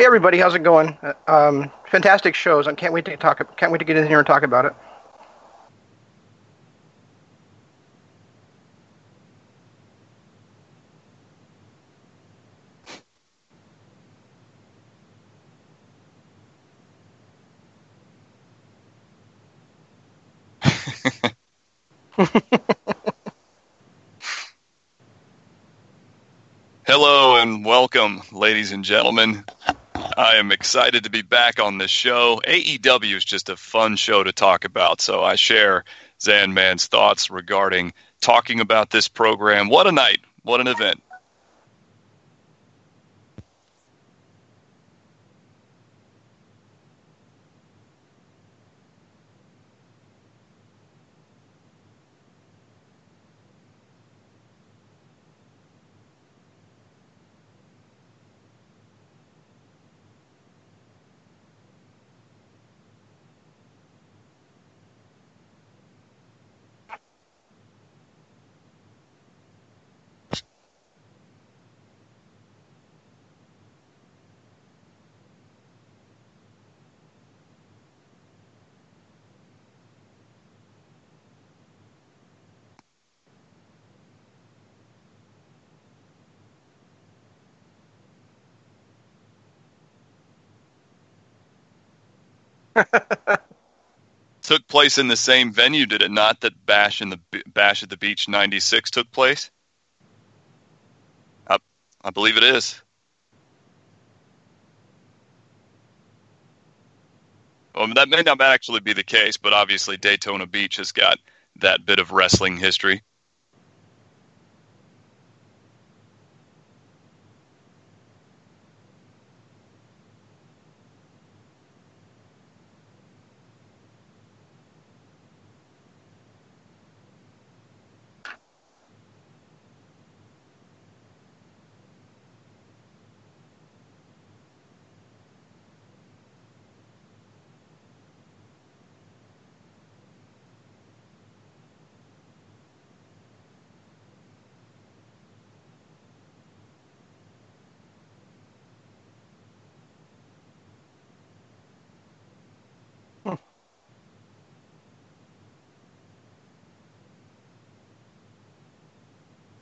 Hey everybody, how's it going? Uh, Um, fantastic shows. I can't wait to talk. Can't wait to get in here and talk about it. Hello and welcome, ladies and gentlemen. I am excited to be back on this show. AEW is just a fun show to talk about, so I share Zan Man's thoughts regarding talking about this program. What a night! What an event! Took place in the same venue, did it not? That Bash in the Bash at the Beach '96 took place. I, I believe it is. Well, that may not actually be the case, but obviously Daytona Beach has got that bit of wrestling history.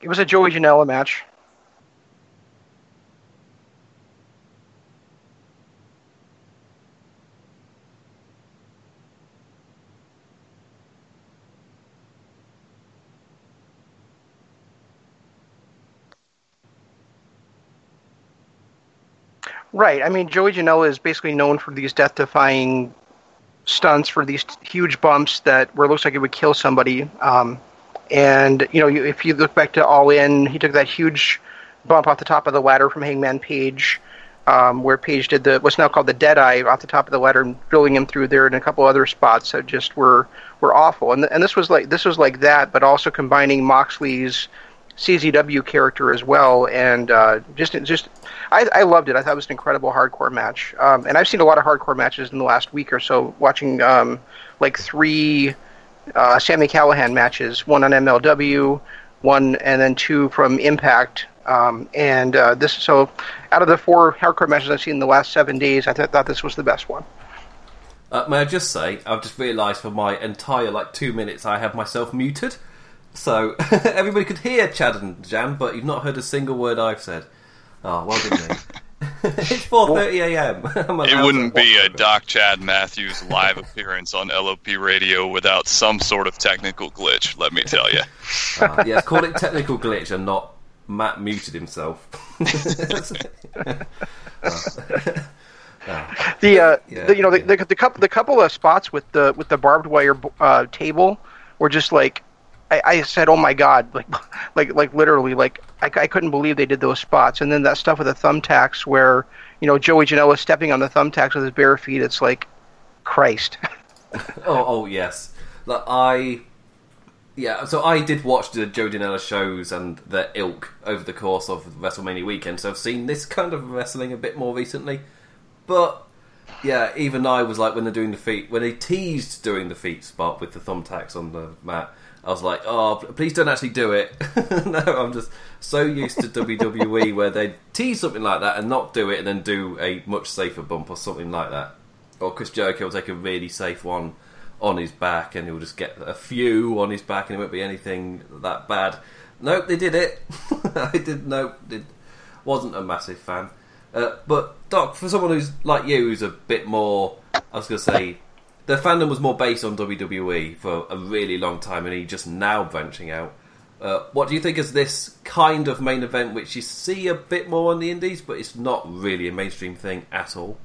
It was a Joey Janela match. Right. I mean, Joey Janela is basically known for these death-defying stunts, for these huge bumps that where it looks like it would kill somebody. Um, and you know, you, if you look back to All In, he took that huge bump off the top of the ladder from Hangman Page, um, where Page did the what's now called the Dead Eye off the top of the ladder and drilling him through there, and a couple other spots that just were were awful. And and this was like this was like that, but also combining Moxley's CZW character as well, and uh, just just I, I loved it. I thought it was an incredible hardcore match, um, and I've seen a lot of hardcore matches in the last week or so. Watching um, like three uh, Sami Callihan matches, one on MLW, one and then two from Impact. Um, and uh, this so out of the four hardcore matches I've seen in the last seven days, I th- thought this was the best one. Uh, may I just say, I've just realised for my entire like two minutes I have myself muted, so everybody could hear Chad and Jan, but you've not heard a single word I've said. Oh, well done me. it's four thirty a.m. It wouldn't be a Doc Chad Matthews live appearance on LOP radio without some sort of technical glitch. Let me tell you. Uh, yeah, call it technical glitch and not Matt muted himself. The, uh, Yeah, the you know the, yeah. the, the couple the couple of spots with the with the barbed wire uh, table were just like I, I said, oh my god, like like like literally like I, I couldn't believe they did those spots. And then that stuff with the thumbtacks where you know Joey Janela stepping on the thumbtacks with his bare feet. It's like Christ. Oh, oh yes. Like I, yeah. So I did watch the Joe Janela shows and the ilk over the course of WrestleMania weekend. So I've seen this kind of wrestling a bit more recently. But yeah, even I was like when they're doing the feet when they teased doing the feet spot with the thumbtacks on the mat. I was like, oh, please don't actually do it. no, I'm just so used to WWE where they tease something like that and not do it and then do a much safer bump or something like that. Or Chris Jericho will take a really safe one on his back and he'll just get a few on his back and it won't be anything that bad. Nope, they did it. I did. Nope, did. Wasn't a massive fan. Uh, but Doc, for someone who's like you, who's a bit more, I was going to say, the fandom was more based on WWE for a really long time, and he just now branching out. Uh, what do you think is this kind of main event, which you see a bit more on the indies, but it's not really a mainstream thing at all?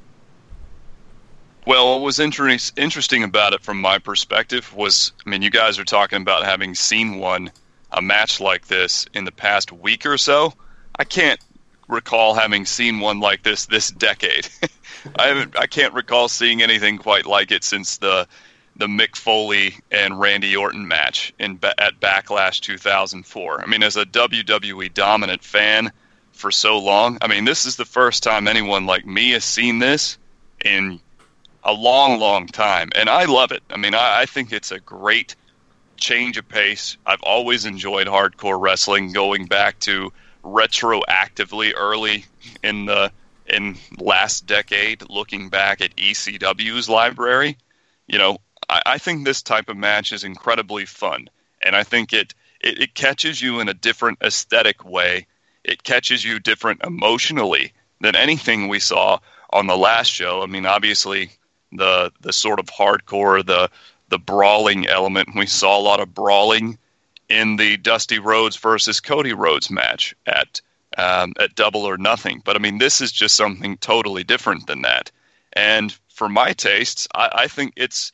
Well, what was inter- interesting about it from my perspective was, I mean, you guys are talking about having seen one, a match like this in the past week or so. I can't recall having seen one like this this decade. I haven't. I can't recall seeing anything quite like it since the the Mick Foley and Randy Orton match in at Backlash 2004. I mean, as a WWE dominant fan for so long, I mean, this is the first time anyone like me has seen this in a long, long time, and I love it. I mean, I, I think it's a great change of pace. I've always enjoyed hardcore wrestling, going back to retroactively early in the in last decade, looking back at ECW's library. You know, I, I think this type of match is incredibly fun, and I think it, it it catches you in a different aesthetic way. It catches you different emotionally than anything we saw on the last show. I mean, obviously the the sort of hardcore, the the brawling element. We saw a lot of brawling in the Dusty Rhodes versus Cody Rhodes match at um, at Double or Nothing. But I mean, this is just something totally different than that. And for my tastes, I, I think it's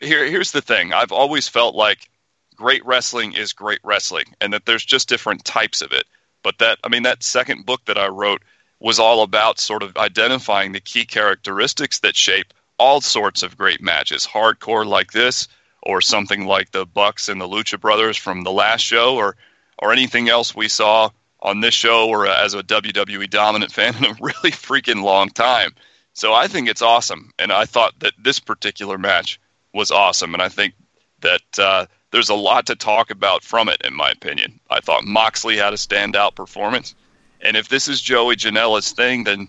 here. Here's the thing: I've always felt like great wrestling is great wrestling, and that there's just different types of it. But that I mean, that second book that I wrote was all about sort of identifying the key characteristics that shape all sorts of great matches, hardcore like this, or something like the Bucks and the Lucha Brothers from the last show, or or anything else we saw on this show or as a WWE dominant fan in a really freaking long time. So I think it's awesome, and I thought that this particular match was awesome, and I think that uh, there's a lot to talk about from it, in my opinion. I thought Moxley had a standout performance, and if this is Joey Janela's thing, then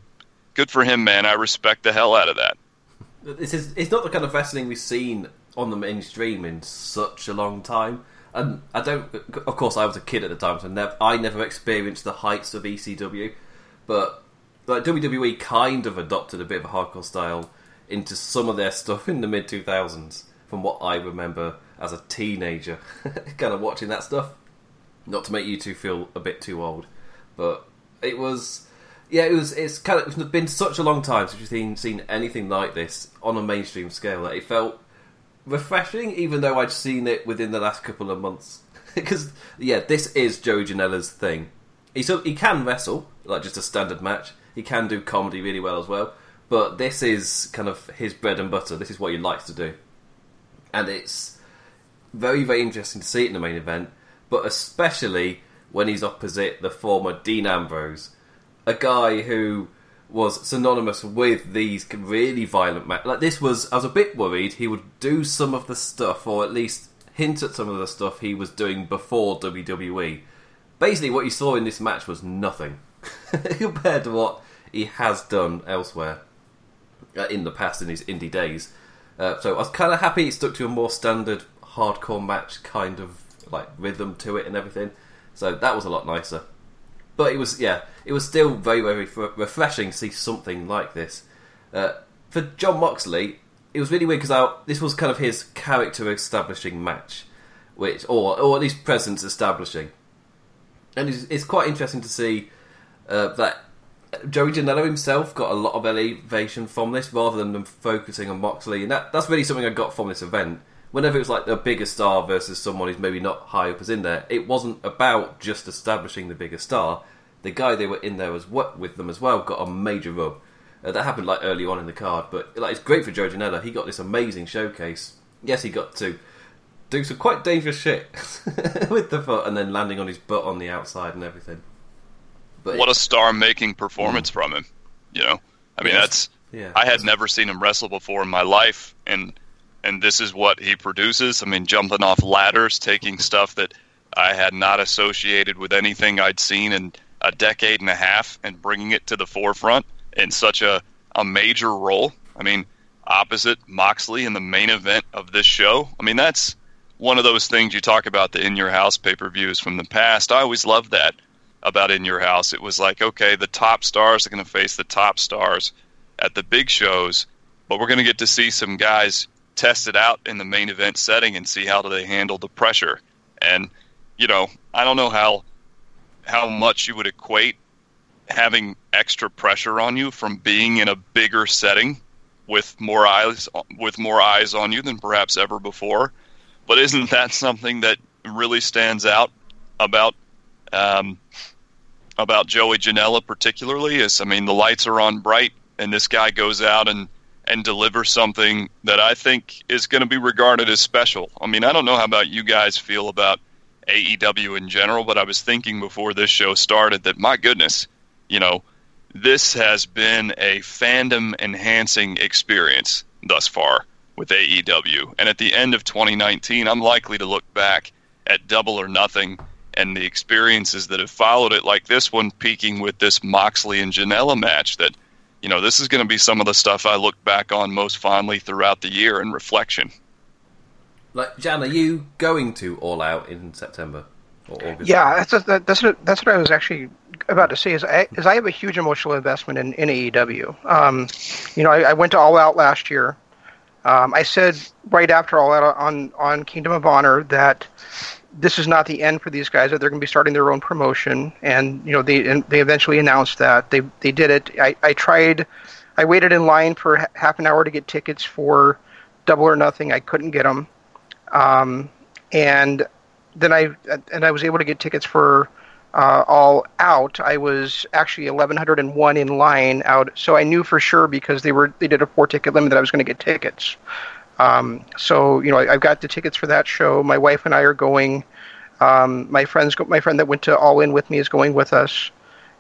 good for him, man. I respect the hell out of that. This is it's not the kind of wrestling we've seen on the mainstream in such a long time. And I don't. Of course, I was a kid at the time, so never, I never experienced the heights of ECW. But like WWE kind of adopted a bit of a hardcore style into some of their stuff in the mid two thousands, from what I remember as a teenager, kind of watching that stuff. Not to make you two feel a bit too old, but it was. Yeah, it was. It's kind of it's been such a long time since we've seen, seen anything like this on a mainstream scale that it felt refreshing, even though I'd seen it within the last couple of months. Because yeah, this is Joey Janela's thing. He he can wrestle like just a standard match. He can do comedy really well as well. But this is kind of his bread and butter. This is what he likes to do, and it's very very interesting to see it in the main event. But especially when he's opposite the former Dean Ambrose, a guy who was synonymous with these really violent matches. Like this was, I was a bit worried he would do some of the stuff, or at least hint at some of the stuff he was doing before WWE. Basically, what you saw in this match was nothing compared to what he has done elsewhere uh, in the past in his indie days. Uh, so I was kind of happy it stuck to a more standard hardcore match kind of like rhythm to it and everything. So that was a lot nicer. But it was, yeah, it was still very, very refreshing to see something like this. Uh, for Jon Moxley, it was really weird because this was kind of his character establishing match, which, or or at least presence establishing, and it's, it's quite interesting to see uh, that Joey Janela himself got a lot of elevation from this, rather than them focusing on Moxley, and that that's really something I got from this event. Whenever it was like the bigger star versus someone who's maybe not high up as in there, it wasn't about just establishing the bigger star the guy they were in there was with them as well got a major rub. Uh, that happened like early on in the card, but like it's great for Joe Janela. He got this amazing showcase. Yes, he got to do some quite dangerous shit with the foot, and then landing on his butt on the outside and everything. But what a star-making performance mm. from him! You know, I mean, yes. that's yeah, I had never seen him wrestle before in my life, and and this is what he produces. I mean, jumping off ladders, taking stuff that I had not associated with anything I'd seen in a decade and a half, and bringing it to the forefront in such a, a major role. I mean, opposite Moxley in the main event of this show. I mean, that's one of those things you talk about the in your house pay per views from the past. I always loved that about in your house. It was like, okay, the top stars are going to face the top stars at the big shows, but we're going to get to see some guys test it out in the main event setting and see how do they handle the pressure. And you know, I don't know how how much you would equate having extra pressure on you from being in a bigger setting with more eyes with more eyes on you than perhaps ever before. But isn't that something that really stands out about um, about Joey Janela particularly? Is I mean the lights are on bright and this guy goes out and and deliver something that I think is going to be regarded as special. I mean I don't know how about you guys feel about AEW in general, but I was thinking before this show started that my goodness, you know, this has been a fandom enhancing experience thus far with AEW. And at the end of 2019, I'm likely to look back at Double or Nothing and the experiences that have followed it, like this one peaking with this Moxley and Janela match. That, you know, this is going to be some of the stuff I look back on most fondly throughout the year in reflection. Like Jan, are you going to All Out in September or August? Yeah, that's a, that's what, that's what I was actually about to say. Is I is I have a huge emotional investment in, in AEW. Um, you know, I, I, went to All Out last year. Um, I said right after All Out on on Kingdom of Honor that this is not the end for these guys. That they're going to be starting their own promotion, and you know they and they eventually announced that they they did it. I, I tried. I waited in line for half an hour to get tickets for Double or Nothing. I couldn't get them. Um, and then I and I was able to get tickets for uh, all out. I was actually 1101 in line out, so I knew for sure because they were they did a four ticket limit that I was going to get tickets. Um, so you know I, have got the tickets for that show. My wife and I are going. Um, my friends, my friend that went to All In with me is going with us,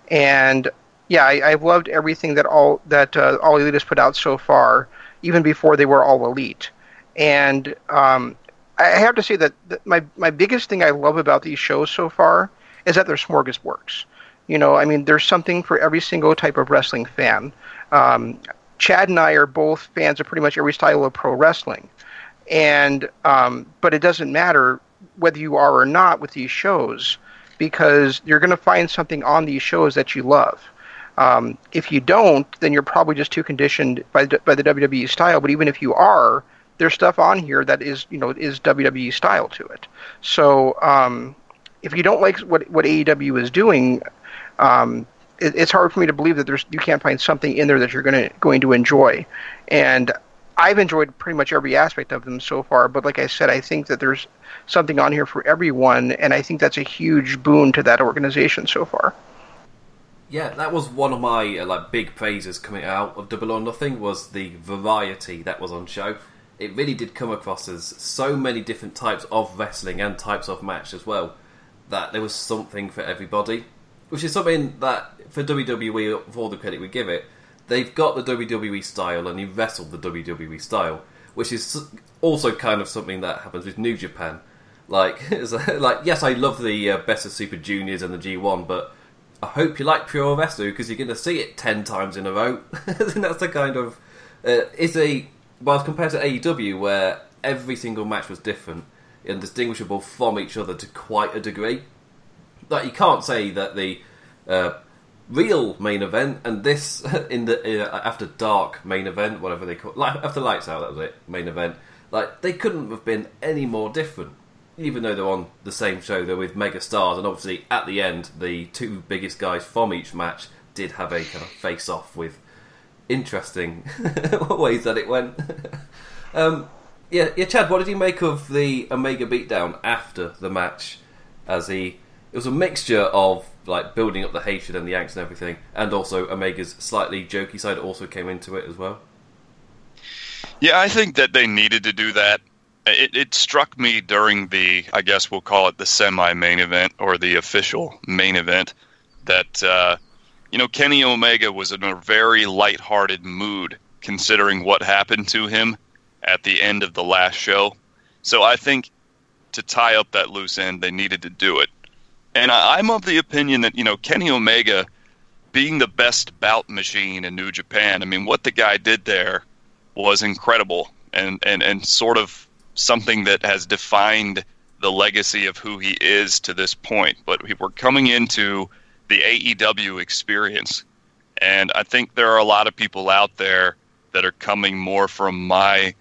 and yeah, I, have loved everything that all that uh, All Elite has put out so far, even before they were All Elite. And um, I have to say that, my my biggest thing I love about these shows so far is that they're smorgasbords. You know, I mean, there's something for every single type of wrestling fan. Um, Chad and I are both fans of pretty much every style of pro wrestling, and um, but it doesn't matter whether you are or not with these shows because you're going to find something on these shows that you love. Um, if you don't, then you're probably just too conditioned by the, by the WWE style. But even if you are, there's stuff on here that is you know is WWE style to it. So um, if you don't like what what AEW is doing, um, it, it's hard for me to believe that there's you can't find something in there that you're going to going to enjoy. And I've enjoyed pretty much every aspect of them so far. But like I said, I think that there's something on here for everyone, and I think that's a huge boon to that organization so far. Yeah, that was one of my uh, like big praises coming out of Double or Nothing was the variety that was on show it really did come across as so many different types of wrestling and types of match as well that there was something for everybody, which is something that for WWE, for all the credit we give it, they've got the WWE style and he wrestled the WWE style, which is also kind of something that happens with New Japan. Like, like yes, I love the uh, Best of Super Juniors and the G1, but I hope you like Pure Wrestling because you're going to see it ten times in a row. and that's the kind of uh, a well, compared to AEW, where every single match was different and distinguishable from each other to quite a degree, like you can't say that the uh, real main event and this in the uh, after dark main event, whatever they call like, after lights out, that was it, main event. Like they couldn't have been any more different, even though they're on the same show. They're with mega stars, and obviously at the end, the two biggest guys from each match did have a kind of face off with interesting ways that it went. um, yeah, yeah, Chad. What did you make of the Omega beatdown after the match? As he, it was a mixture of like building up the hatred and the angst and everything, and also Omega's slightly jokey side also came into it as well. Yeah, I think that they needed to do that. It, it struck me during the, I guess we'll call it the semi-main event or the official main event, that uh, you know, Kenny Omega was in a very light-hearted mood considering what happened to him at the end of the last show. So I think to tie up that loose end, they needed to do it. And I, I'm of the opinion that, you know, Kenny Omega being the best bout machine in New Japan, I mean, what the guy did there was incredible and, and, and sort of something that has defined the legacy of who he is to this point. But we're coming into the AEW experience. And I think there are a lot of people out there that are coming more from my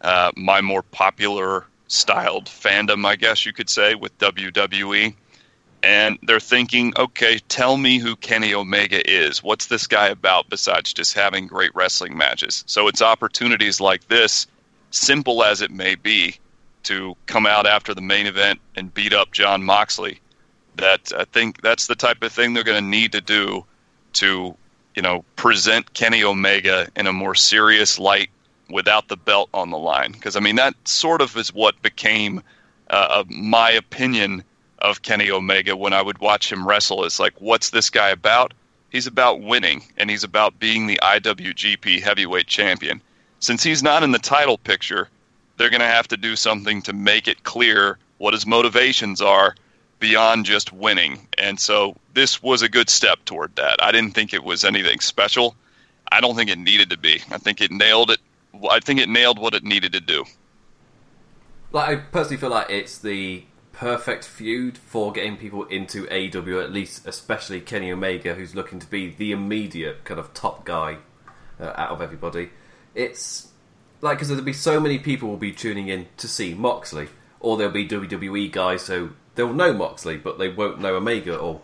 uh, my more popular styled fandom, I guess you could say, with WWE. And they're thinking, okay, tell me who Kenny Omega is. What's this guy about besides just having great wrestling matches? So it's opportunities like this, simple as it may be, to come out after the main event and beat up Jon Moxley. That I think that's the type of thing they're going to need to do to, you know, present Kenny Omega in a more serious light without the belt on the line. Because I mean, that sort of is what became uh, my opinion of Kenny Omega when I would watch him wrestle. Is like, what's this guy about? He's about winning, and he's about being the IWGP Heavyweight Champion. Since he's not in the title picture, they're going to have to do something to make it clear what his motivations are beyond just winning. And so this was a good step toward that. I didn't think it was anything special. I don't think it needed to be. I think it nailed it I think it nailed what it needed to do. Like I personally feel like it's the perfect feud for getting people into AW at least especially Kenny Omega, who's looking to be the immediate kind of top guy uh, out of everybody. It's like because there'll be so many people will be tuning in to see Moxley, or there'll be WWE guys so they'll know Moxley, but they won't know Omega, or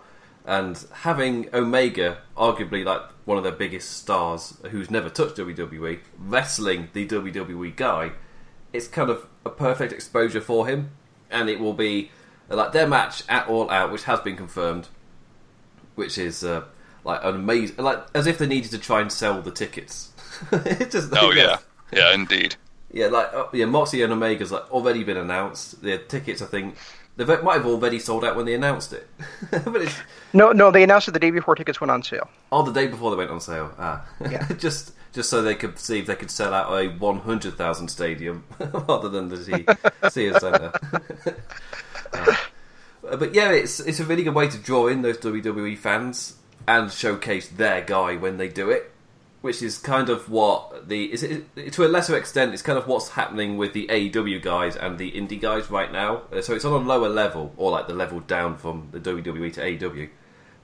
and having Omega, arguably like one of their biggest stars, who's never touched WWE, wrestling the WWE guy, it's kind of a perfect exposure for him, and it will be like their match at All Out, which has been confirmed, which is uh, like an amazing, like as if they needed to try and sell the tickets. just, oh yeah, yeah, indeed. Yeah, like uh, yeah, Moxley and Omega's like already been announced. The tickets, I think, they might have already sold out when they announced it. but no, no, they announced it the day before tickets went on sale. Oh, the day before they went on sale. Ah, yeah. just just so they could see if they could sell out a one hundred thousand stadium rather than the Sears Centre. uh, but yeah, it's it's a really good way to draw in those WWE fans and showcase their guy when they do it which is kind of what the is it to a lesser extent it's kind of what's happening with the AEW guys and the indie guys right now. Uh, so it's on a lower level, or like the level down from the WWE to AEW.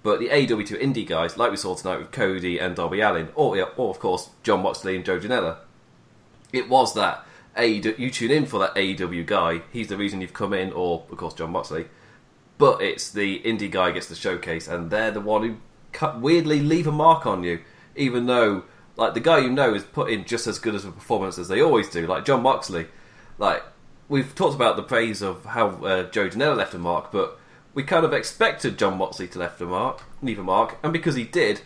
But the AEW to indie guys, like we saw tonight with Cody and Darby Allin, or, or of course Jon Moxley and Joe Janela, it was that AEW, you tune in for that AEW guy. He's the reason you've come in, or of course Jon Moxley. But it's the indie guy gets the showcase, and they're the one who cut, weirdly leave a mark on you even though like the guy you know is put in just as good as a performance as they always do. Like Jon Moxley, like we've talked about the praise of how uh, Joe Janela left a mark, but we kind of expected Jon Moxley to left a mark, leave a mark, and because he did,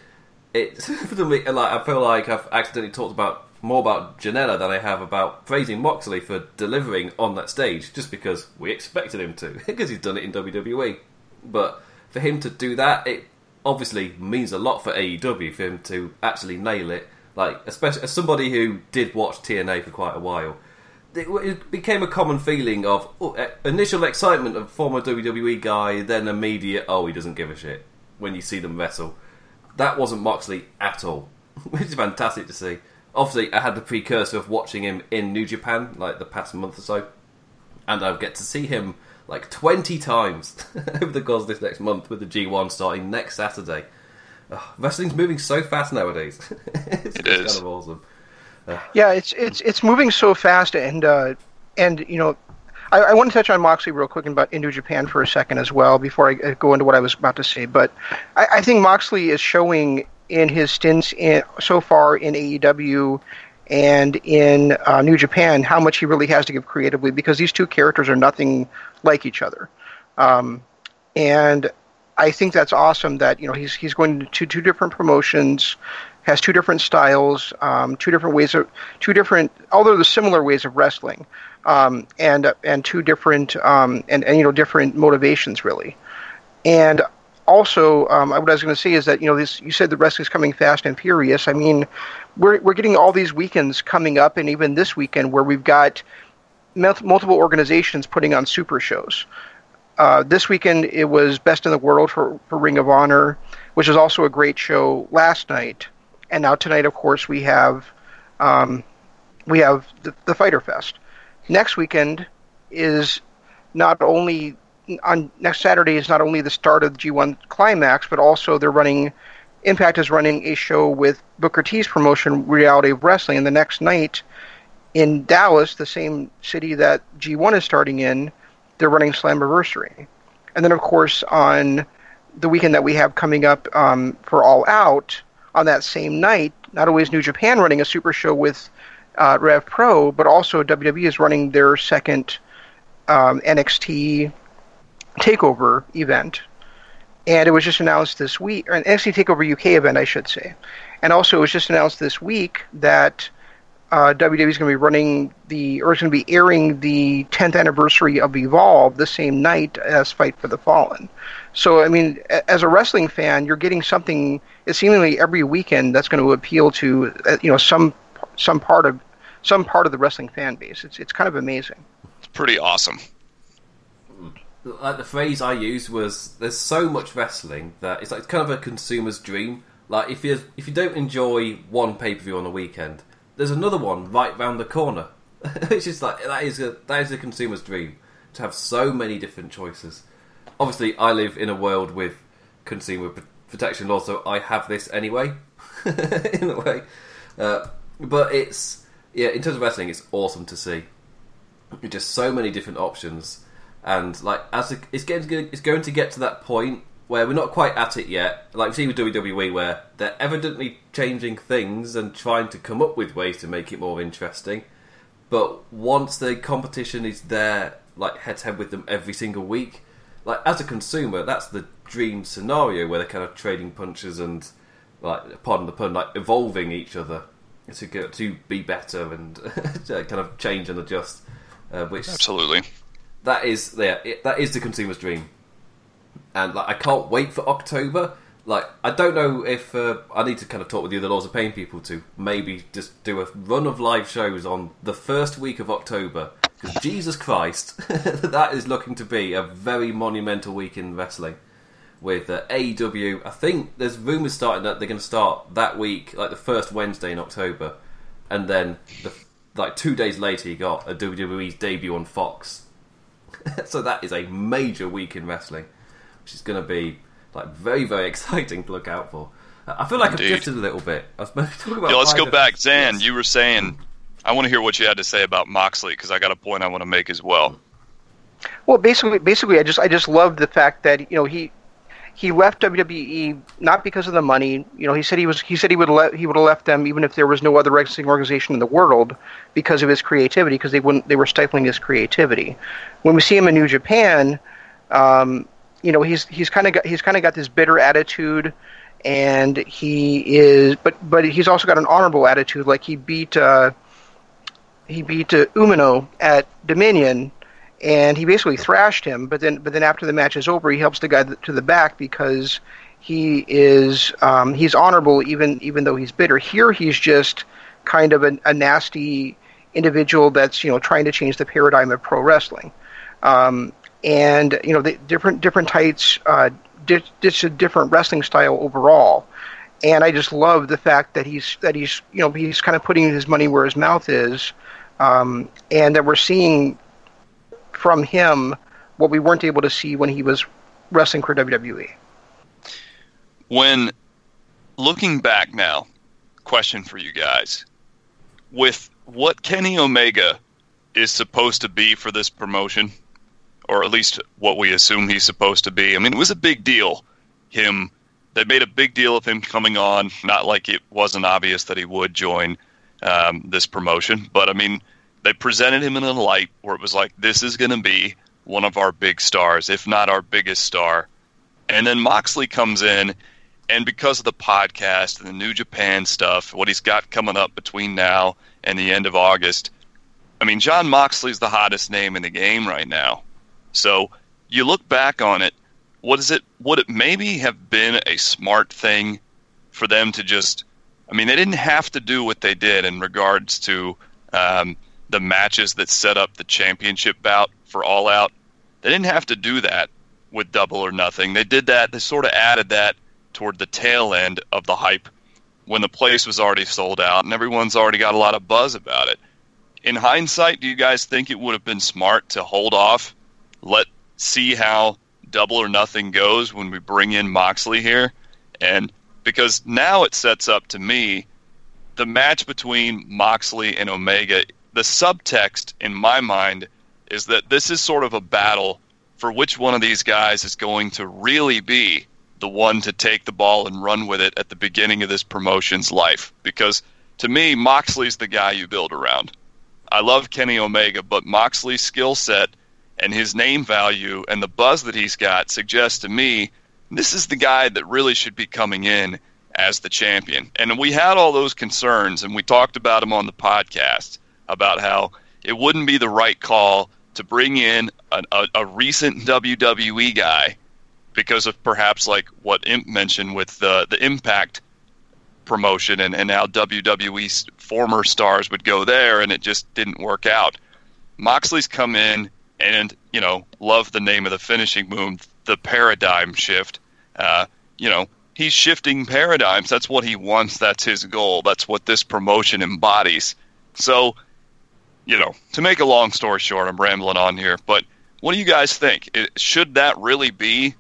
it like I feel like I've accidentally talked about more about Janela than I have about praising Moxley for delivering on that stage, just because we expected him to, because he's done it in WWE. But for him to do that, it obviously means a lot for AEW for him to actually nail it. Like, especially as somebody who did watch TNA for quite a while, it, it became a common feeling of oh, initial excitement of former WWE guy, then immediate oh he doesn't give a shit when you see them wrestle. That wasn't Moxley at all, which is fantastic to see. Obviously, I had the precursor of watching him in New Japan like the past month or so, and I get to see him like 20 times over the course of this next month with the G1 starting next Saturday. Oh, wrestling's moving so fast nowadays. it's, it is. kind of awesome. Uh, yeah, it's it's it's moving so fast, and uh, and you know, I, I, want to touch on Moxley real quick and about New Japan for a second as well before I go into what I was about to say. But I, I think Moxley is showing in his stints in, so far in AEW and in uh, New Japan how much he really has to give creatively because these two characters are nothing like each other. Um, and I think that's awesome that you know he's he's going to two different promotions, has two different styles, um, two different ways of two different although the similar ways of wrestling, um, and and two different um, and and you know different motivations really, and also, um, what I was going to say is that you know this. You said the wrestling is coming fast and furious. I mean, we're we're getting all these weekends coming up, and even this weekend where we've got multiple organizations putting on super shows. Uh, this weekend it was Best in the World for, for Ring of Honor, which was also a great show last night, and now tonight, of course, we have um, we have the, the Fighter Fest. Next weekend is not only on next Saturday is not only the start of the G1 climax, but also they're running. Impact is running a show with Booker T's promotion, Reality of Wrestling, and the next night in Dallas, the same city that G1 is starting in, they're running Slammiversary. And then, of course, on the weekend that we have coming up um, for All Out, on that same night, not only is New Japan running a super show with uh, Rev Pro, but also WWE is running their second um, NXT Takeover event, and it was just announced this week, an NXT Takeover UK event, I should say, and also it was just announced this week that uh, WWE is going to be running the, or is going to be airing the 10th anniversary of Evolve the same night as Fight for the Fallen. So, I mean, as a wrestling fan, you're getting something seemingly every weekend that's going to appeal to, uh, you know, some some part of some part of the wrestling fan base. It's it's kind of amazing. It's pretty awesome like the phrase I used was there's so much wrestling that it's like kind of a consumer's dream. Like if you if you don't enjoy one pay per view on a weekend, there's another one right round the corner. it's just like that is a that is a consumer's dream to have so many different choices. Obviously, I live in a world with consumer protection law, so I have this anyway, in a way. Uh, but it's yeah, in terms of wrestling, it's awesome to see. Just so many different options and like as a, it's getting it's going to get to that point where we're not quite at it yet. Like we see with WWE, where they're evidently changing things and trying to come up with ways to make it more interesting. But once the competition is there, like head to head with them every single week, like as a consumer, that's the dream scenario where they're kind of trading punches and, like, pardon the pun, like evolving each other to get to be better and kind of change and adjust. Uh, which absolutely that is yeah, it, that is the consumer's dream, and like I can't wait for October. Like I don't know if uh, I need to kind of talk with you the laws of paying people to maybe just do a run of live shows on the first week of October because Jesus Christ, that is looking to be a very monumental week in wrestling. With uh, AEW, I think there's rumours starting that they're going to start that week, like the first Wednesday in October, and then the, like two days later, you got a WWE's debut on Fox so that is a major week in wrestling, which is going to be like very very exciting to look out for. I feel like Indeed. I've drifted a little bit. I was talking about. Yeah, let's go back, Zan. Yes. You were saying. I want to hear what you had to say about Moxley because I got a point I want to make as well. Well, basically, basically, I just I just love the fact that you know he he left WWE not because of the money. You know, he said he was he said he would let he would have left them even if there was no other wrestling organization in the world because of his creativity because they wouldn't they were stifling his creativity. When we see him in New Japan, um, you know, he's he's kind of got he's kind of got this bitter attitude, and he is but but he's also got an honorable attitude. Like he beat uh, he beat uh, Umino at Dominion and he basically thrashed him. But then, but then after the match is over, he helps the guy to the back because he is um, he's honorable even even though he's bitter. Here, he's just kind of a, a, nasty individual that's you know trying to change the paradigm of pro wrestling. Um, and you know, the different different tights, uh, a different wrestling style overall. And I just love the fact that he's that he's you know he's kind of putting his money where his mouth is, um, and that we're seeing from him what we weren't able to see when he was wrestling for WWE. When looking back now, question for you guys. With what Kenny Omega is supposed to be for this promotion, or at least what we assume he's supposed to be, I mean, it was a big deal. Him, they made a big deal of him coming on, not like it wasn't obvious that he would join um, this promotion, but I mean, they presented him in a light where it was like this is going to be one of our big stars, if not our biggest star. And then Moxley comes in, and because of the podcast and the New Japan stuff, what he's got coming up between now and the end of August, I mean, Jon Moxley's the hottest name in the game right now. So you look back on it, what is it? Would it maybe have been a smart thing for them to just? I mean, they didn't have to do what they did in regards to um, the matches that set up the championship bout for All Out. They didn't have to do that with Double or Nothing. They did that. They sort of added that toward the tail end of the hype when the place was already sold out and everyone's already got a lot of buzz about it. In hindsight, do you guys think it would have been smart to hold off, let see how double or nothing goes when we bring in Moxley here? And because now it sets up to me the match between Moxley and Omega, the subtext in my mind is that this is sort of a battle for which one of these guys is going to really be the one to take the ball and run with it at the beginning of this promotion's life. Because to me, Moxley's the guy you build around. I love Kenny Omega, but Moxley's skill set and his name value and the buzz that he's got suggests to me this is the guy that really should be coming in as the champion. And we had all those concerns, and we talked about him on the podcast about how it wouldn't be the right call to bring in a, a, a recent WWE guy because of perhaps like what Imp mentioned with the the Impact promotion and, and how WWE's former stars would go there and it just didn't work out. Moxley's come in and, you know, love the name of the finishing move, the paradigm shift. Uh, you know, he's shifting paradigms. That's what he wants. That's his goal. That's what this promotion embodies. So, you know, to make a long story short, I'm rambling on here, but what do you guys think? It, should that really be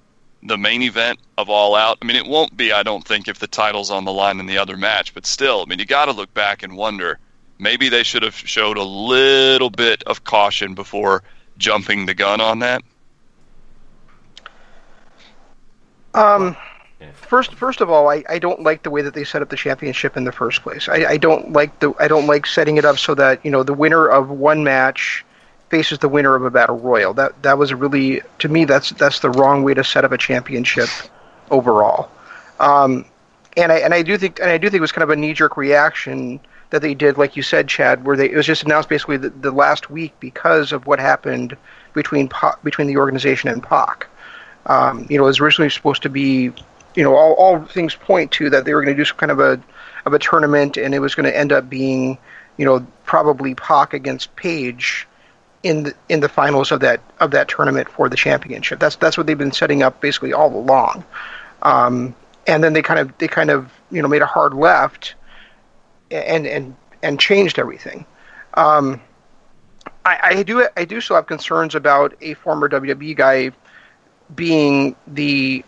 the main event of All Out. I mean, it won't be, I don't think, if the title's on the line in the other match, but still, I mean, you got to look back and wonder maybe they should have showed a little bit of caution before jumping the gun on that. Um, first, first of all, I, I don't like the way that they set up the championship in the first place. I, I don't like the I don't like setting it up so that you know the winner of one match faces the winner of a battle royal. That that was really to me that's that's the wrong way to set up a championship overall. Um, and I and I do think and I do think it was kind of a knee jerk reaction that they did, like you said, Chad, where they it was just announced basically the, the last week because of what happened between between the organization and Pac. Um, you know, it was originally supposed to be, you know, all, all things point to that they were going to do some kind of a of a tournament, and it was going to end up being, you know, probably Pac against Page in the in the finals of that of that tournament for the championship. That's that's what they've been setting up basically all along. Um, and then they kind of they kind of you know made a hard left and and and changed everything. Um, I, I do I do still have concerns about a former WWE guy being the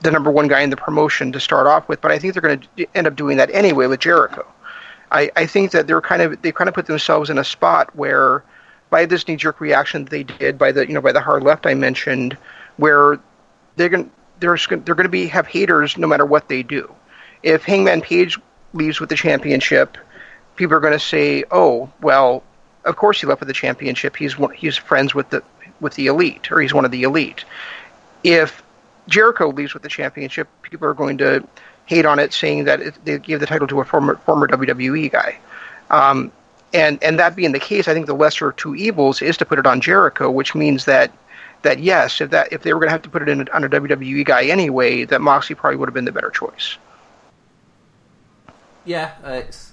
the number one guy in the promotion to start off with, but I think they're going to end up doing that anyway with Jericho. I, I think that they're kind of they kind of put themselves in a spot where by this knee jerk reaction they did by the you know by the hard left I mentioned, where they're going they're they're going to be have haters no matter what they do. If Hangman Page leaves with the championship, people are going to say, "Oh, well, of course he left with the championship. He's he's friends with the with the elite, or he's one of the elite." If Jericho leaves with the championship, people are going to hate on it, saying that it, they gave the title to a former former WWE guy. Um, and and that being the case, I think the lesser of two evils is to put it on Jericho, which means that that yes, if that if they were going to have to put it in on a WWE guy anyway, that Moxley probably would have been the better choice. Yeah, it's.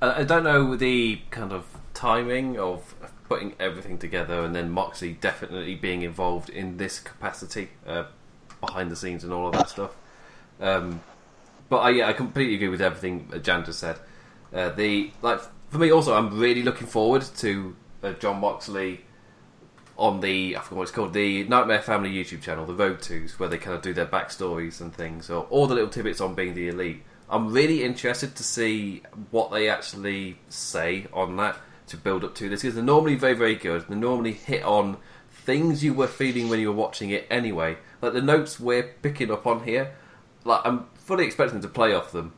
I don't know the kind of timing of putting everything together, and then Moxley definitely being involved in this capacity uh, behind the scenes and all of that stuff. Um, but I, yeah, I completely agree with everything Jan just said. Uh, the like for me, also, I'm really looking forward to uh, Jon Moxley on the I forgot what it's called the Nightmare Family YouTube channel, the Road Twos, where they kind of do their backstories and things, or all the little tidbits on being the elite. I'm really interested to see what they actually say on that to build up to this because they're normally very very good. They normally hit on things you were feeling when you were watching it anyway. Like the notes we're picking up on here, like I'm fully expecting to play off them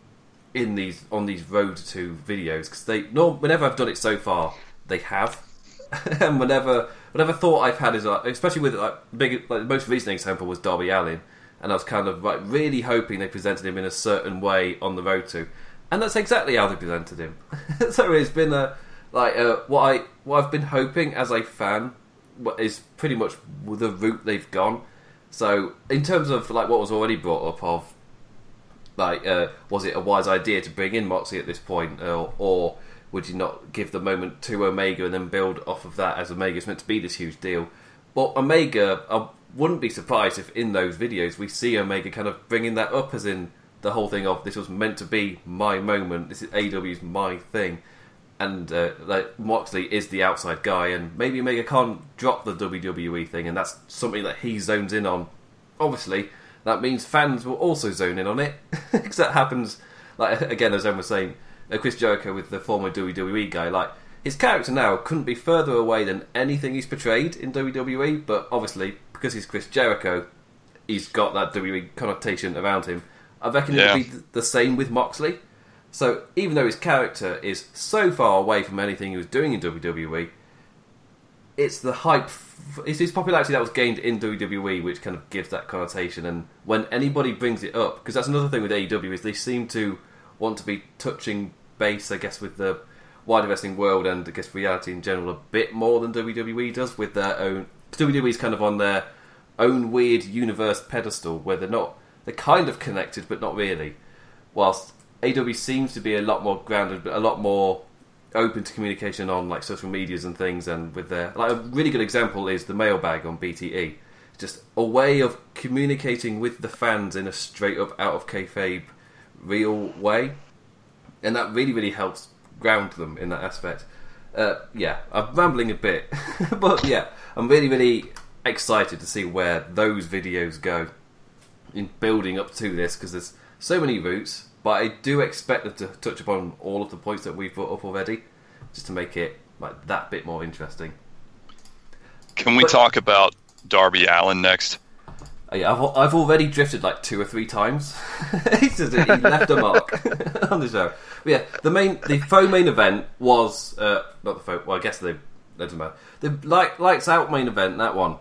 in these on these road to videos because they no whenever I've done it so far they have and whenever whatever thought I've had is like especially with like big like the most recent example was Darby Allin and I was kind of like really hoping they presented him in a certain way on the road to. And that's exactly how they presented him. So it's been a like uh, what I what I've been hoping as a fan is pretty much the route they've gone. So, in terms of like what was already brought up of like, uh, was it a wise idea to bring in Moxley at this point, or, or would you not give the moment to Omega and then build off of that as Omega's meant to be this huge deal? But Omega, I wouldn't be surprised if in those videos we see Omega kind of bringing that up as in the whole thing of this was meant to be my moment, this is AEW's my thing. And uh, like Moxley is the outside guy, and maybe Omega can't drop the WWE thing, and that's something that he zones in on. Obviously, that means fans will also zone in on it because that happens. Like again, as I was saying, uh, Chris Jericho with the former WWE guy, like his character now couldn't be further away than anything he's portrayed in WWE. But obviously, because he's Chris Jericho, he's got that WWE connotation around him. I reckon Yeah. it'll be the same with Moxley. So even though his character is so far away from anything he was doing in WWE, it's the hype, it's his popularity that was gained in WWE which kind of gives that connotation. And when anybody brings it up, because that's another thing with AEW is they seem to want to be touching base, I guess, with the wider wrestling world and I guess reality in general a bit more than WWE does with their own. WWE's kind of on their own weird universe pedestal where they're not, they're kind of connected but not really. Whilst AEW seems to be a lot more grounded, but a lot more open to communication on like social medias and things, and with their like a really good example is the mailbag on BTE. It's just a way of communicating with the fans in a straight up out of kayfabe real way, and that really really helps ground them in that aspect. Uh, yeah, I'm rambling a bit, but yeah, I'm really really excited to see where those videos go in building up to this because there's so many routes, but I do expect them to touch upon all of the points that we've brought up already, just to make it like that bit more interesting. Can we But- talk about Darby Allin next? Uh, yeah, I've, I've already drifted like two or three times. He left a mark on the show. But yeah, the main, the faux main event was uh, not the faux. Well, I guess the doesn't matter. The light, lights out main event, that one.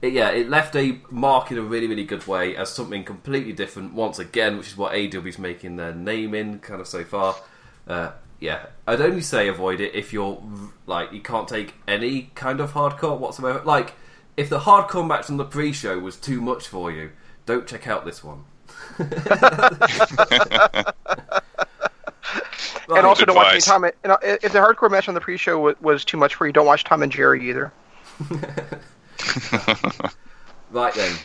It, yeah, it left a mark in a really, really good way as something completely different once again, which is what AEW's making their name in kind of so far. Uh, yeah, I'd only say avoid it if you're like you can't take any kind of hardcore whatsoever. Like if the hardcore match on the pre-show was too much for you, don't check out this one. and also don't watch any. Tom. And, and, uh, if the hardcore match on the pre-show was, was too much for you, don't watch Tom and Jerry either. Right then,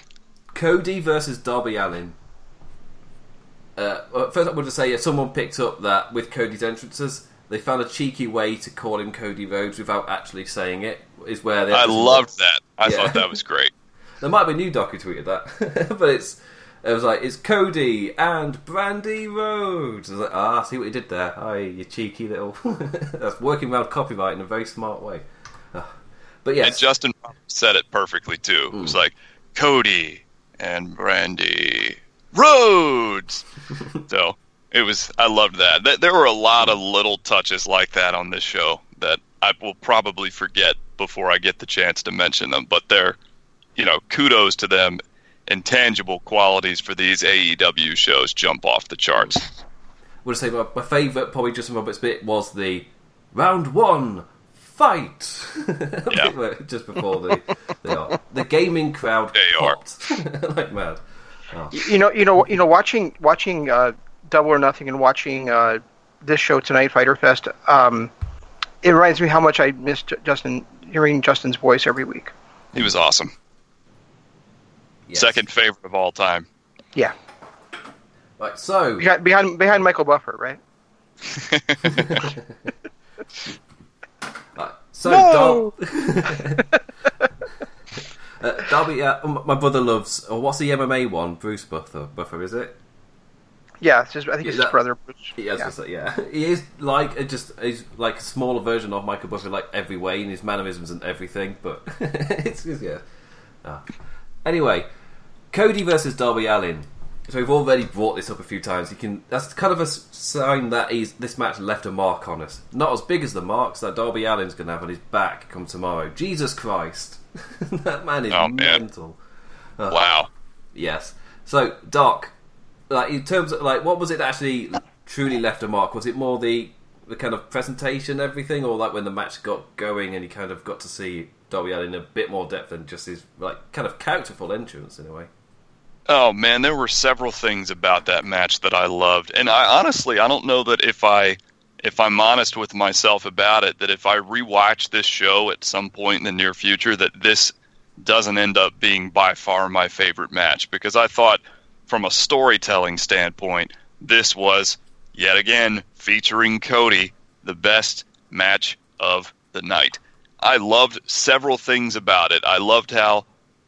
Cody versus Darby Allin. Uh, first, I want to say yeah, someone picked up that with Cody's entrances, they found a cheeky way to call him Cody Rhodes without actually saying it. Is where they I loved that. I Yeah. thought that was great. There might be a new doc who tweeted that, but it's it was like it's Cody and Brandi Rhodes. I was like, ah, see what you did there. Hi, you cheeky little. That's working around copyright in a very smart way. But And Justin said it perfectly too. It was like Cody and Brandi Rhodes. so it was. I loved that. Th- There were a lot of little touches like that on this show that I will probably forget before I get the chance to mention them. But they're, you know, kudos to them. Intangible qualities for these AEW shows jump off the charts. would say my, my favourite, probably Justin Roberts bit was the round one fight. Yeah. just before the they are the gaming crowd They are. popped like mad. Oh. You know, you know, you know, watching watching uh, Double or Nothing and watching uh, this show tonight, Fyter Fest. Um, it reminds me how much I missed Justin hearing Justin's voice every week. He was awesome. Yes. Second favorite of all time. Yeah, Right, so behind behind, behind Michael Buffer, right? Right, so No! Dar- uh, Darby, uh, my brother loves. Or what's the MMA one? Bruce Buffer. Buffer is it? Yeah, it's just, I think it's Yeah, his brother. Bruce. He Yeah. say, yeah. He is like a, just he's like a smaller version of Michael Buffer, like every way in his mannerisms and everything. But it's, it's yeah. Ah. Anyway, Cody versus Darby Allin. So we've already brought this up a few times. You can that's kind of a sign that he's this match left a mark on us. Not as big as the marks that Darby Allin's going to have on his back come tomorrow. Jesus Christ, that man is Oh, man. mental. Wow. Yes. So, Doc, like in terms of like, what was it that actually truly left a mark? Was it more the the kind of presentation, everything, or like when the match got going and you kind of got to see Darby Allin in a bit more depth than just his like kind of characterful entrance in a way. Oh man, there were several things about that match that I loved, and I honestly I don't know that if I if I'm honest with myself about it, that if I rewatch this show at some point in the near future, that this doesn't end up being by far my favorite match because I thought from a storytelling standpoint, this was yet again featuring Cody, the best match of the night. I loved several things about it. I loved how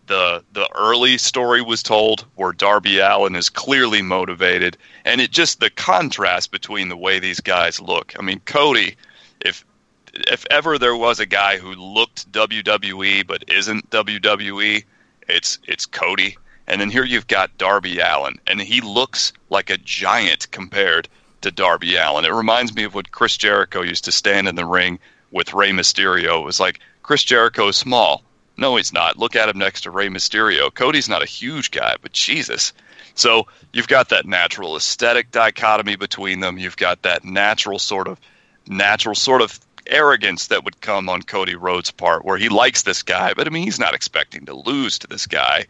the the early story was told where Darby Allin is clearly motivated and it just the contrast between the way these guys look. I mean, Cody if if ever there was a guy who looked WWE but isn't WWE, it's it's Cody. And then here you've got Darby Allin, and he looks like a giant compared to Darby Allin. It reminds me of what Chris Jericho used to stand in the ring with Rey Mysterio. It was like Chris Jericho is small. No, he's not. Look at him next to Rey Mysterio. Cody's not a huge guy, but Jesus. So you've got that natural aesthetic dichotomy between them. You've got that natural sort of natural sort of arrogance that would come on Cody Rhodes' part, where he likes this guy, but I mean he's not expecting to lose to this guy.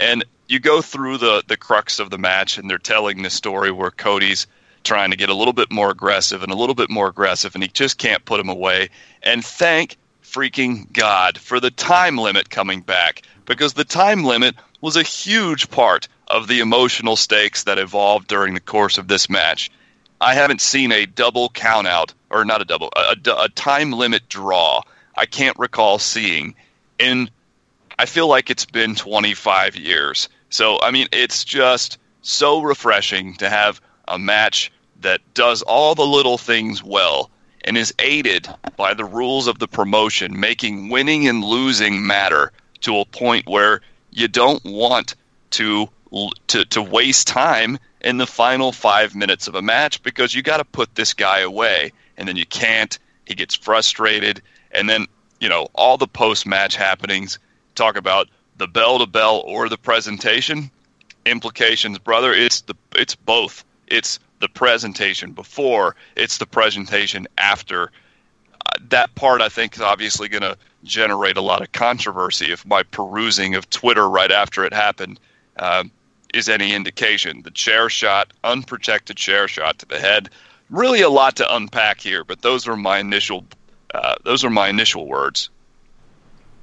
And you go through the the crux of the match, and they're telling this story where Cody's trying to get a little bit more aggressive and a little bit more aggressive, and he just can't put him away. And thank freaking God for the time limit coming back because the time limit was a huge part of the emotional stakes that evolved during the course of this match. I haven't seen a double countout, or not a double, a, a, a time limit draw. I can't recall seeing in. I feel like it's been 25 years. So I mean, it's just so refreshing to have a match that does all the little things well and is aided by the rules of the promotion, making winning and losing matter to a point where you don't want to to, to waste time in the final five minutes of a match because you got to put this guy away, and then you can't. He gets frustrated, and then you know all the post match happenings. Talk about the bell to bell or the presentation implications, brother. It's the it's both. It's the presentation before, it's the presentation after. Uh, that part, I think, is obviously going to generate a lot of controversy if my perusing of Twitter right after it happened uh, is any indication. The chair shot, unprotected chair shot to the head. Really, a lot to unpack here, but those are my initial. Uh, those are my initial words.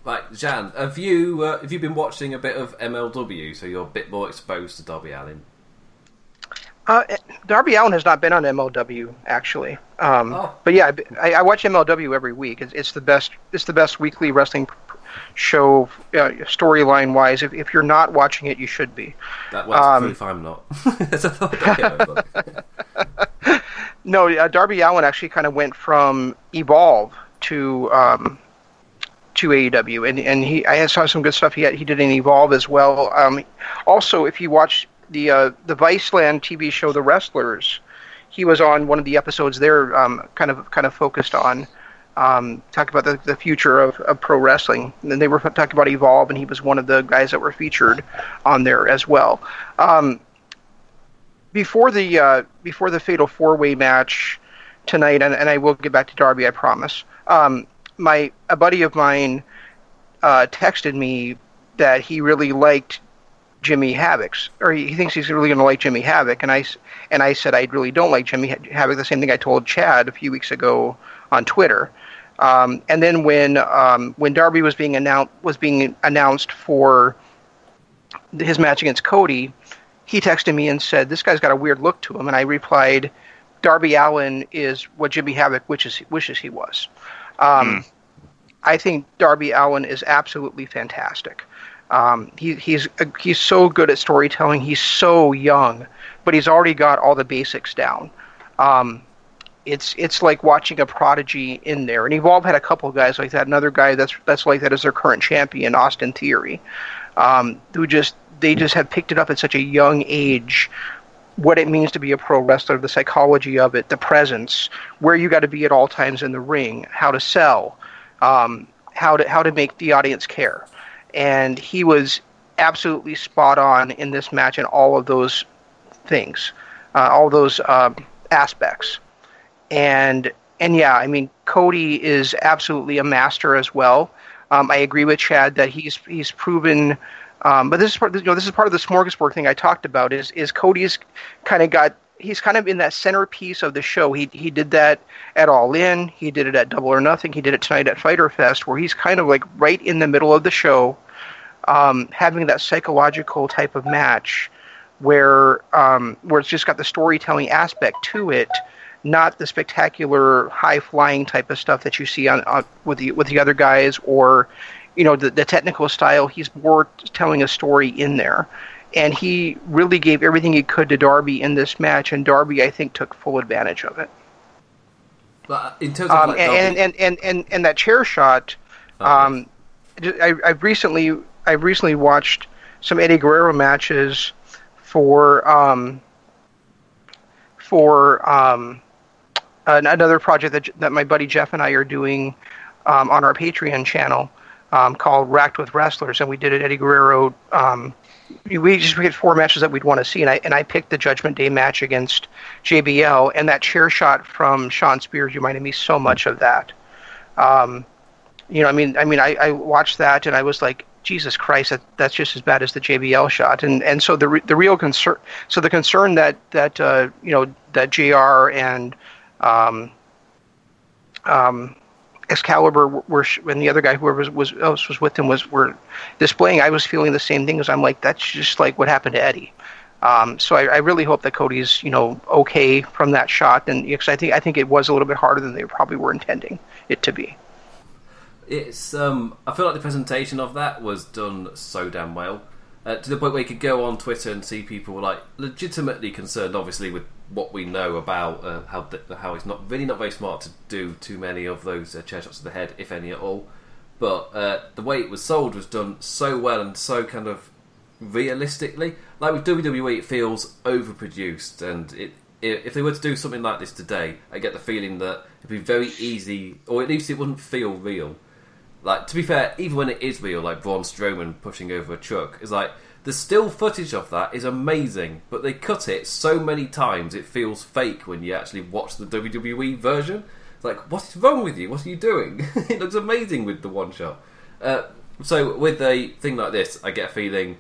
Right, Jan, have you uh, have you been watching a bit of MLW, so you're a bit more exposed to Darby Allin? Uh, Darby Allin has not been on MLW actually, um, oh. but yeah, I, I, watch MLW every week. It's, it's, the best. It's the best weekly wrestling show uh, storyline wise. If, if you're not watching it, you should be. That works um, if I'm not. no, uh, Darby Allin actually kind of went from Evolve to um, to AEW, and and he I saw some good stuff. He had, he did an Evolve as well. Um, also, if you watch the uh, the Viceland TV show The Wrestlers. He was on one of the episodes there, um, kind of kind of focused on um, talk about the, the future of, of pro wrestling. And then they were talking about Evolve, and he was one of the guys that were featured on there as well. Um, before the uh, before the Fatal Four Way match tonight, and, and I will get back to Darby, I promise. Um, my a buddy of mine uh, texted me that he really liked Jimmy Havoc's, or he, thinks he's really going to like Jimmy Havoc, and I and I said I really don't like Jimmy Havoc. The same thing I told Chad a few weeks ago on Twitter. Um, and then when um, when Darby was being announced was being announced for his match against Cody, he texted me and said this guy's got a weird look to him, and I replied, Darby Allin is what Jimmy Havoc wishes wishes he was. Um, mm. I think Darby Allin is absolutely fantastic. Um, he, he's uh, he's so good at storytelling. He's so young, but he's already got all the basics down. Um, it's it's like watching a prodigy in there. And Evolve had a couple of guys like that. Another guy that's that's like that is their current champion, Austin Theory, um, who just they just have picked it up at such a young age. What it means to be a pro wrestler, the psychology of it, the presence, where you got to be at all times in the ring, how to sell, um, how to how to make the audience care and he was absolutely spot on in this match in all of those things, uh, all those uh, aspects. And and yeah, I mean Cody is absolutely a master as well. Um, I agree with Chad that he's he's proven. Um, but this is part, you know, this is part of the smorgasbord thing I talked about. Is is Cody's kind of got he's kind of in that centerpiece of the show. He he did that at All In. He did it at Double or Nothing. He did it tonight at Fyter Fest, where he's kind of like right in the middle of the show, um, having that psychological type of match, where um, where it's just got the storytelling aspect to it, not the spectacular high flying type of stuff that you see on, on with the with the other guys or. You know the, the technical style. He's more telling a story in there and he really gave everything he could to Darby in this match, and Darby, I think, took full advantage of it. But in terms of Um, like and, and, and, and, and that chair shot, Oh, um, I, I've recently I've recently watched some Eddie Guerrero matches for um, for um, an- another project that that my buddy Jeff and I are doing um, on our Patreon channel um, called Racked with Wrestlers, and we did an Eddie Guerrero. Um, we just picked four matches that we'd want to see, and I and I picked the Judgment Day match against JBL, and that chair shot from Shawn Spears reminded me so much of that. Um, you know, I mean, I mean, I, I watched that and I was like, Jesus Christ, that, that's just as bad as the JBL shot. And and so the re- the real concern, so the concern that that uh, you know that JR and um, um, Excalibur were, and the other guy, whoever was, was else was with him, was were displaying. I was feeling the same thing as I'm like, that's just like what happened to Eddie. Um, so I, I really hope that Cody's you know okay from that shot, and because I think I think it was a little bit harder than they probably were intending it to be. It's um, I feel like the presentation of that was done so damn well, uh, to the point where you could go on Twitter and see people like legitimately concerned, obviously with what we know about uh, how th- how he's not really not very smart to do too many of those uh, chair shots to the head, if any at all. But uh, the way it was sold was done so well and so kind of realistically. Like with WWE, it feels overproduced, and it i- if they were to do something like this today, I get the feeling that it'd be very easy, or at least it wouldn't feel real. Like to be fair, even when it is real, like Braun Strowman pushing over a truck, is like the still footage of that is amazing, but they cut it so many times it feels fake when you actually watch the WWE version. It's like, what is wrong with you? What are you doing? it looks amazing with the one shot. Uh, so with a thing like this, I get a feeling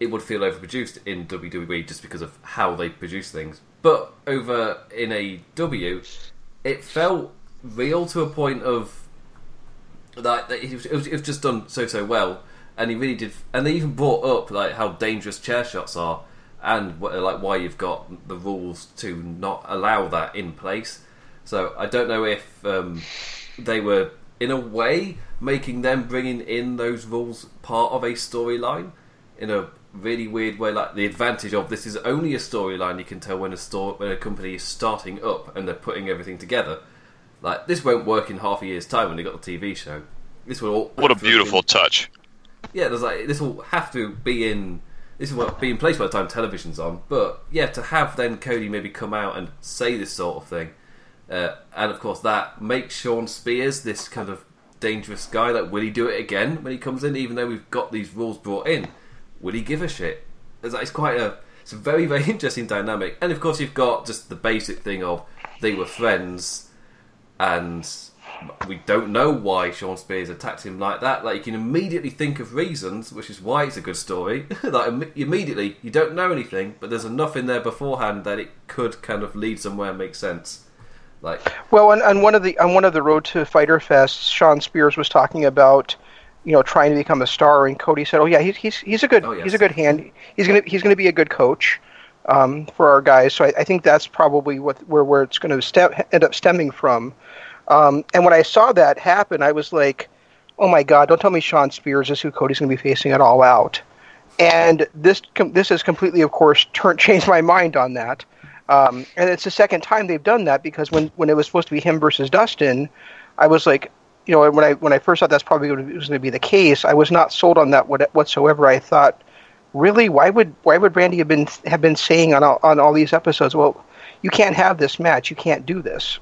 it would feel overproduced in WWE just because of how they produce things. But over in AEW, it felt real to a point of like that it was, it was, it was just done so so well, and he really did. And they even brought up like how dangerous chair shots are, and what, like why you've got the rules to not allow that in place. So I don't know if um, they were in a way making them bringing in those rules part of a storyline in a really weird way. Like the advantage of this is only a storyline you can tell when a store when a company is starting up and they're putting everything together. Like this won't work in half a year's time when they got the TV show. This will all What a beautiful touch. yeah, there's like this will have to be in. This is what be in place by the time television's on. But yeah, to have then Cody maybe come out and say this sort of thing, uh, and of course that makes Shawn Spears this kind of dangerous guy. Like, will he do it again when he comes in? Even though we've got these rules brought in, will he give a shit? It's, like, it's quite a. It's a very very interesting dynamic, and of course you've got just the basic thing of they were friends, and we don't know why Shawn Spears attacked him like that. Like you can immediately think of reasons, which is why it's a good story. like im- immediately, you don't know anything, but there's enough in there beforehand that it could kind of lead somewhere and make sense. Like Well, on, on one of the on one of the Road to Fyter Fests, Shawn Spears was talking about, you know, trying to become a star, and Cody said, "Oh yeah, he's he's he's a good Oh, yes. he's a good hand. He's gonna he's gonna be a good coach um, for our guys." So I, I think that's probably what where where it's going to stem, end up stemming from. Um, and when I saw that happen, I was like, "Oh my God! Don't tell me Shawn Spears is who Cody's going to be facing at All Out." And this com- this has completely, of course, turned changed my mind on that. Um, and it's the second time they've done that because when, when it was supposed to be him versus Dustin, I was like, you know, when I when I first thought that's probably to, was going to be the case, I was not sold on that whatsoever. I thought, really, why would why would Brandi have been have been saying on all, on all these episodes, well, you can't have this match, you can't do this,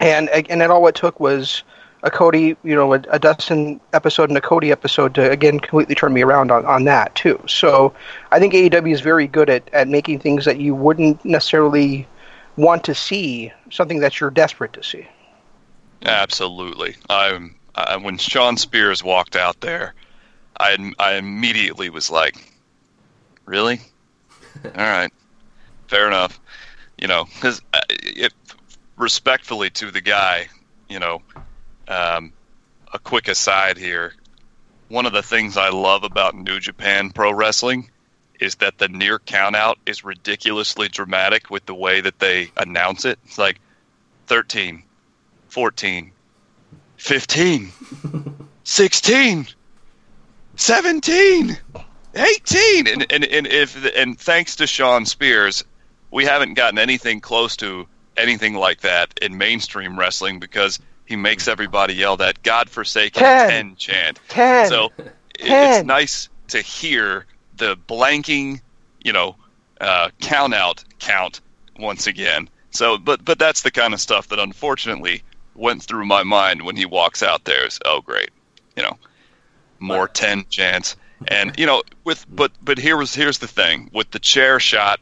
and and then all it took was a Cody, you know, a, a Dustin episode and a Cody episode to again completely turn me around on, on that too. So I think AEW is very good at, at making things that you wouldn't necessarily want to see, something that you're desperate to see. Absolutely. I'm uh, when Shawn Spears walked out there, I I immediately was like, really? All right, fair enough. You know, because respectfully to the guy, you know, um, a quick aside here. One of the things I love about New Japan Pro Wrestling is that the near countout is ridiculously dramatic with the way that they announce it. It's like 13, 14, 15, 16, 17, 18. And, and, and, if, and thanks to Shawn Spears, we haven't gotten anything close to anything like that in mainstream wrestling because he makes everybody yell that godforsaken 10, 10 chant. 10. So 10. it's nice to hear the blanking, you know, uh, count out count once again. So, but but that's the kind of stuff that unfortunately went through my mind when he walks out there. Is oh great, you know, more ten chance, and you know with but but here was here's the thing with the chair shot,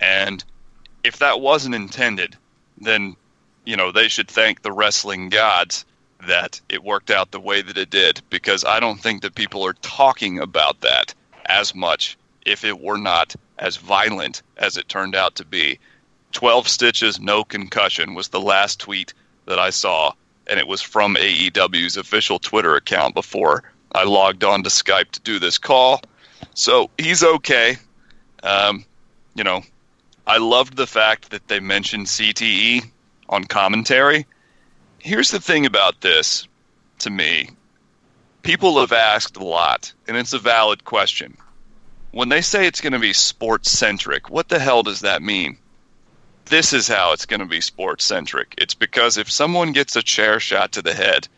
and if that wasn't intended, then you know they should thank the wrestling gods that it worked out the way that it did because I don't think that people are talking about that as much if it were not as violent as it turned out to be. 12 stitches, no concussion was the last tweet that I saw, and it was from AEW's official Twitter account before I logged on to Skype to do this call. So he's okay. Um, you know, I loved the fact that they mentioned CTE on commentary. Here's the thing about this to me people have asked a lot, and it's a valid question. When they say it's going to be sports centric, what the hell does that mean? This is how it's going to be sports centric. It's because if someone gets a chair shot to the head,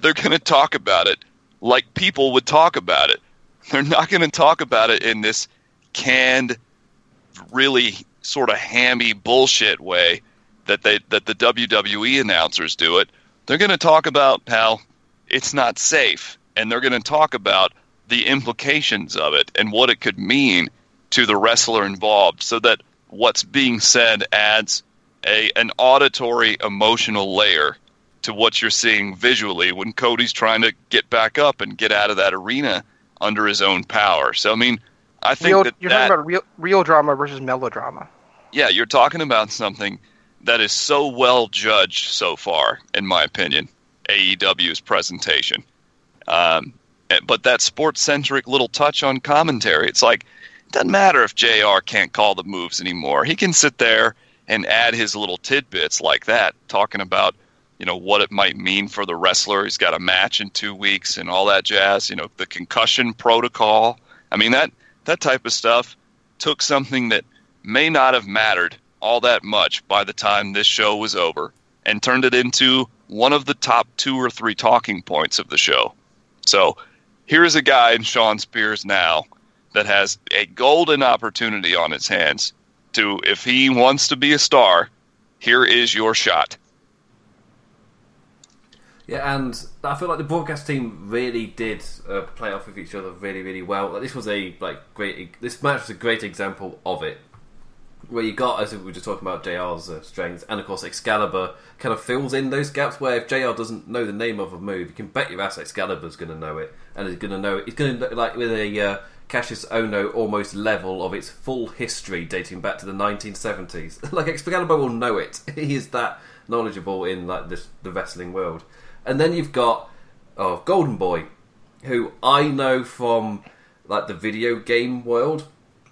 they're going to talk about it like people would talk about it. They're not going to talk about it in this canned, really sort of hammy bullshit way that they that the WWE announcers do it. They're going to talk about how it's not safe and they're going to talk about the implications of it and what it could mean to the wrestler involved so that what's being said adds a an auditory emotional layer to what you're seeing visually when Cody's trying to get back up and get out of that arena under his own power. So I mean, I think real, that you're that, talking about real real drama versus melodrama. Yeah, you're talking about something that is so well judged so far, in my opinion. AEW's presentation. Um, eh, but that sports centric little touch on commentary, it's like, it doesn't matter if JR can't call the moves anymore. He can sit there and add his little tidbits like that, talking about, you know, what it might mean for the wrestler. He's got a match in two weeks and all that jazz, you know, the concussion protocol. I mean, that, that type of stuff took something that may not have mattered all that much by the time this show was over and turned it into one of the top two or three talking points of the show. So here's a guy in Shawn Spears now that has a golden opportunity on his hands to, if he wants to be a star, here is your shot. Yeah, and I feel like the broadcast team really did uh, play off with each other really, really well. Like, this was a like great. This match was a great example of it where you got, as we were just talking about JR's uh, strengths, and of course Excalibur kind of fills in those gaps where if JR doesn't know the name of a move, you can bet your ass Excalibur's going to know it, and he's going to know it. He's going to like with a uh, Kassius Ohno almost level of its full history dating back to the 1970s. like Excalibur will know it. he is that knowledgeable in like this, the wrestling world. And then you've got oh Golden Boy, who I know from like the video game world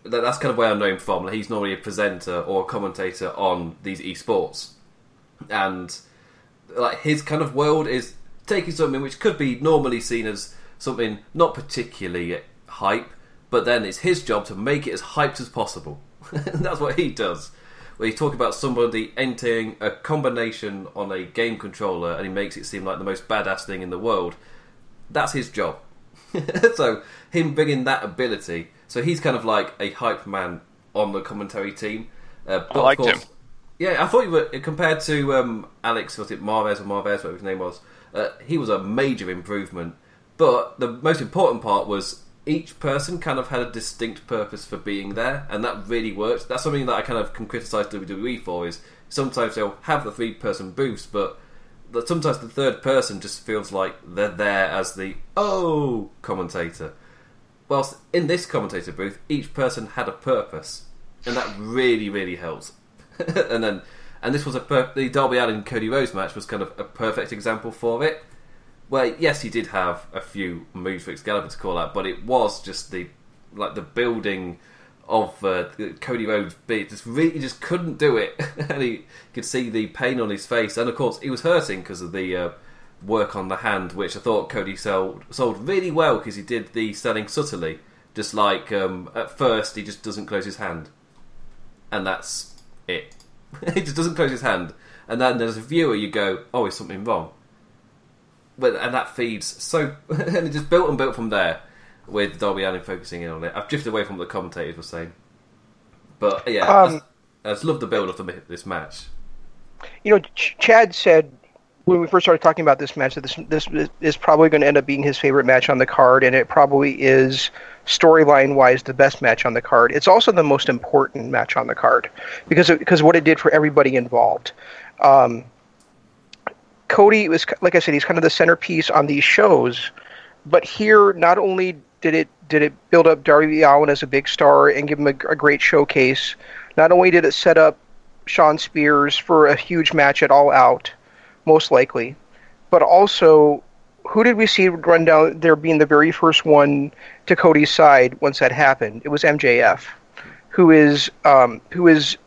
that's kind of where I know him from. Like, he's normally a presenter or a commentator on these esports, and like his kind of world is taking something which could be normally seen as something not particularly hype, but then it's his job to make it as hyped as possible. that's what he does. Where you talk about somebody entering a combination on a game controller and he makes it seem like the most badass thing in the world. That's his job. so him bringing that ability so he's kind of like a hype man on the commentary team. Uh, but I liked course, him. Yeah, I thought you were compared to um, Alex. Was it Marvez or Marvez? Whatever his name was. Uh, he was a major improvement. But the most important part was each person kind of had a distinct purpose for being there, and that really worked. That's something that I kind of can criticize WWE for. Is sometimes they'll have the three person booths, but sometimes the third person just feels like they're there as the oh commentator. Whilst in this commentator booth, each person had a purpose, and that really, really helps. and then, and this was a per- the Darby Allin Cody Rhodes match was kind of a perfect example for it. Where yes, he did have a few moves for Excalibur to call out, but it was just the like the building of uh, Cody Rhodes beat. Just really, he just couldn't do it, and he could see the pain on his face. And of course, he was hurting because of the uh, work on the hand, which I thought Cody sold sold really well because he did the selling subtly. Just like um, at first, he just doesn't close his hand, and that's it. he just doesn't close his hand, and then as a viewer, you go, "Oh, is something wrong?" But and that feeds so, and it just built and built from there with Darby Allin focusing in on it. I've drifted away from what the commentators were saying, but yeah, Um, I, just love the build of the, this match. You know, Ch- Chad said when we first started talking about this match that this this is probably going to end up being his favorite match on the card, and it probably is storyline wise the best match on the card. It's also the most important match on the card because because what it did for everybody involved. Um, Cody was like I said, he's kind of the centerpiece on these shows, but here not only did it did it build up Darby Allin as a big star and give him a, a great showcase, not only did it set up Shawn Spears for a huge match at All Out, most likely, but also who did we see run down there being the very first one to Cody's side once that happened? It was MJF, who is um, who is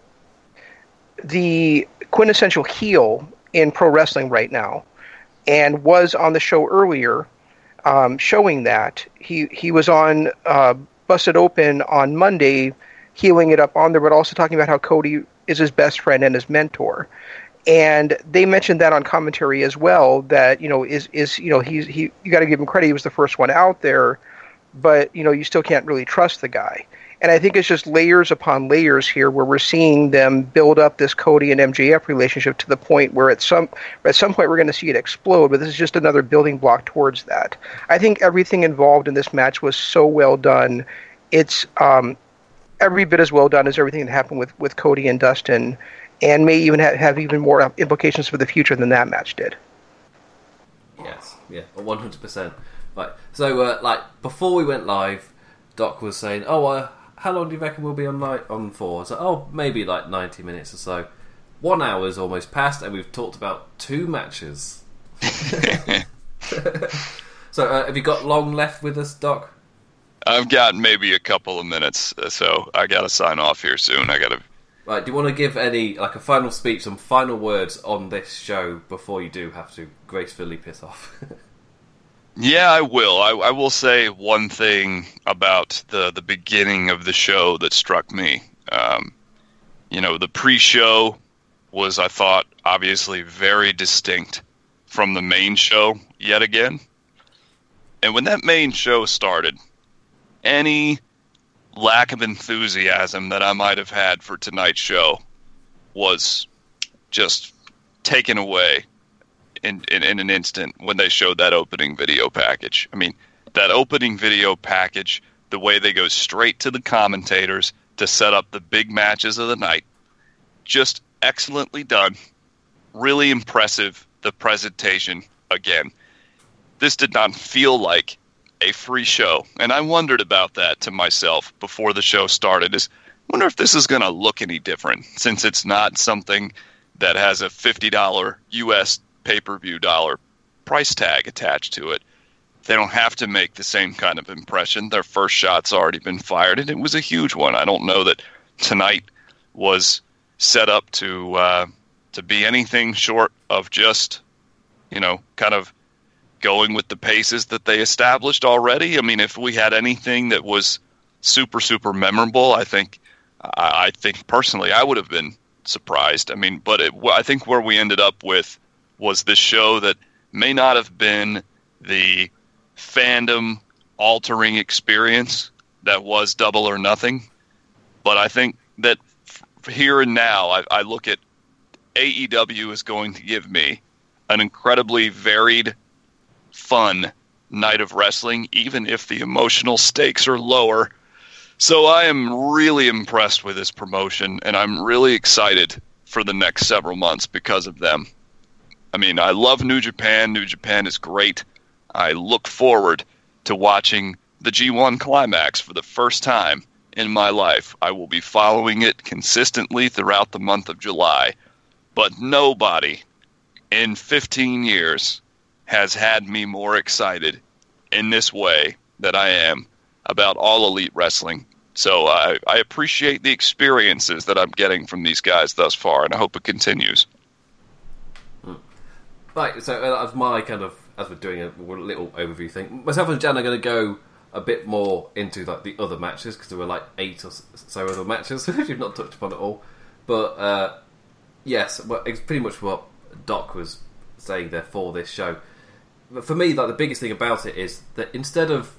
the quintessential heel in pro wrestling right now, and was on the show earlier, um, showing that he he was on uh, Busted Open on Monday, heeling it up on there, but also talking about how Cody is his best friend and his mentor. And they mentioned that on commentary as well. That you know is is you know he's he you got to give him credit. He was the first one out there, but you know you still can't really trust the guy. And I think it's just layers upon layers here, where we're seeing them build up this Cody and MJF relationship to the point where at some at some point we're going to see it explode. But this is just another building block towards that. I think everything involved in this match was so well done. It's um, every bit as well done as everything that happened with, with Cody and Dustin, and may even have, have even more implications for the future than that match did. Yes, yeah, one hundred percent. Right. So, uh, like before we went live, Doc was saying, "Oh, uh, how long do you reckon we'll be on like on for?" So, oh, maybe like ninety minutes or so. One hour's almost passed, and we've talked about two matches. so, uh, have you got long left with us, Doc? I've got maybe a couple of minutes, uh, so I got to sign off here soon. I got to. Right, do you want to give any like a final speech, some final words on this show before you do have to gracefully piss off? Yeah, I will. I, I, will say one thing about the the beginning of the show that struck me. Um, you know, the pre-show was, I thought, obviously very distinct from the main show yet again. And when that main show started, any lack of enthusiasm that I might have had for tonight's show was just taken away in, in, in, an instant when they showed that opening video package. I mean, that opening video package, the way they go straight to the commentators to set up the big matches of the night, just excellently done. Really impressive, the presentation again. This did not feel like a free show. And I wondered about that to myself before the show started is wonder if this is going to look any different since it's not something that has a $50 US pay per view dollar price tag attached to it. They don't have to make the same kind of impression. Their first shot's already been fired, and it was a huge one. I don't know that tonight was set up to uh, to be anything short of just, you know, kind of going with the paces that they established already. I mean, if we had anything that was super super memorable, I think I, I think personally I would have been surprised. I mean, but it, I think where we ended up with was this show that may not have been the fandom altering experience that was double or nothing. But I think that here and now, I, I look at AEW is going to give me an incredibly varied, fun night of wrestling, even if the emotional stakes are lower. So I am really impressed with this promotion, and I'm really excited for the next several months because of them. I mean, I love New Japan. New Japan is great. I look forward to watching the G1 climax for the first time in my life. I will be following it consistently throughout the month of July. But nobody in 15 years has had me more excited in this way that I am about all elite wrestling. So I, I appreciate the experiences that I'm getting from these guys thus far, and I hope it continues. Right, so uh, as my kind of as we're doing a little overview thing, myself and Jan are going to go a bit more into like the other matches because there were like eight or so other matches which we've not touched upon at all. But uh, yes, well, it's pretty much what Doc was saying there for this show. But for me, like the biggest thing about it is that instead of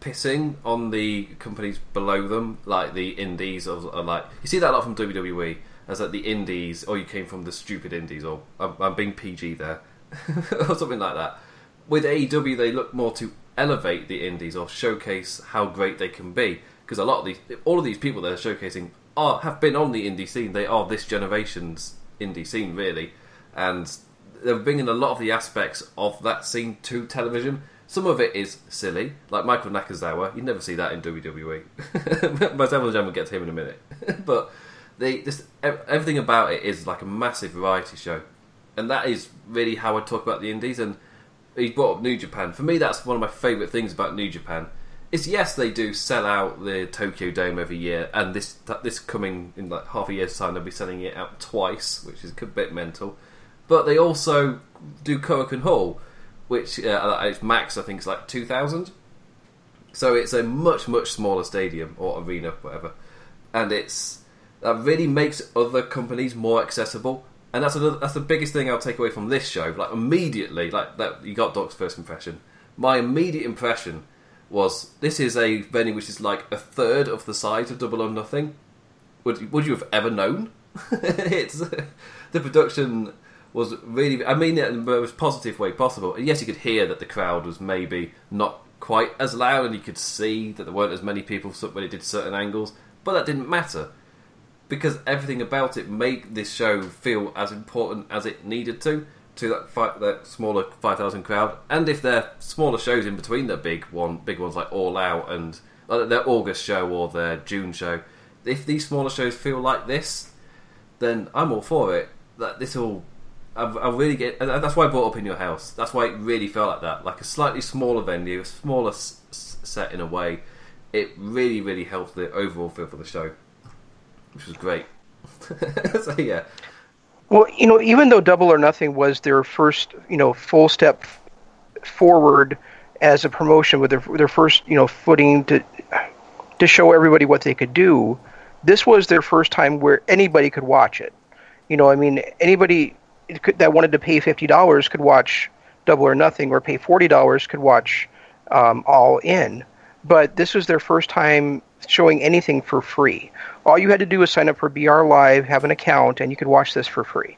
pissing on the companies below them, like the indies, or like you see that a lot from WWE as like the indies, or you came from the stupid indies, or I'm, I'm being PG there, or something like that. With AEW, they look more to elevate the indies or showcase how great they can be. Because a lot of these, all of these people they're showcasing are have been on the indie scene. They are this generation's indie scene, really, and they're bringing a lot of the aspects of that scene to television. Some of it is silly, like Michael Nakazawa. You never see that in WWE. Myself and Jen will get to him in a minute, but they just everything about it is like a massive variety show, and that is really how I talk about the indies. And he brought up New Japan. For me, that's one of my favourite things about New Japan. Is yes, they do sell out the Tokyo Dome every year, and this this coming in like half a year's time, they'll be selling it out twice, which is a bit mental. But they also do Korakuen Hall, which uh, its max I think is like two thousand. So it's a much much smaller stadium or arena, whatever, and it's that really makes other companies more accessible. And that's another, that's the biggest thing I'll take away from this show. Like immediately, like that you got Doc's first impression. My immediate impression was this is a venue which is like a third of the size of Double or Nothing. Would would you have ever known? it's the production was really. I mean it in the most positive way possible. Yes, you could hear that the crowd was maybe not quite as loud, and you could see that there weren't as many people when it did certain angles. But that didn't matter because everything about it made this show feel as important as it needed to to that that smaller five thousand crowd. And if they're smaller shows in between the big one, big ones like All Out and uh, like their August show or their June show, if these smaller shows feel like this, then I'm all for it. That this. I, I really get. That's why I brought up in your house. That's why it really felt like that, like a slightly smaller venue, a smaller s- set in a way. It really, really helped the overall feel for the show which was great. so yeah. Well, you know, even though Double or Nothing was their first, you know, full step forward as a promotion with their their first, you know, footing to to show everybody what they could do, this was their first time where anybody could watch it. You know, I mean, anybody could, that wanted to pay fifty dollars could watch Double or Nothing, or pay forty dollars could watch um, All In. But this was their first time showing anything for free all you had to do was sign up for BR Live, have an account, and you could watch this for free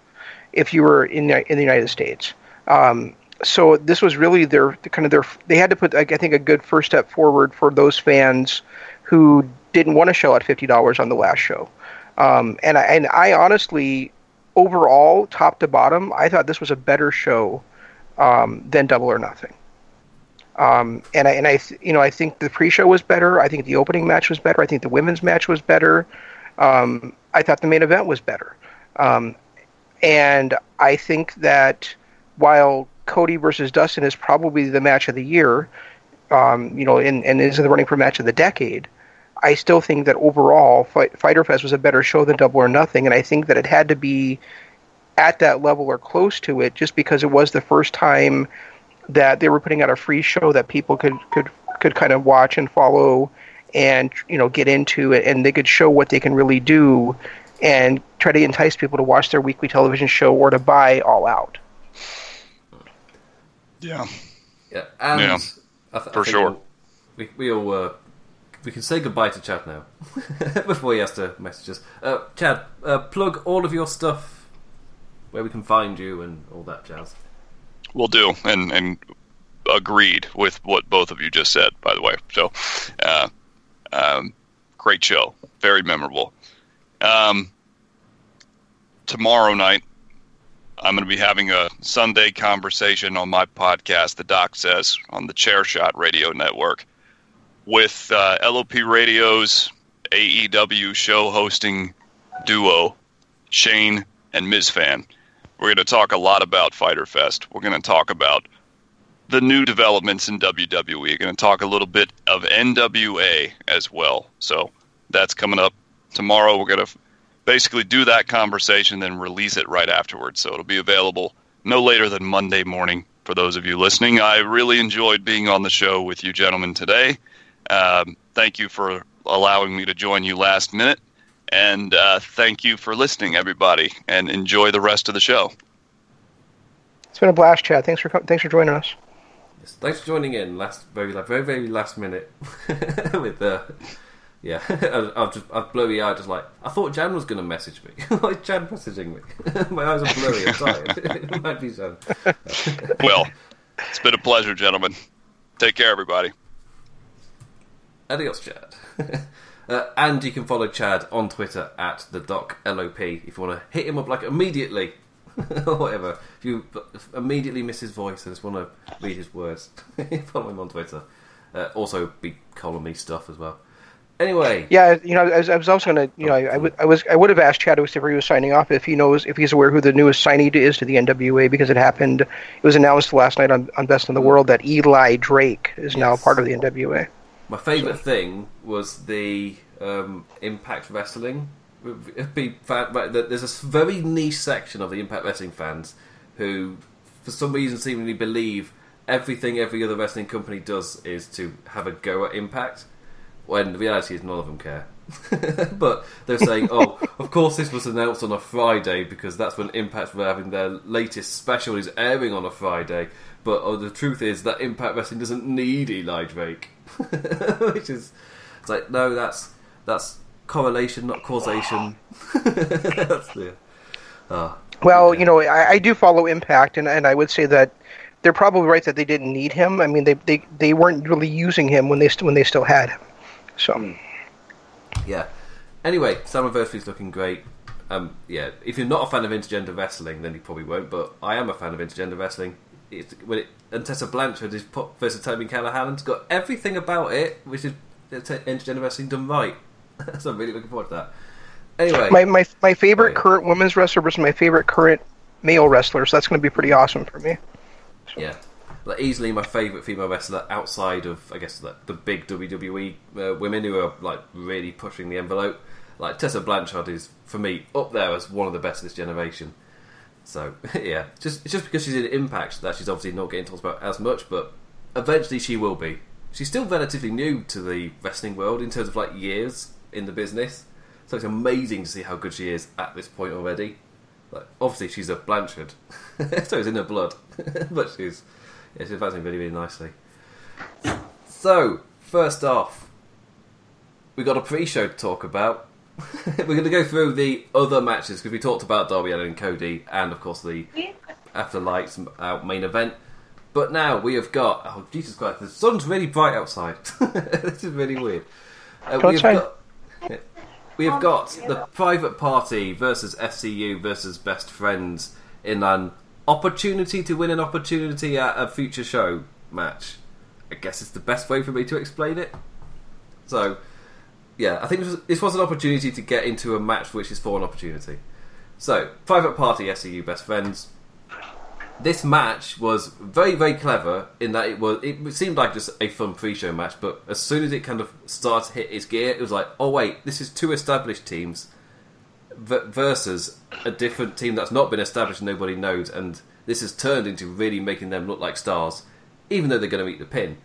if you were in the, in the United States. Um, so this was really their kind of their they had to put I think a good first step forward for those fans who didn't want to shell out fifty dollars on the last show. Um, and I, and I honestly, overall, top to bottom, I thought this was a better show um, than Double or Nothing. Um, and I and I you know I think the pre-show was better. I think the opening match was better. I think the women's match was better. Um, I thought the main event was better. Um, and I think that while Cody versus Dustin is probably the match of the year, um, you know, and, and is the running for match of the decade, I still think that overall Fight, Fyter Fest was a better show than Double or Nothing, and I think that it had to be at that level or close to it just because it was the first time that they were putting out a free show that people could could could kind of watch and follow and you know get into it and they could show what they can really do and try to entice people to watch their weekly television show or to buy all out yeah yeah and yeah, I th- for I sure we, we all uh, we can say goodbye to Chad now before he has to message us. Uh, Chad, uh, plug all of your stuff where we can find you and all that jazz. Will do, and and agreed with what both of you just said. By the way, so uh, um, great show, very memorable. Um, tomorrow night, I'm going to be having a Sunday conversation on my podcast, The Doc Says, on the Chairshot Radio Network, with uh, LOP Radio's AEW show hosting duo, Shane and Ms. Fan. We're going to talk a lot about Fyter Fest. We're going to talk about the new developments in WWE. We're going to talk a little bit of NWA as well. So that's coming up tomorrow. We're going to basically do that conversation, then release it right afterwards. So it'll be available no later than Monday morning for those of you listening. I really enjoyed being on the show with you gentlemen today. Um, thank you for allowing me to join you last minute. And uh, thank you for listening, everybody, and enjoy the rest of the show. It's been a blast, Chad. Thanks for thanks for joining us. Yes, thanks for joining in. Last very very very last minute with the. Uh, yeah, I've just I've blurry eyed. Just like I thought, Jan was going to message me. Why is Jan messaging me? My eyes are blurry. I'm tired. it might be Jan. well, it's been a pleasure, gentlemen. Take care, everybody. Adios, Chad. Uh, and you can follow Chad on Twitter at the Doc LOP if you want to hit him up like immediately or whatever. If you immediately miss his voice and just want to read his words, follow him on Twitter. Uh, also, be calling me stuff as well. Anyway, yeah, you know, I was, I was also going to, you know, I, would, was, I would have asked Chad if he was signing off if he knows, if he's aware who the newest signee is to the NWA because it happened. It was announced last night on, on Best in the World that Eli Drake is yes. now part of the NWA. My favourite thing was the um, Impact Wrestling. There's a very niche section of the Impact Wrestling fans who, for some reason, seemingly believe everything every other wrestling company does is to have a go at Impact, when the reality is none of them care. but they're saying, oh, of course this was announced on a Friday because that's when Impact were having their latest special is airing on a Friday. But oh, the truth is that Impact Wrestling doesn't need Eli Drake. Which is, it's like, no, that's that's correlation, not causation. that's. Uh, well, okay. you know, I, I, do follow Impact, and, and I would say that they're probably right that they didn't need him. I mean, they they, they weren't really using him when they st- when they still had him. So. Hmm. Yeah. Anyway, is looking great. Um, yeah, if you're not a fan of intergender wrestling, then you probably won't. But I am a fan of intergender wrestling. It's, when it, and Tessa Blanchard is put versus Toby Callihan. It's got everything about it, which is intergender wrestling done right. so I'm really looking forward to that. Anyway, my my, my favorite current women's wrestler versus my favorite current male wrestler. So that's going to be pretty awesome for me. So. Yeah, like easily my favorite female wrestler outside of I guess the, the big WWE uh, women who are like really pushing the envelope. Like Tessa Blanchard is for me up there as one of the best of this generation. So yeah, just just because she's in Impact that she's obviously not getting talked about as much, but eventually she will be. She's still relatively new to the wrestling world in terms of like years in the business. So it's amazing to see how good she is at this point already. Like, obviously, she's a Blanchard, so it's in her blood, but she's yeah, she's advancing really, really nicely. So, first off, we got a pre-show to talk about. We're going to go through the other matches because we talked about Darby Allin and Cody, and of course the After Lights out main event. But now we have got oh Jesus Christ, the sun's really bright outside. this is really weird. Uh, we have got we have got the private party versus SCU versus best friends in an opportunity to win an opportunity at a future show match. I guess it's the best way for me to explain it. So, yeah, I think this was, this was an opportunity to get into a match which is for an opportunity. So, private party SCU best friends this match was very very clever in that it was it seemed like just a fun pre-show match but as soon as it kind of started to hit its gear it was like oh wait this is two established teams versus a different team that's not been established and nobody knows and this has turned into really making them look like stars even though they're going to meet the pin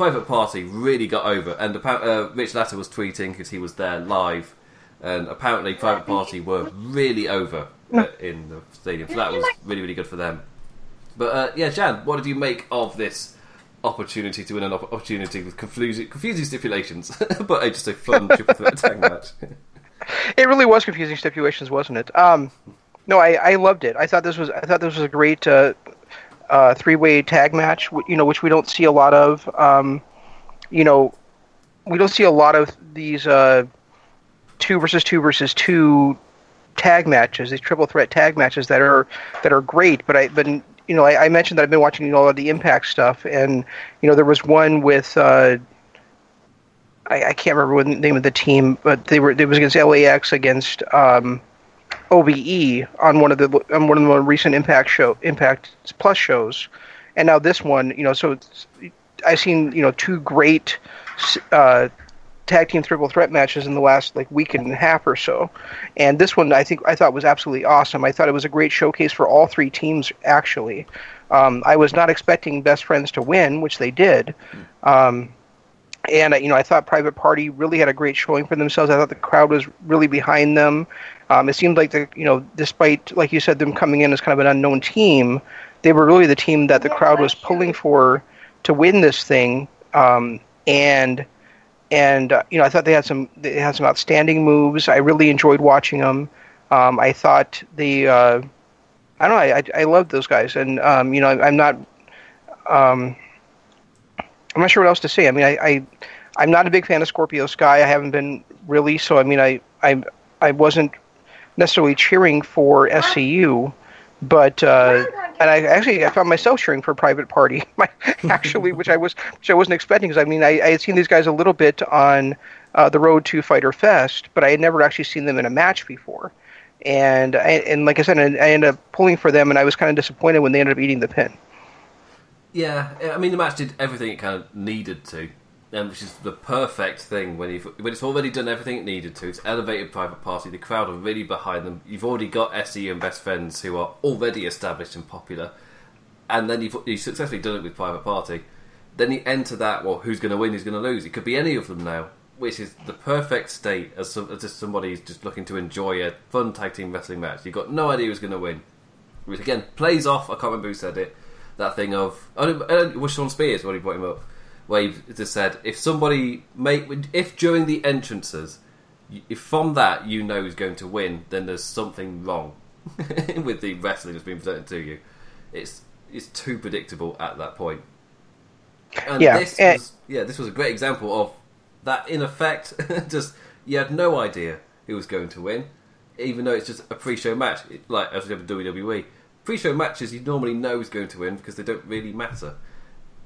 private party really got over and uh, rich latter was tweeting because he was there live and apparently private party were really over uh, in the stadium so that was really really good for them but uh, yeah, Jan, what did you make of this opportunity to win an opportunity with confusing, confusing stipulations, but just a fun triple threat tag match? It really was confusing stipulations, wasn't it? Um, no, I, I loved it. I thought this was I thought this was a great uh, uh, three way tag match. You know, which we don't see a lot of. Um, you know, we don't see a lot of these uh, two versus two versus two tag matches, these triple threat tag matches that are that are great. But I but you know I, I mentioned that I've been watching you know, of the Impact stuff, and you know there was one with. Uh, I, I can't remember what the name of the team, but they were it was against LAX against um, OVE on one of the on one of the more recent Impact show Impact Plus shows, and now this one, you know, so I've seen you know two great uh, tag team triple threat matches in the last like week and a half or so, and this one I think I thought was absolutely awesome. I thought it was a great showcase for all three teams. Actually, um, I was not expecting Best Friends to win, which they did. Um, and you know, I thought Private Party really had a great showing for themselves. I thought the crowd was really behind them. Um, it seemed like the you know, despite like you said, them coming in as kind of an unknown team, they were really the team that the crowd was pulling for to win this thing. Um, and and uh, you know, I thought they had some they had some outstanding moves. I really enjoyed watching them. Um, I thought the uh, I don't know, I I, I loved those guys, and um, you know, I'm not. Um, I'm not sure what else to say. I mean, I, I I'm not a big fan of Scorpio Sky. I haven't been really. So I mean, I I I wasn't necessarily cheering for SCU, but uh, and I actually I found myself cheering for Private Party, actually, which I was which I wasn't expecting because I mean I, I had seen these guys a little bit on uh, the road to Fyter Fest, but I had never actually seen them in a match before. And I, and like I said, I ended up pulling for them, and I was kind of disappointed when they ended up eating the pin. Yeah, I mean the match did everything it kind of needed to, um, which is the perfect thing when you've when it's already done everything it needed to. It's elevated private party. The crowd are really behind them. You've already got SE and best friends who are already established and popular, and then you've, you've successfully done it with private party. Then you enter that. Well, who's going to win? Who's going to lose? It could be any of them now, which is the perfect state as, some, as just somebody who's just looking to enjoy a fun tag team wrestling match. You've got no idea who's going to win. Which again plays off. I can't remember who said it that thing of oh, it was Shawn Spears when he brought him up, where he just said if somebody make if during the entrances, if from that you know who's going to win, then there's something wrong with the wrestling that's being presented to you. It's it's too predictable at that point. And yeah, this and, was, yeah, this was a great example of that. In effect, just you had no idea who was going to win, even though it's just a pre-show match, like as we have in WWE pre-show matches you normally know is going to win because they don't really matter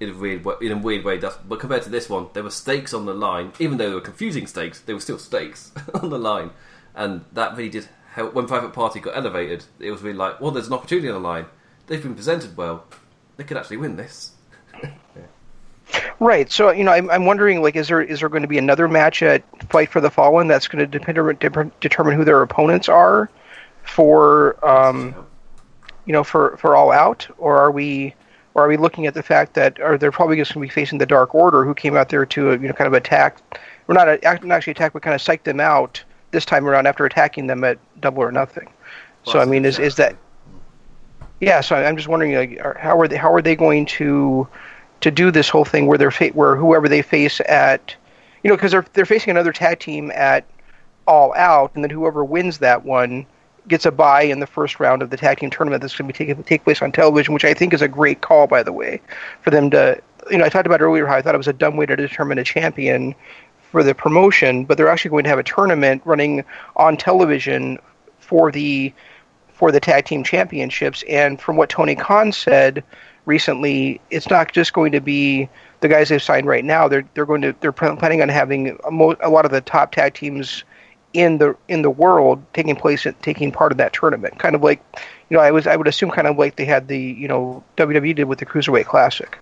in a weird way, in a weird way. But compared to this one, there were stakes on the line. Even though they were confusing stakes, there were still stakes on the line, and that really did help. When Private Party got elevated, it was really like, well, there's an opportunity on the line. They've been presented well. They could actually win this. yeah. Right. So you know, I'm, I'm wondering, like, is there is there going to be another match at Fight for the Fallen that's going to depend, determine who their opponents are for um, you know, for, for all out, or are we, or are we looking at the fact that, are they're probably just going to be facing the Dark Order, who came out there to, uh, you know, kind of attack, or not, not actually attack, but kind of psych them out this time around after attacking them at Double or Nothing. Well, so I mean, is is that? Yeah. So I'm just wondering, like, how are they how are they going to to do this whole thing where they're fa- where whoever they face at, you know, because they're they're facing another tag team at All Out, and then whoever wins that one gets a bye in the first round of the tag team tournament that's going to be taking take place on television, which I think is a great call, by the way, for them to. You know, I talked about earlier how I thought it was a dumb way to determine a champion for the promotion, but they're actually going to have a tournament running on television for the for the tag team championships. And from what Tony Khan said recently, it's not just going to be the guys they've signed right now. They're they're going to they're planning on having a, mo- a lot of the top tag teams in the in the world taking place taking part of that tournament. Kind of like, you know, I was I would assume kind of like they had the you know WWE did with the Cruiserweight Classic.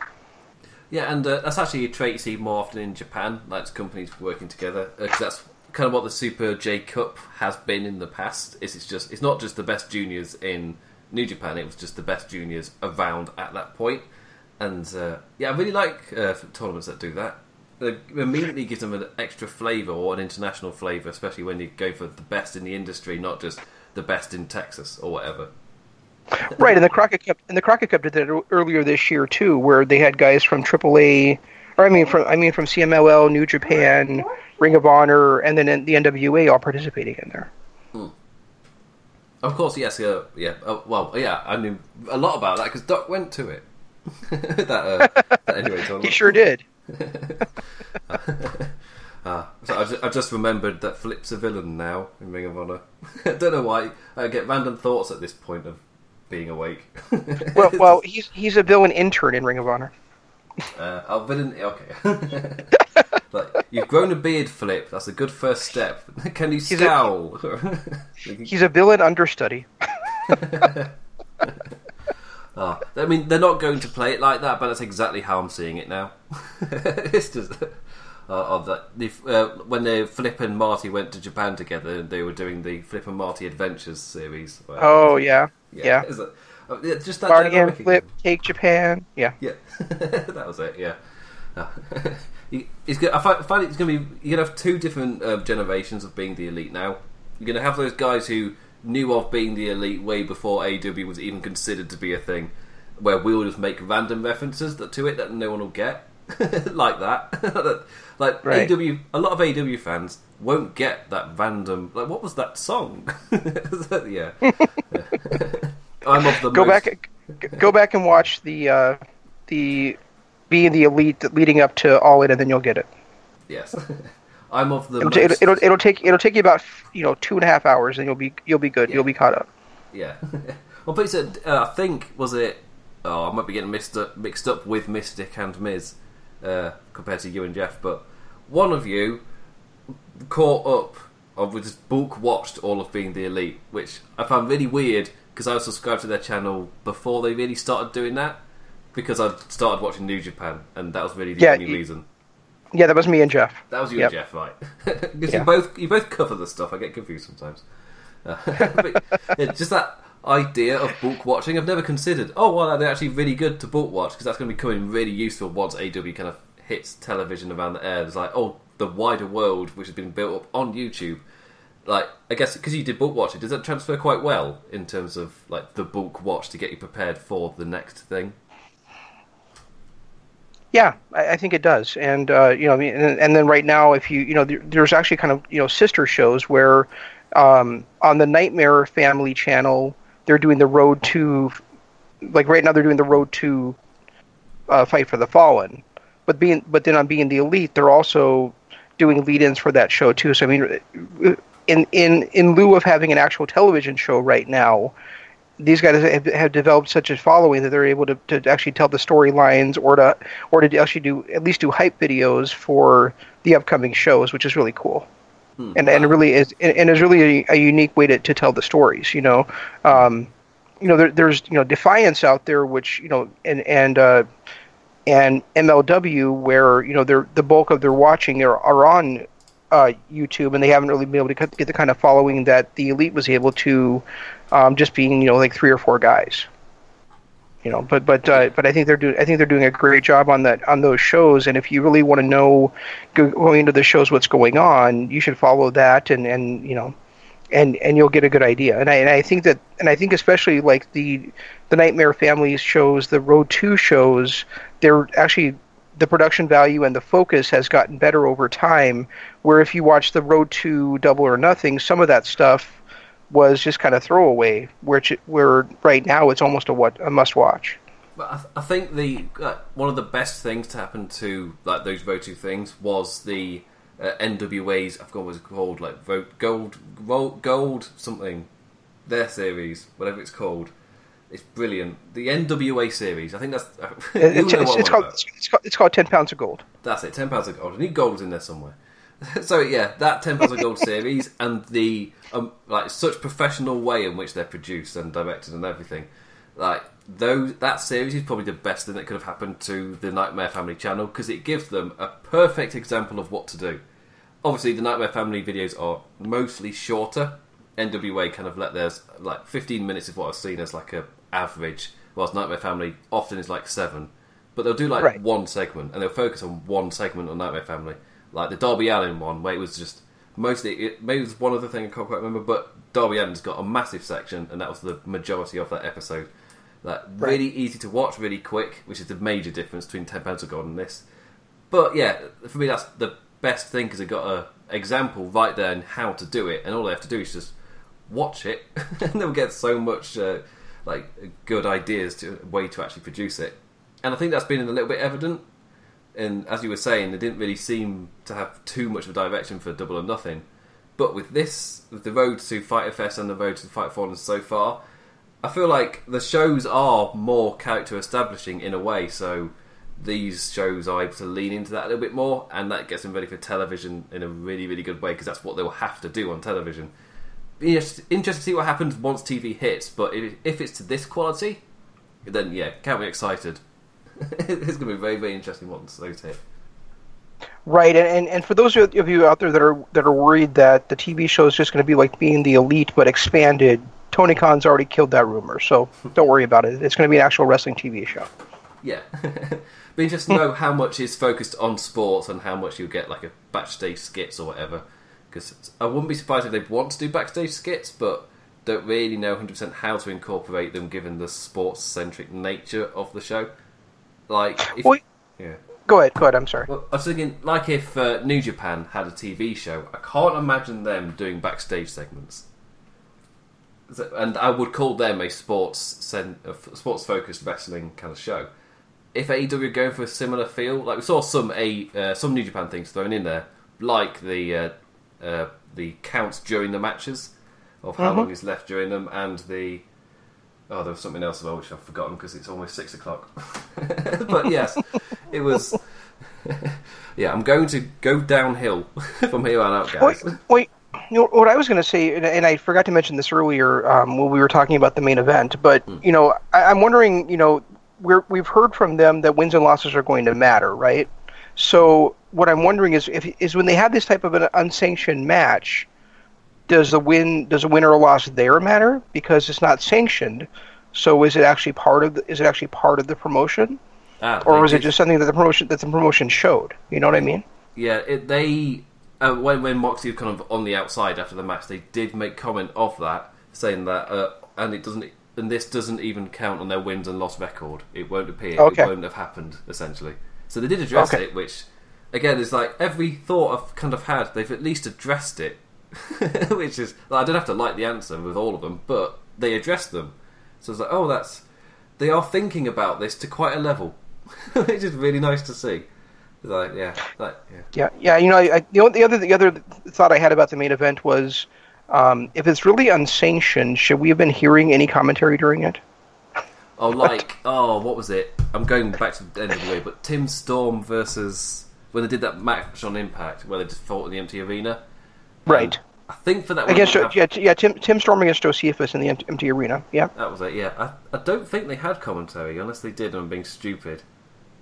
Yeah, and uh, that's actually a trait you see more often in Japan, like companies working together, because uh, that's kind of what the Super J Cup has been in the past. Is it's just it's not just the best juniors in New Japan; it was just the best juniors around at that point. And uh, yeah, I really like uh, tournaments that do that it immediately gives them an extra flavour or an international flavour, especially when you go for the best in the industry, not just the best in Texas or whatever. right, and the Crockett Cup and the Crockett Cup did that earlier this year too, where they had guys from AAA, or I mean from I mean from CMLL, New Japan, Ring of Honor, and then the NWA all participating in there. Hmm. Of course, yes, uh, yeah. Uh, well, yeah, I knew a lot about that because Doc went to it. that, uh, that anyway, he sure did. Uh, so I, just, I just remembered that Flip's a villain now in Ring of Honor. I don't know why. I get random thoughts at this point of being awake. well, well, he's he's a villain intern in Ring of Honor. Uh, oh, villain. Okay. like, you've grown a beard, Flip. That's a good first step. Can you He's a- scowl? He's a villain understudy. Oh, I mean, they're not going to play it like that, but that's exactly how I'm seeing it now. it's just uh, of that uh, when they Flip and Marty went to Japan together, they were doing the Flip and Marty Adventures series. where- Oh yeah, yeah. is it- uh, yeah, just that Marty and Flip take Japan. Yeah. Yeah, that was it. Yeah, No. It's good. I find, I find it's going to be. You're going to have two different uh, generations of being the elite now. You're going to have those guys who knew of being the elite way before AEW was even considered to be a thing, where we'll just make random references that, to it that no one will get, like that. like Right. AEW, a lot of AEW fans won't get that random. Like, what was that song? yeah. I'm of the Go most- back, go back and watch the uh, the being the elite leading up to All In, and then you'll get it. Yes, I'm of the. It'll, most- it'll, it'll take it'll take you about you know two and a half hours, and you'll be you'll be good. Yeah. You'll be caught up. Yeah. well, but uh, I think, was it. Oh, I might be getting mixed up, mixed up with Mystic and Miz uh, compared to you and Jeff, but one of you caught up, or we just bulk watched all of Being the Elite, which I found really weird because I was subscribed to their channel before they really started doing that. Because I started watching New Japan, and that was really the Yeah, only you- reason. Yeah, that was me and Jeff. That was you Yep. and Jeff, right? Because Yeah. you both you both cover the stuff. I get confused sometimes. Uh, but, yeah, just that idea of bulk watching, I've never considered. Oh, well, they're actually really good to bulk watch because that's going to be becoming really useful once AEW kind of hits television around the air. There's like, oh, the wider world which has been built up on YouTube. Like, I guess because you did bulk watching, does that transfer quite well in terms of like the bulk watch to get you prepared for the next thing? Yeah, I, I think it does, and uh, you know, I mean, and, and then right now, if you you know, there, there's actually kind of you know sister shows where um, on the Nightmare Family channel they're doing the Road to, like right now they're doing the Road to uh, Fight for the Fallen, but being but then on being the Elite they're also doing lead-ins for that show too. So I mean, in in in lieu of having an actual television show right now, these guys have, have developed such a following that they're able to, to actually tell the storylines or to or to actually do at least do hype videos for the upcoming shows, which is really cool. And and it really is and and is really a, a unique way to, to tell the stories. You know, um, you know there, there's you know Defiance out there, which you know and and uh, and MLW where you know they're the bulk of their watching are, are on uh, YouTube, and they haven't really been able to get the kind of following that the elite was able to, um, just being you know like three or four guys. You know, but but uh, but I think they're doing I think they're doing a great job on that on those shows. And if you really want to know going into the shows what's going on, you should follow that and and you know, and and you'll get a good idea. And I and I think that and I think especially like the the Nightmare Families shows, the Road Two shows, they're actually the production value and the focus has gotten better over time. Where if you watch the Road to Double or Nothing, some of that stuff was just kind of throwaway. Which where right now it's almost a what a must watch. But I, th- I think the uh, one of the best things to happen to like those voting things was the uh, NWA's I forgot what it's called like vote gold gold, gold something their series whatever it's called it's brilliant the NWA series I think that's It's, it's, it's called it's called it's called ten pounds of gold. That's it, ten pounds of gold. I need gold in there somewhere. so yeah, that ten of gold series and the um, like such professional way in which they're produced and directed and everything. Like those that series is probably the best thing that could have happened to the Nightmare Family channel because it gives them a perfect example of what to do. Obviously, the Nightmare Family videos are mostly shorter. NWA kind of let theirs like 15 minutes is what I've seen as like a average, whilst Nightmare Family often is like seven. But they'll do like Right. one segment and they'll focus on one segment on Nightmare Family, like the Darby Allin one, where it was just mostly it, maybe it was one other thing I can't quite remember, but Darby Allin's got a massive section, and that was the majority of that episode. Like really easy to watch, really quick, which is the major difference between Ten Pounds of Gold and this. But yeah, for me that's the best thing because it got a example right there and how to do it, and all they have to do is just watch it, and they'll get so much uh, like good ideas to way to actually produce it. And I think that's been a little bit evident and as you were saying, they didn't really seem to have too much of a direction for Double or Nothing. But with this, with the road to Fyter Fest and the road to Fight Fallen so far, I feel like the shows are more character establishing in a way. So these shows are able to lean into that a little bit more, and that gets them ready for television in a really, really good way because that's what they will have to do on television. Interesting to see what happens once TV hits, but if it's to this quality, then yeah, can't be excited. it's going to be very, very interesting once those hit. Right, and, and, and for those of you out there that are that are worried that the TV show is just going to be like being the elite but expanded, Tony Khan's already killed that rumor, so don't worry about it. It's going to be an actual wrestling TV show. Yeah. Be just know how much is focused on sports and how much you'll get like a backstage skits or whatever. Because I wouldn't be surprised if they want to do backstage skits, but don't really know 100% how to incorporate them given the sports centric nature of the show. Like, if, Well, yeah. Go ahead, go ahead. I'm sorry. Well, I was thinking, like if uh, New Japan had a TV show, I can't imagine them doing backstage segments. And I would call them a sports sports focused wrestling kind of show. If AEW are going for a similar feel, like we saw some a uh, some New Japan things thrown in there, like the uh, uh, the counts during the matches of how long is left during them, and the oh, there was something else as well which I've forgotten because it's almost six o'clock. but yes, it was. yeah, I'm going to go downhill from here on out, guys. Wait, wait. You know, what I was going to say, and, and I forgot to mention this earlier um, when we were talking about the main event, but you know, I, I'm wondering, you know, we're, we've heard from them that wins and losses are going to matter, right? So what I'm wondering is, if is when they have this type of an unsanctioned match, does the win, does a win or a loss there matter because it's not sanctioned? So is it actually part of the, is it actually part of the promotion, Ah, or was it just something that the promotion that the promotion showed? You know what I mean? Yeah, it, they uh, when when Moxley was kind of on the outside after the match, they did make comment of that, saying that, uh, and it doesn't, and this doesn't even count on their wins and loss record. It won't appear. Okay. It won't have happened essentially. So they did address Okay. it, which again is like every thought I've kind of had, they've at least addressed it, which is like, I don't have to like the answer with all of them, but they address them. So it's like, oh, that's they are thinking about this to quite a level, which is really nice to see. Like, yeah, like, yeah. Yeah, yeah. You know, I, the, the other the other thought I had about the main event was, um, if it's really unsanctioned, should we have been hearing any commentary during it? Oh, like oh, what was it? I'm going back to the end of the way, but Tim Storm versus when they did that match on Impact, where they just fought in the empty arena. Right. I think for that one, Against have- yeah, yeah. Tim Tim Storm against Josephus in the empty, arena. Yeah. that was it. Yeah, I, I don't think they had commentary unless they did, and I'm being stupid.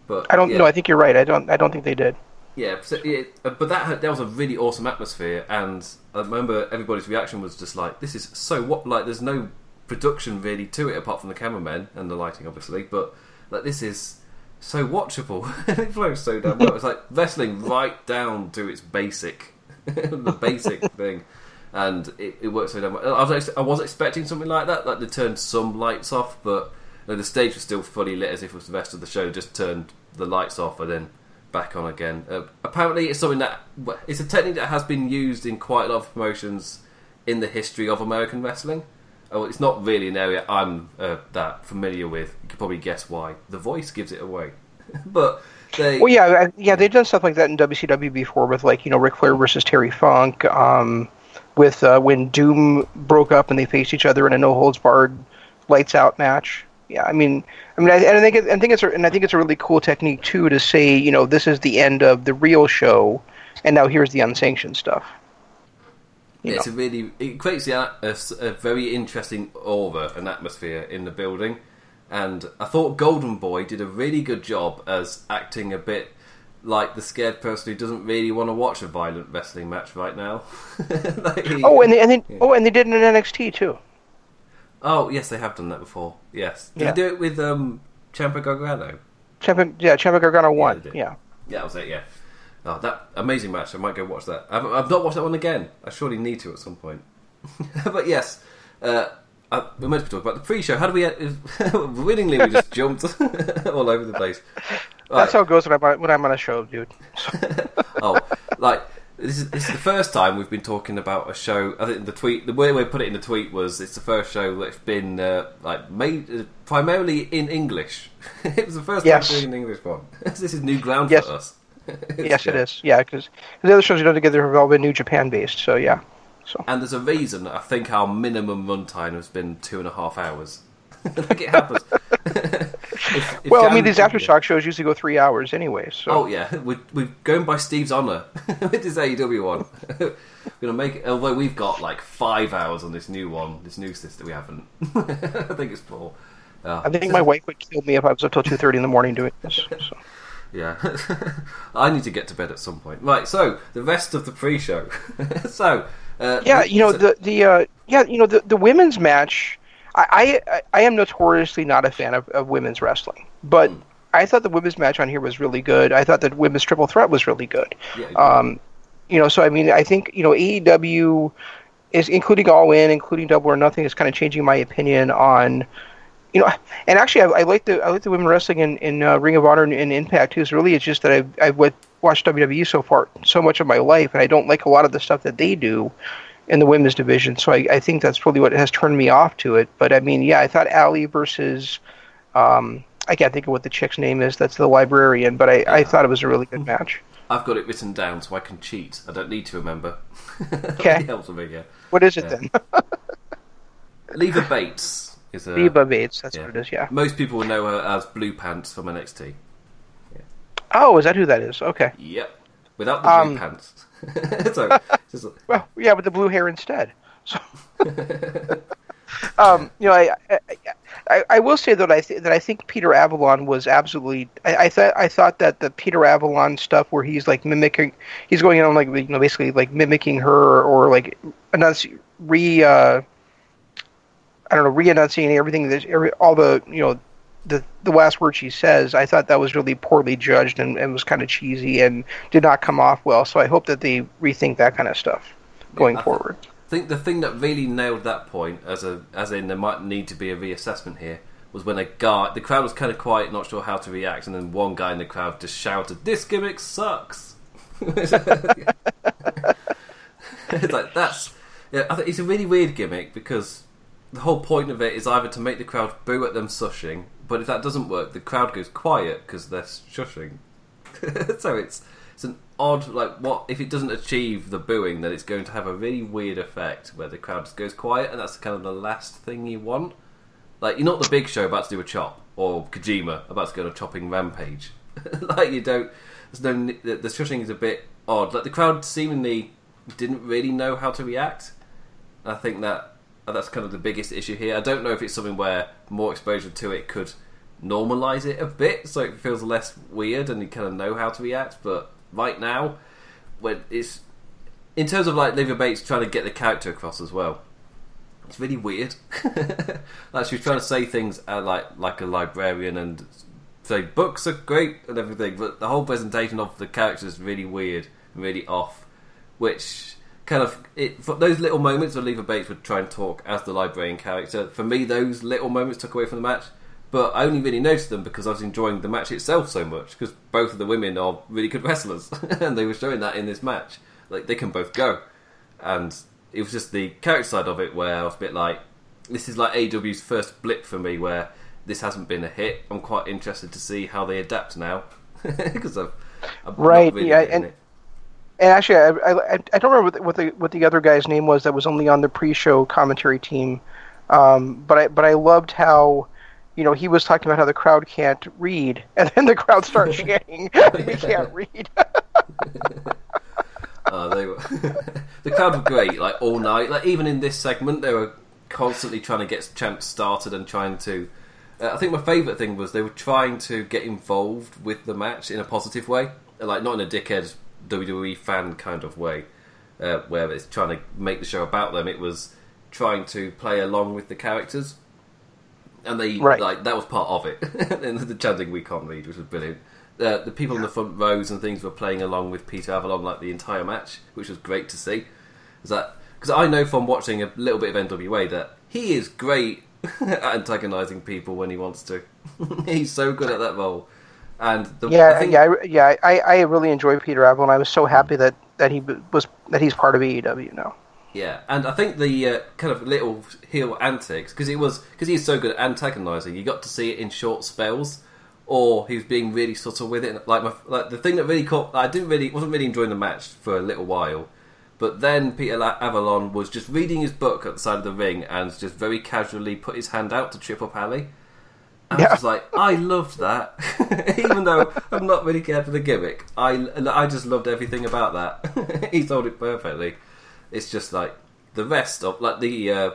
But I don't yeah. know. I think you're right. I don't. I don't think they did. Yeah, so it, uh, but that had, that was a really awesome atmosphere, and I remember everybody's reaction was just like, "This is so what?" Like, there's no production really to it apart from the cameramen and the lighting, obviously, but like this is so watchable. it flows so damn well. It's like wrestling right down to its basic, the basic thing, and it, it works so damn well. I was ex- I was expecting something like that, like they turned some lights off, but you know, the stage was still fully lit as if it was the rest of the show. Just turned the lights off and then back on again. Uh, apparently, it's something that it's a technique that has been used in quite a lot of promotions in the history of American wrestling. Oh, it's not really an area I'm uh, that familiar with. You can probably guess why. The voice gives it away, but they. Well, yeah, yeah. They've done stuff like that in WCW before with like you know Ric Flair versus Terry Funk. Um, with uh, when Doom broke up and they faced each other in a no holds barred lights out match. Yeah, I mean, I mean, I, and I think it, I think it's a, and I think it's a really cool technique too to say you know this is the end of the real show, and now here's the unsanctioned stuff. You it's a really it creates the, a, a very interesting aura and atmosphere in the building, and I thought Golden Boy did a really good job as acting a bit like the scared person who doesn't really want to watch a violent wrestling match right now. Like he- Oh, and they, and they, oh, and they did it in NXT too. oh yes, they have done that before. Yes, did Yeah. they do it with um, Ciampa Gargano? Champion, yeah, Ciampa Gargano won. did. Yeah, Yeah, that was it. Yeah. Oh, that amazing match! I might go watch that. I've, I've not watched that one again. I surely need to at some point. but yes, uh, I, we're meant to be talking about the pre-show. How do we? Uh, willingly, we just jumped all over the place. that's how it goes when I'm on, when I'm on a show, dude. oh, like This is, this is the first time we've been talking about a show. I think the tweet, the way we put it in the tweet was, it's the first show that's been uh, like made uh, primarily in English. it was the first Yes. time doing an English one. this is new ground Yes. for us. yes, it is. Yeah, because the other shows we done together have all been New Japan based. So yeah. So And there's a reason. I think our minimum runtime has been two and a half hours. like it happens. If- if well, I mean, these aftershock shows usually go three hours anyway. So Oh yeah, we're, we're going by Steve's honour with this AEW one. we're gonna make it. Although we've got like five hours on this new one, this new system we haven't. I think it's four. Uh, I think my wife would kill me if I was up till two thirty in the morning doing this. So. Yeah, I need to get to bed at some point. Right, so the rest of the pre-show. so uh, Yeah, you know the the uh, yeah you know the the women's match. I I, I am notoriously not a fan of, of women's wrestling, but I thought the women's match on here was really good. I thought the women's triple threat was really good. Yeah, Um, you know, so I mean, I think you know AEW is including All In, including Double or Nothing, is kind of changing my opinion on. You know, and actually, I, I like the I like the women wrestling in, in uh, Ring of Honor and, and Impact too. So really, it's just that I've I've watched WWE so far so much of my life, and I don't like a lot of the stuff that they do in the women's division. So I, I think that's probably what has turned me off to it. But I mean, yeah, I thought Allie versus um, I can't think of what the chick's name is. That's the librarian, but I, I thought it was a really good match. I've got it written down so I can cheat. I don't need to remember. Okay. helps me. Yeah. What is it Yeah. then? Leva Bates is a. Viva Bates. That's yeah. what it is. Yeah. Most people will know her as Blue Pants from NXT. Oh, is that who that is? Okay. Yep. Without the blue Um, pants. so, just, Well, yeah, with the blue hair instead. So, um, you know, I, I, I, I will say that I th- that I think Peter Avalon was absolutely. I, I thought I thought that the Peter Avalon stuff where he's like mimicking, he's going on like you know basically like mimicking her or like enunci- re. Uh, I don't know, re-enunciating everything that every, all the you know the the last word she says. I thought that was really poorly judged and, and was kind of cheesy and did not come off well. So I hope that they rethink that kind of stuff going I forward. I think the thing that really nailed that point, as a as in there might need to be a reassessment here, was when a guy, the crowd was kind of quiet, not sure how to react, and then one guy in the crowd just shouted, "This gimmick sucks." it's like that's yeah. I think it's a really weird gimmick because the whole point of it is either to make the crowd boo at them shushing, but if that doesn't work, the crowd goes quiet because they're shushing. so it's it's an odd like what if it doesn't achieve the booing, then it's going to have a really weird effect where the crowd just goes quiet, and that's kind of the last thing you want. Like you're not the Big Show about to do a chop or Kojima about to go on a chopping rampage. like you don't. There's no the, the shushing is a bit odd. Like the crowd seemingly didn't really know how to react. I think that that's kind of the biggest issue here. I don't know if it's something where more exposure to it could normalize it a bit, so it feels less weird and you kind of know how to react. But right now, when it's in terms of like Leva Bates trying to get the character across as well, it's really weird. like she was trying to say things uh, like like a librarian and say books are great and everything, but the whole presentation of the character is really weird, and really off, which kind of it for those little moments where Leva Bates would try and talk as the librarian character. For me, those little moments took away from the match. But I only really noticed them because I was enjoying the match itself so much. Because both of the women are really good wrestlers, and they were showing that in this match. Like they can both go, and it was just the character side of it where I was a bit like, this is like AEW's first blip for me, where this hasn't been a hit. I'm quite interested to see how they adapt now because I've, I'm Right, really yeah, and- it. And actually, I, I, I don't remember what the, what the other guy's name was that was only on the pre-show commentary team, um, but I but I loved how, you know, he was talking about how the crowd can't read, and then the crowd starts chanting, "We can't read." Uh, they were the crowd were great, like all night. Like even in this segment, they were constantly trying to get chants started and trying to. Uh, I think my favourite thing was they were trying to get involved with the match in a positive way, like not in a dickhead WWE fan kind of way, uh, where it's trying to make the show about them. It was trying to play along with the characters, and they Right. like that was part of it. and the chanting we can't read, which was brilliant. Uh, the people in the front rows and things were playing along with Peter Avalon like the entire match, which was great to see. Is that because I know from watching a little bit of NWA that he is great at antagonising people when he wants to. He's so good at that role. And the, the yeah, thing- yeah, I, yeah. I, I really enjoy Peter Avalon. I was so happy that that he was that he's part of AEW now. Yeah, and I think the uh, kind of little heel antics because it was because he's so good at antagonizing. You got to see it in short spells, or he was being really subtle with it. Like my, like the thing that really caught, I didn't really wasn't really enjoying the match for a little while, but then Peter Avalon was just reading his book at the side of the ring and just very casually put his hand out to trip up Allie. I was Yeah. just like, I loved that, even though I'm not really cared for the gimmick. I, I just loved everything about that. he told it perfectly. It's just like the rest of like the uh,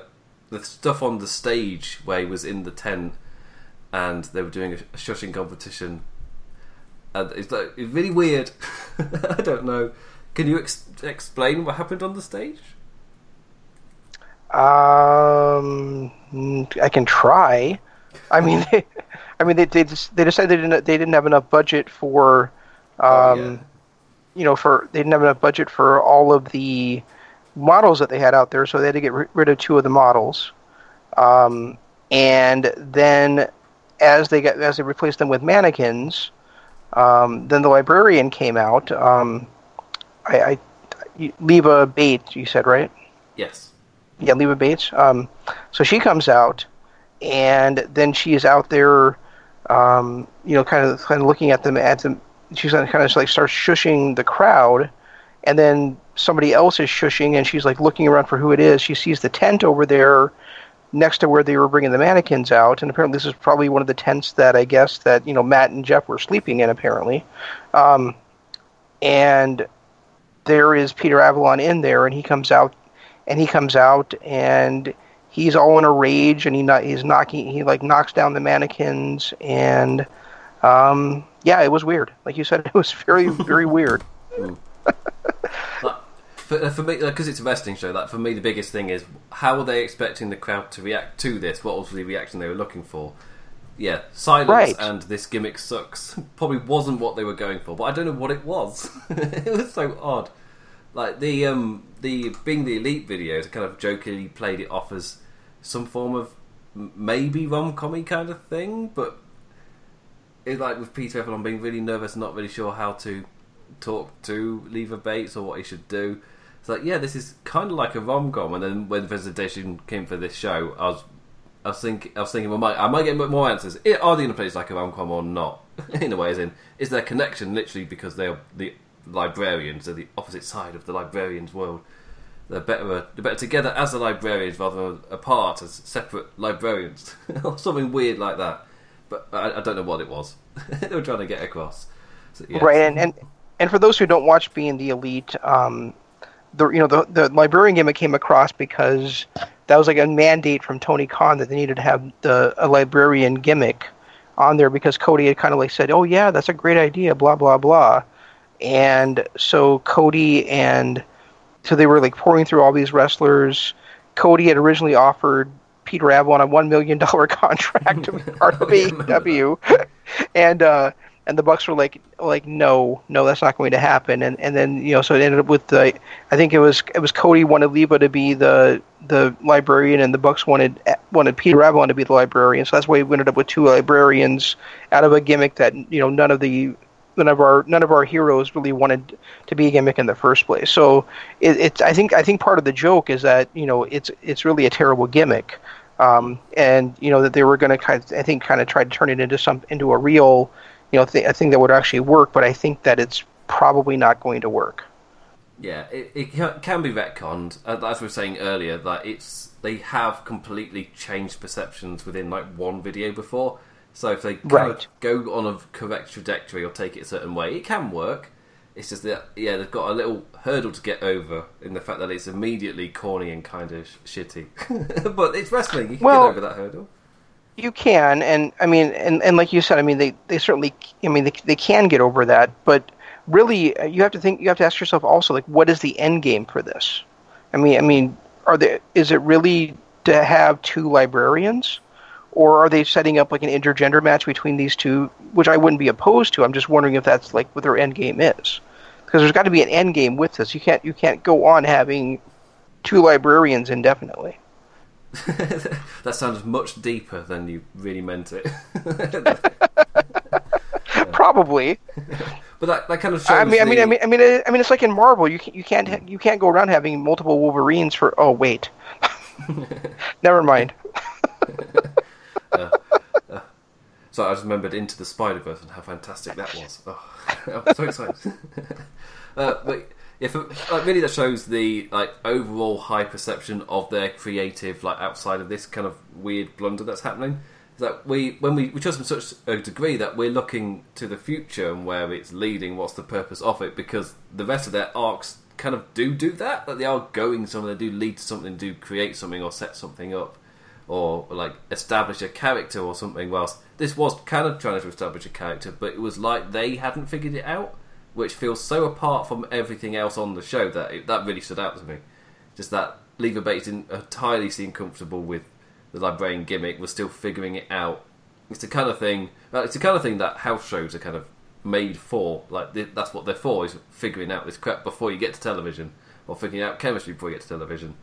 the stuff on the stage where he was in the tent and they were doing a, a shushing competition. And it's like it's really weird. I don't know. Can you ex- explain what happened on the stage? Um, I can try. I mean, they, I mean, they they, just, they decided they didn't they didn't have enough budget for, um, Oh, yeah. you know, for they didn't have enough budget for all of the models that they had out there, so they had to get ri- rid of two of the models. Um, and then as they got as they replaced them with mannequins, um, then the librarian came out. Um, I, I you- Leva Bates, you said right? Yes. yeah, Leva Bates. Um, so she comes out, and then she is out there, um, you know, kind of kind of looking at them at them. She's kind of like starts shushing the crowd, and then somebody else is shushing, and she's like looking around for who it is. She sees the tent over there next to where they were bringing the mannequins out, and apparently this is probably one of the tents that I guess that you know Matt and Jeff were sleeping in apparently, um, and there is Peter Avalon in there, and he comes out and he comes out and he's all in a rage and he not, he's knocking he like knocks down the mannequins and um yeah it was weird like you said it was very very weird Like, for, uh, for me, because it's a wrestling show, like for me, the biggest thing is how were they expecting the crowd to react to this? What was the reaction they were looking for? Yeah, silence Right. and this gimmick sucks. Probably wasn't what they were going for, but I don't know what it was. it was so odd. Like the um the being the elite videos, kind of jokingly played it off as some form of maybe rom commy kind of thing, but it's like with Peter Avalon being really nervous not really sure how to talk to Leva Bates or what he should do. It's like, yeah, this is kind of like a rom com. And then when the presentation came for this show, I was, I was thinking, I was thinking, I might, I might get more answers. Are they going to like a rom com or not? In a way, as in, is there connection literally because they're the librarians, they're the opposite side of the librarians' world. They're better, they're better together as the librarians rather apart as separate librarians, or something weird like that. But I, I don't know what it was. they were trying to get across. So, right and, and and for those who don't watch being the elite um the you know the the librarian gimmick came across because that was like a mandate from Tony Khan that they needed to have the a librarian gimmick on there because Cody had kind of like said, "Oh yeah, that's a great idea," blah blah blah, and so Cody and so they were like pouring through all these wrestlers. Cody had originally offered Peter Avalon a one million dollar contract to be part of AEW, and uh, and the Bucks were like like no no that's not going to happen, and and then you know so it ended up with the I think it was it was Cody wanted Leva to be the the librarian, and the Bucks wanted wanted Peter Avalon to be the librarian, so that's why we ended up with two librarians out of a gimmick that you know none of the none of our none of our heroes really wanted to be a gimmick in the first place. So it, it's I think I think part of the joke is that you know it's it's really a terrible gimmick, um, and you know that they were going to kind of, I think kind of try to turn it into some into a real you know th- a thing that would actually work. But I think that it's probably not going to work. Yeah, it, it can be retconned. Uh, as we were saying earlier, that it's they have completely changed perceptions within like one video before. So if they Right. go on a correct trajectory or take it a certain way, it can work. It's just that yeah, they've got a little hurdle to get over in the fact that it's immediately corny and kind of shitty. but it's wrestling; you can Well- get over that hurdle. You can, and I mean, and, and like you said, I mean, they, they certainly, I mean, they, they can get over that, but really, uh, you have to think, you have to ask yourself also, like, what is the end game for this? I mean, I mean, are they, is it really to have two librarians, or are they setting up like an intergender match between these two, which I wouldn't be opposed to. I'm just wondering if that's like what their end game is, because there's got to be an end game with this. You can't, you can't go on having two librarians indefinitely. that sounds much deeper than you really meant it. Probably. but that, that kind of shows. I mean, I mean, I mean, I mean, I mean, it's like in Marvel. You can't, you can't, mm. you can't go around having multiple Wolverines for. Oh wait, never mind. So I just remembered Into the Spider Verse and how fantastic that was. Oh, I'm so excited. uh, but yeah, for, like, really, that shows the like overall high perception of their creative, like outside of this kind of weird blunder that's happening. Is that we when we we trust them such a degree that we're looking to the future and where it's leading. What's the purpose of it? Because the rest of their arcs kind of do do that. That they are going somewhere. They do lead to something. Do create something or set something up or like establish a character or something. Whilst this was kind of trying to establish a character, but it was like they hadn't figured it out, which feels so apart from everything else on the show that it, that really stood out to me. Just that Leva Bates didn't entirely seem comfortable with the librarian gimmick, was still figuring it out. It's the kind of thing. uh, It's the kind of thing that house shows are kind of made for. Like that's what they're for is figuring out this crap before you get to television, or figuring out chemistry before you get to television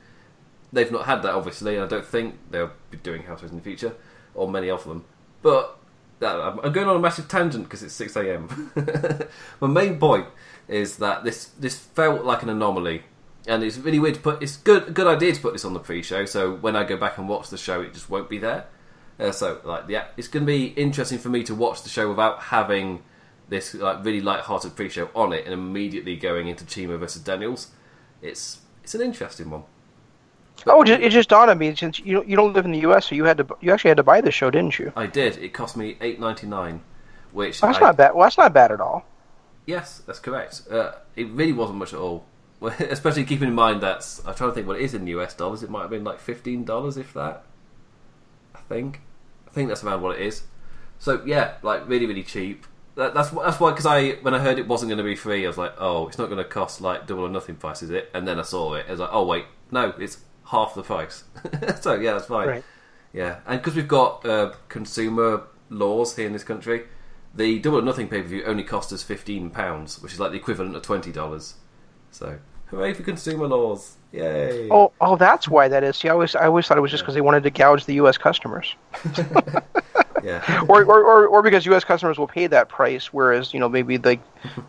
they've not had that obviously, and I don't think they'll be doing house shows in the future, or many of them. But that, I'm going on a massive tangent because it's six a.m. My main point is that this this felt like an anomaly, and it's really weird to put. It's good good idea to put this on the pre-show, so when I go back and watch the show, it just won't be there. Uh, so like yeah, it's going to be interesting for me to watch the show without having this like really light-hearted pre-show on it, and immediately going into CIMA versus Daniels. It's it's an interesting one. Oh, it just dawned on me since you don't, you don't live in the U.S., so you had to you actually had to buy this show, didn't you? I did. It cost me eight ninety nine, which that's I- not bad. Well, that's not bad at all. Yes, that's correct. Uh, it really wasn't much at all. Especially keeping in mind that I'm trying to think what it is in US dollars. It might have been like fifteen dollars, if that. I think. I think that's around what it is. So yeah, like really, really cheap. That, that's that's why because I when I heard it wasn't going to be free, I was like, oh, it's not going to cost like double or nothing price, is it? And then I saw it, I was like, oh wait, no, it's half the price. so yeah, that's fine. Right. Yeah, and because we've got uh, consumer laws here in this country, the Double or Nothing pay per view only cost us fifteen pounds, which is like the equivalent of twenty dollars. So, hooray for consumer laws! Yay! Oh, oh, that's why that is. See, I always I always thought it was just because they wanted to gouge the U.S. customers, yeah, or, or, or or because U.S. customers will pay that price, whereas you know maybe the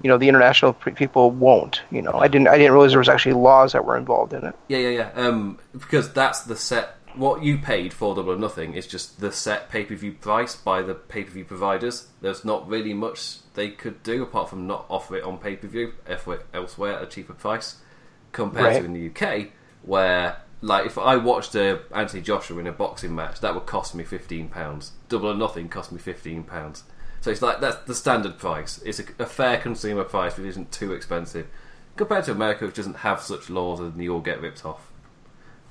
you know the international people won't. You know, I didn't I didn't realize there was actually laws that were involved in it. yeah, yeah, yeah. Um, because that's the set. What you paid for Double or Nothing is just the set pay per view price by the pay per view providers. There's not really much they could do apart from not offer it on pay per view elsewhere at a cheaper price compared Right. to in the UK, where like if I watched a Anthony Joshua in a boxing match, that would cost me fifteen pounds. Double or nothing cost me fifteen pounds. So it's like that's the standard price. It's a, a fair consumer price, but it isn't too expensive compared to America, which doesn't have such laws and you all get ripped off.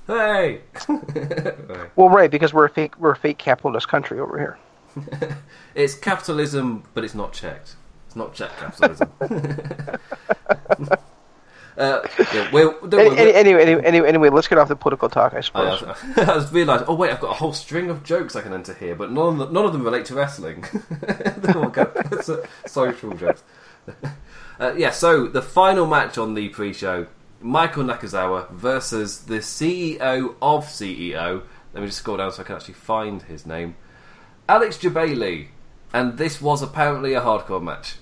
Hey, Well, right, because we're a fake we're a fake capitalist country over here. it's capitalism, but it's not checked. It's not checked capitalism. uh, yeah, well, don't Any, worry, any, anyway, anyway, anyway, anyway, let's get off the political talk, I I, suppose. I, I just realised, oh wait, I've got a whole string of jokes I can enter here, but none of them, none of them relate to wrestling. They're all kind of- it's a social jokes. Uh, yeah, so the final match on the pre-show: Michael Nakazawa versus the CEO of CEO. Let me just scroll down so I can actually find his name. Alex Jebailey, and this was apparently a hardcore match,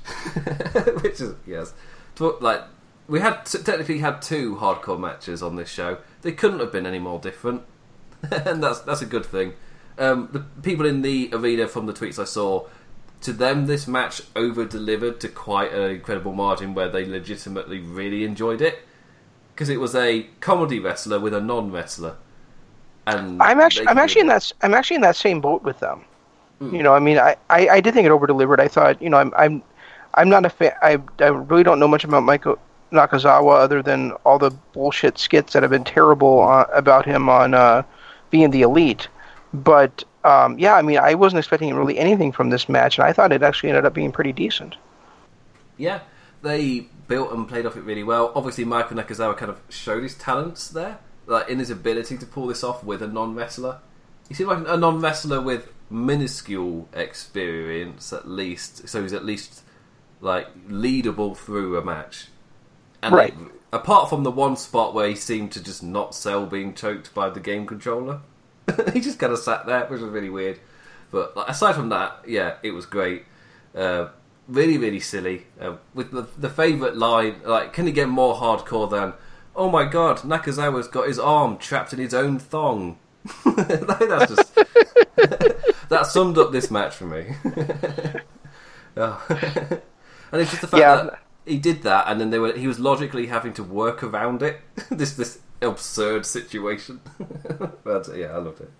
which is yes, like we had t- technically had two hardcore matches on this show. They couldn't have been any more different, and that's that's a good thing. Um, the people in the arena from the tweets I saw, to them this match over delivered to quite an incredible margin where they legitimately really enjoyed it because it was a comedy wrestler with a non wrestler. And I'm actually I'm actually in that I'm actually in that same boat with them. Hmm. You know, I mean, I, I, I did think it over delivered. I thought, you know, I'm I'm I'm not a fan. I I really don't know much about Michael Nakazawa other than all the bullshit skits that have been terrible uh, about him on uh, being the elite. But um, yeah, I mean, I wasn't expecting really anything from this match, and I thought it actually ended up being pretty decent. Yeah, they built and played off it really well. Obviously, Michael Nakazawa kind of showed his talents there, like in his ability to pull this off with a non wrestler. He seemed like a non wrestler with minuscule experience, at least. So he's at least like leadable through a match. And Right. apart from the one spot where he seemed to just not sell being choked by the game controller, he just kind of sat there, which was really weird. But like, aside from that, yeah, it was great. Uh, really really silly. Uh, with the, the favourite line, like, can it get more hardcore than, "Oh my god, Nakazawa's got his arm trapped in his own thong." That's just that summed up this match for me. Oh. and it's just the fact Yeah. that he did that, and then they were he was logically having to work around it. this this absurd situation. but yeah, I loved it.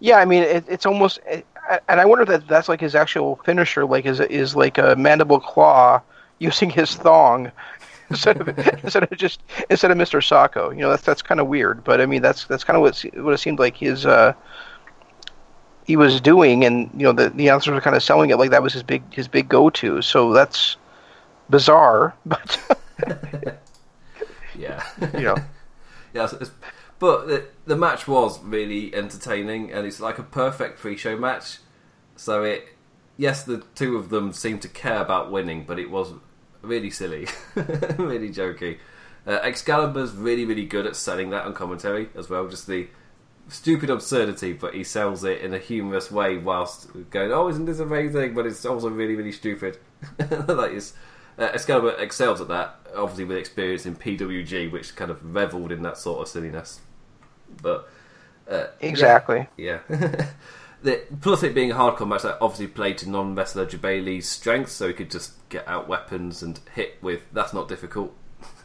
Yeah, I mean, it, it's almost, and I wonder that that's like his actual finisher, like is is like a mandible claw using his thong instead of instead of just instead of Mr. Socko. You know, that's that's kind of weird, but I mean, that's that's kind of what it- what it seemed like his uh, he was doing, and you know, the the announcers were kind of selling it like that was his big his big go to. So that's bizarre, but Yeah. you know, Yeah, it's- it's- but the, the match was really entertaining, and it's like a perfect pre-show match. So it, yes, the two of them seemed to care about winning, but it was really silly, really jokey. Uh, Excalibur's really, really good at selling that on commentary as well. Just the stupid absurdity, but he sells it in a humorous way whilst going, "Oh, isn't this amazing?" But it's also really, really stupid. that is, uh, Excalibur excels at that. Obviously, with experience in PWG, which kind of revelled in that sort of silliness. But uh, exactly. yeah. the, plus, it being a hardcore match, that obviously played to non wrestler Jebailey's strengths, so he could just get out weapons and hit with. That's not difficult.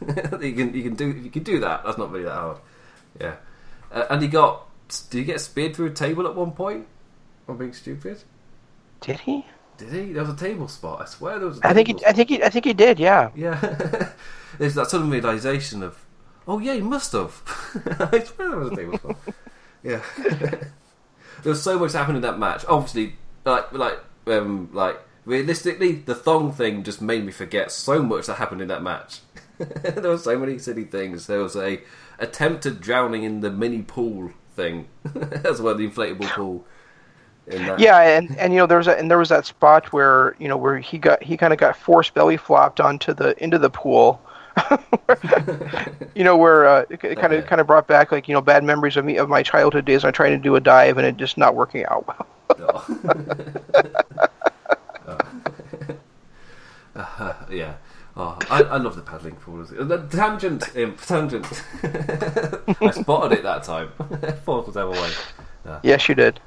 you can you can do you can do that. That's not really that hard. Yeah. Uh, and he got. Did he get speared through a table at one point? I'm being stupid. Did he? Did he? There was a table spot. I swear there was. A I think he, I think he, I think he did. Yeah. yeah. There's that sudden realization of, oh yeah, he must have. I swear there was a table spot. yeah. there was so much happening in that match. Obviously, like like um like realistically, the thong thing just made me forget so much that happened in that match. there were so many silly things. There was a attempted drowning in the mini pool thing, as well, the inflatable pool. Yeah, and, and you know there was a, and there was that spot where you know where he got he kind of got forced belly flopped onto the into the pool. you know where uh, it kind of kind of brought back like you know bad memories of me of my childhood days. I'm trying to do a dive and it just not working out well. Uh, yeah. Oh, I, I love the paddling pool. The tangent, um, tangent. I spotted it that time. It was ever way. Yes, you did.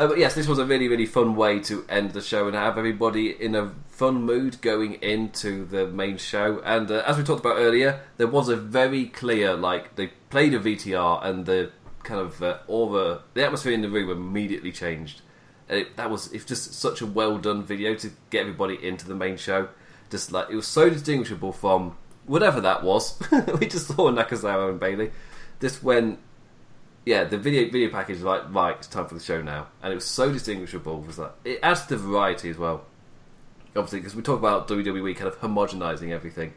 Uh, but yes, this was a really, really fun way to end the show and have everybody in a fun mood going into the main show. And uh, as we talked about earlier, there was a very clear, like, they played a VTR and the kind of uh, aura, the atmosphere in the room immediately changed. It, that was it's just such a well done video to get everybody into the main show. Just like it was so distinguishable from whatever that was. we just saw Nakazawa and Bailey. This when yeah, the video video package was like, right, it's time for the show now, and it was so distinguishable. Was like it adds to the variety as well. Obviously, because we talk about WWE kind of homogenizing everything.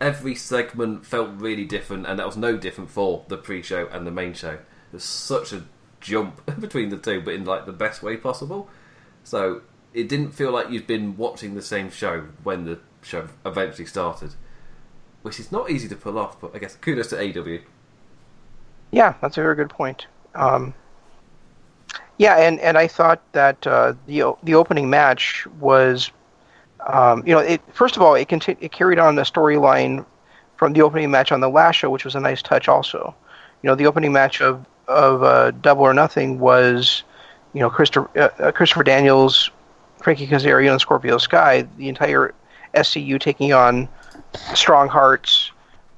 Every segment felt really different, and that was no different for the pre-show and the main show. There's such a jump between the two, but in like the best way possible. So it didn't feel like you'd been watching the same show when the show eventually started, which is not easy to pull off. But I guess kudos to AEW. Yeah, that's a very good point. Um, yeah, and, and I thought that uh, the the opening match was, um, you know, it first of all it conti- it carried on the storyline from the opening match on the last show, which was a nice touch. Also, you know, the opening match of of uh, Double or Nothing was, you know, Christopher uh, uh, Christopher Daniels, Frankie Kazarian, and Scorpio Sky, the entire SCU taking on Strong Hearts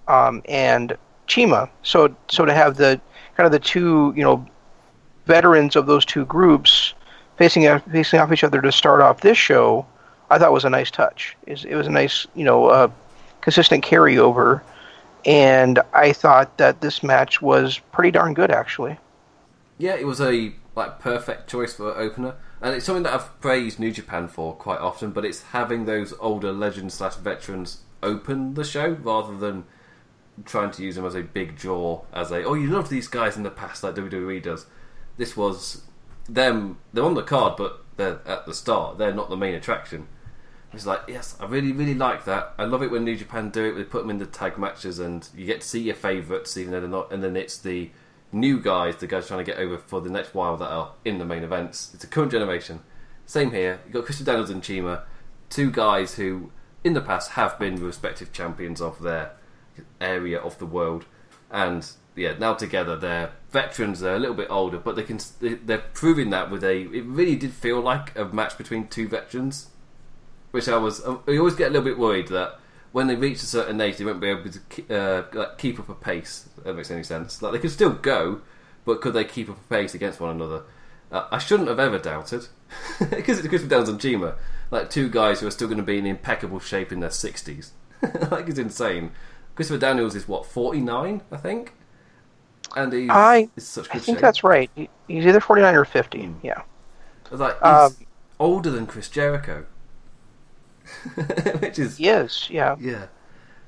um, and CIMA. So so to have the kind of the two you know veterans of those two groups facing off, facing off each other to start off this show, I thought was a nice touch. It was, it was a nice you know uh, consistent carryover, and I thought that this match was pretty darn good actually. Yeah, it was a like perfect choice for opener, and it's something that I've praised New Japan for quite often. But it's having those older legends slash veterans open the show rather than trying to use them as a big jaw, as a oh you loved these guys in the past like WWE does. This was them. They're on the card, but they're at the start. They're not the main attraction. It's like yes, I really really like that. I love it when New Japan do it. They put them in the tag matches, and you get to see your favourites, even though they're not. And then it's the new guys, the guys trying to get over for the next while that are in the main events. It's a current generation. Same here. You've got Christian Daniels and CIMA. two guys who, in the past, have been respective champions of their area of the world, and yeah, now together they're veterans. They're a little bit older, but they can they're proving that with a. It really did feel like a match between two veterans, which I was. I always get a little bit worried that when they reach a certain age, they won't be able to uh, like keep up a pace. If that makes any sense. Like they can still go, but could they keep up a pace against one another? Uh, I shouldn't have ever doubted because it's Christopher Daniels and CIMA, like two guys who are still going to be in impeccable shape in their sixties. like it's insane. Christopher Daniels is what forty nine, I think, and he's, I, he's such I think shape. that's right. He- He's either 49 or 50. Yeah. Like he's Um, older than Chris Jericho, which is He is. Yeah. yeah.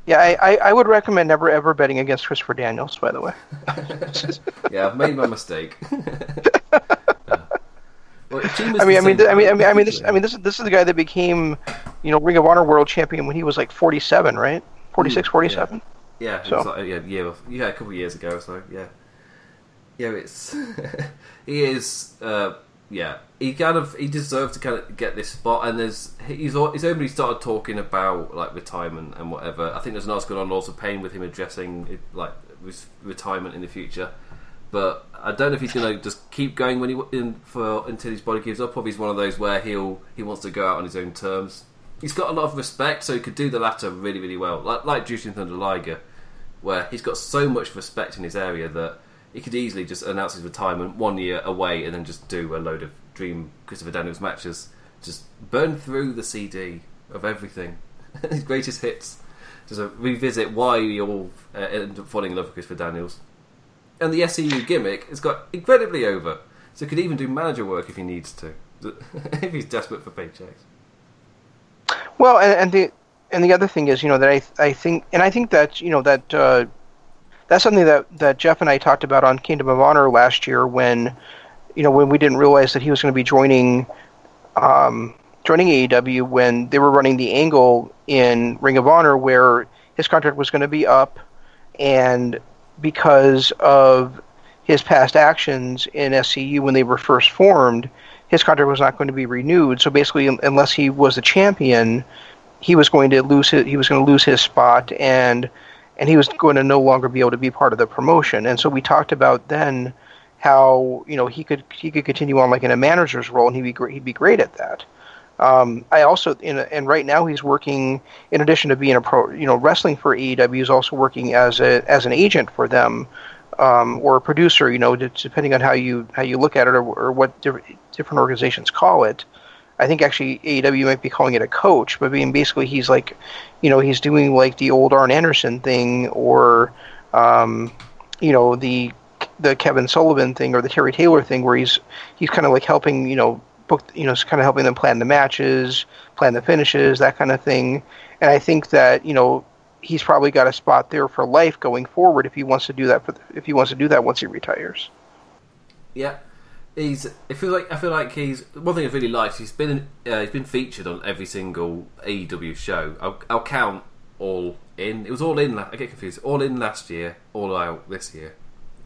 Yeah. I, I, I would recommend never ever betting against Christopher Daniels. By the way. Yeah, I've made my mistake. Yeah. Well, I mean, I mean, I mean, I mean, I mean, guy. this, I mean, this, is this is the guy that became, you know, Ring of Honor World Champion when he was like 47, right? 46, 47. Yeah, it So- like, yeah, yeah, yeah, a couple of years ago. Or so yeah, yeah, it's he is, uh, yeah, he kind of he deserved to kind of get this spot, and there's he's he's only started talking about like retirement and whatever. I think there's an article on Lords of Pain with him addressing it, like retirement in the future. But I don't know if he's going to just keep going when he in for until his body gives up, or if he's one of those where he'll he wants to go out on his own terms. He's got a lot of respect, so he could do the latter really, really well. Like like Jushin Thunder Liger, where he's got so much respect in his area that he could easily just announce his retirement one year away and then just do a load of Dream Christopher Daniels matches. Just burn through the CD of everything, his greatest hits. Just revisit why we all uh, ended up falling in love with Christopher Daniels. And the SCU gimmick has got incredibly over, so he could even do manager work if he needs to, if he's desperate for paychecks. Well, and, and the and the other thing is, you know, that I I think, and I think that you know that uh, that's something that that Jeff and I talked about on Kingdom of Honor last year when, you know, when we didn't realize that he was going to be joining, um, joining AEW when they were running the angle in Ring of Honor where his contract was going to be up, and because of his past actions in SCU when they were first formed, his contract was not going to be renewed. So basically, unless he was a champion, he was going to lose his, he was going to lose his spot and and he was going to no longer be able to be part of the promotion. And so we talked about then how you know he could he could continue on like in a manager's role and he'd be great, he'd be great at that. Um, I also in a, and right now he's working in addition to being a pro you know wrestling for AEW he's also working as a as an agent for them um, or a producer you know depending on how you how you look at it or, or what different organizations call it. I think actually AEW might be calling it a coach, but being basically he's like, you know, he's doing like the old Arn Anderson thing or, um, you know, the the Kevin Sullivan thing or the Terry Taylor thing, where he's he's kind of like helping, you know, book, you know, kind of helping them plan the matches, plan the finishes, that kind of thing. And I think that you know he's probably got a spot there for life going forward if he wants to do that. For, if he wants to do that once he retires. Yeah, he's. I feel like I feel like he's one thing I really liked. He's been uh, he's been featured on every single AEW show. I'll, I'll count all in. It was all in. I get confused. All in last year, all out this year.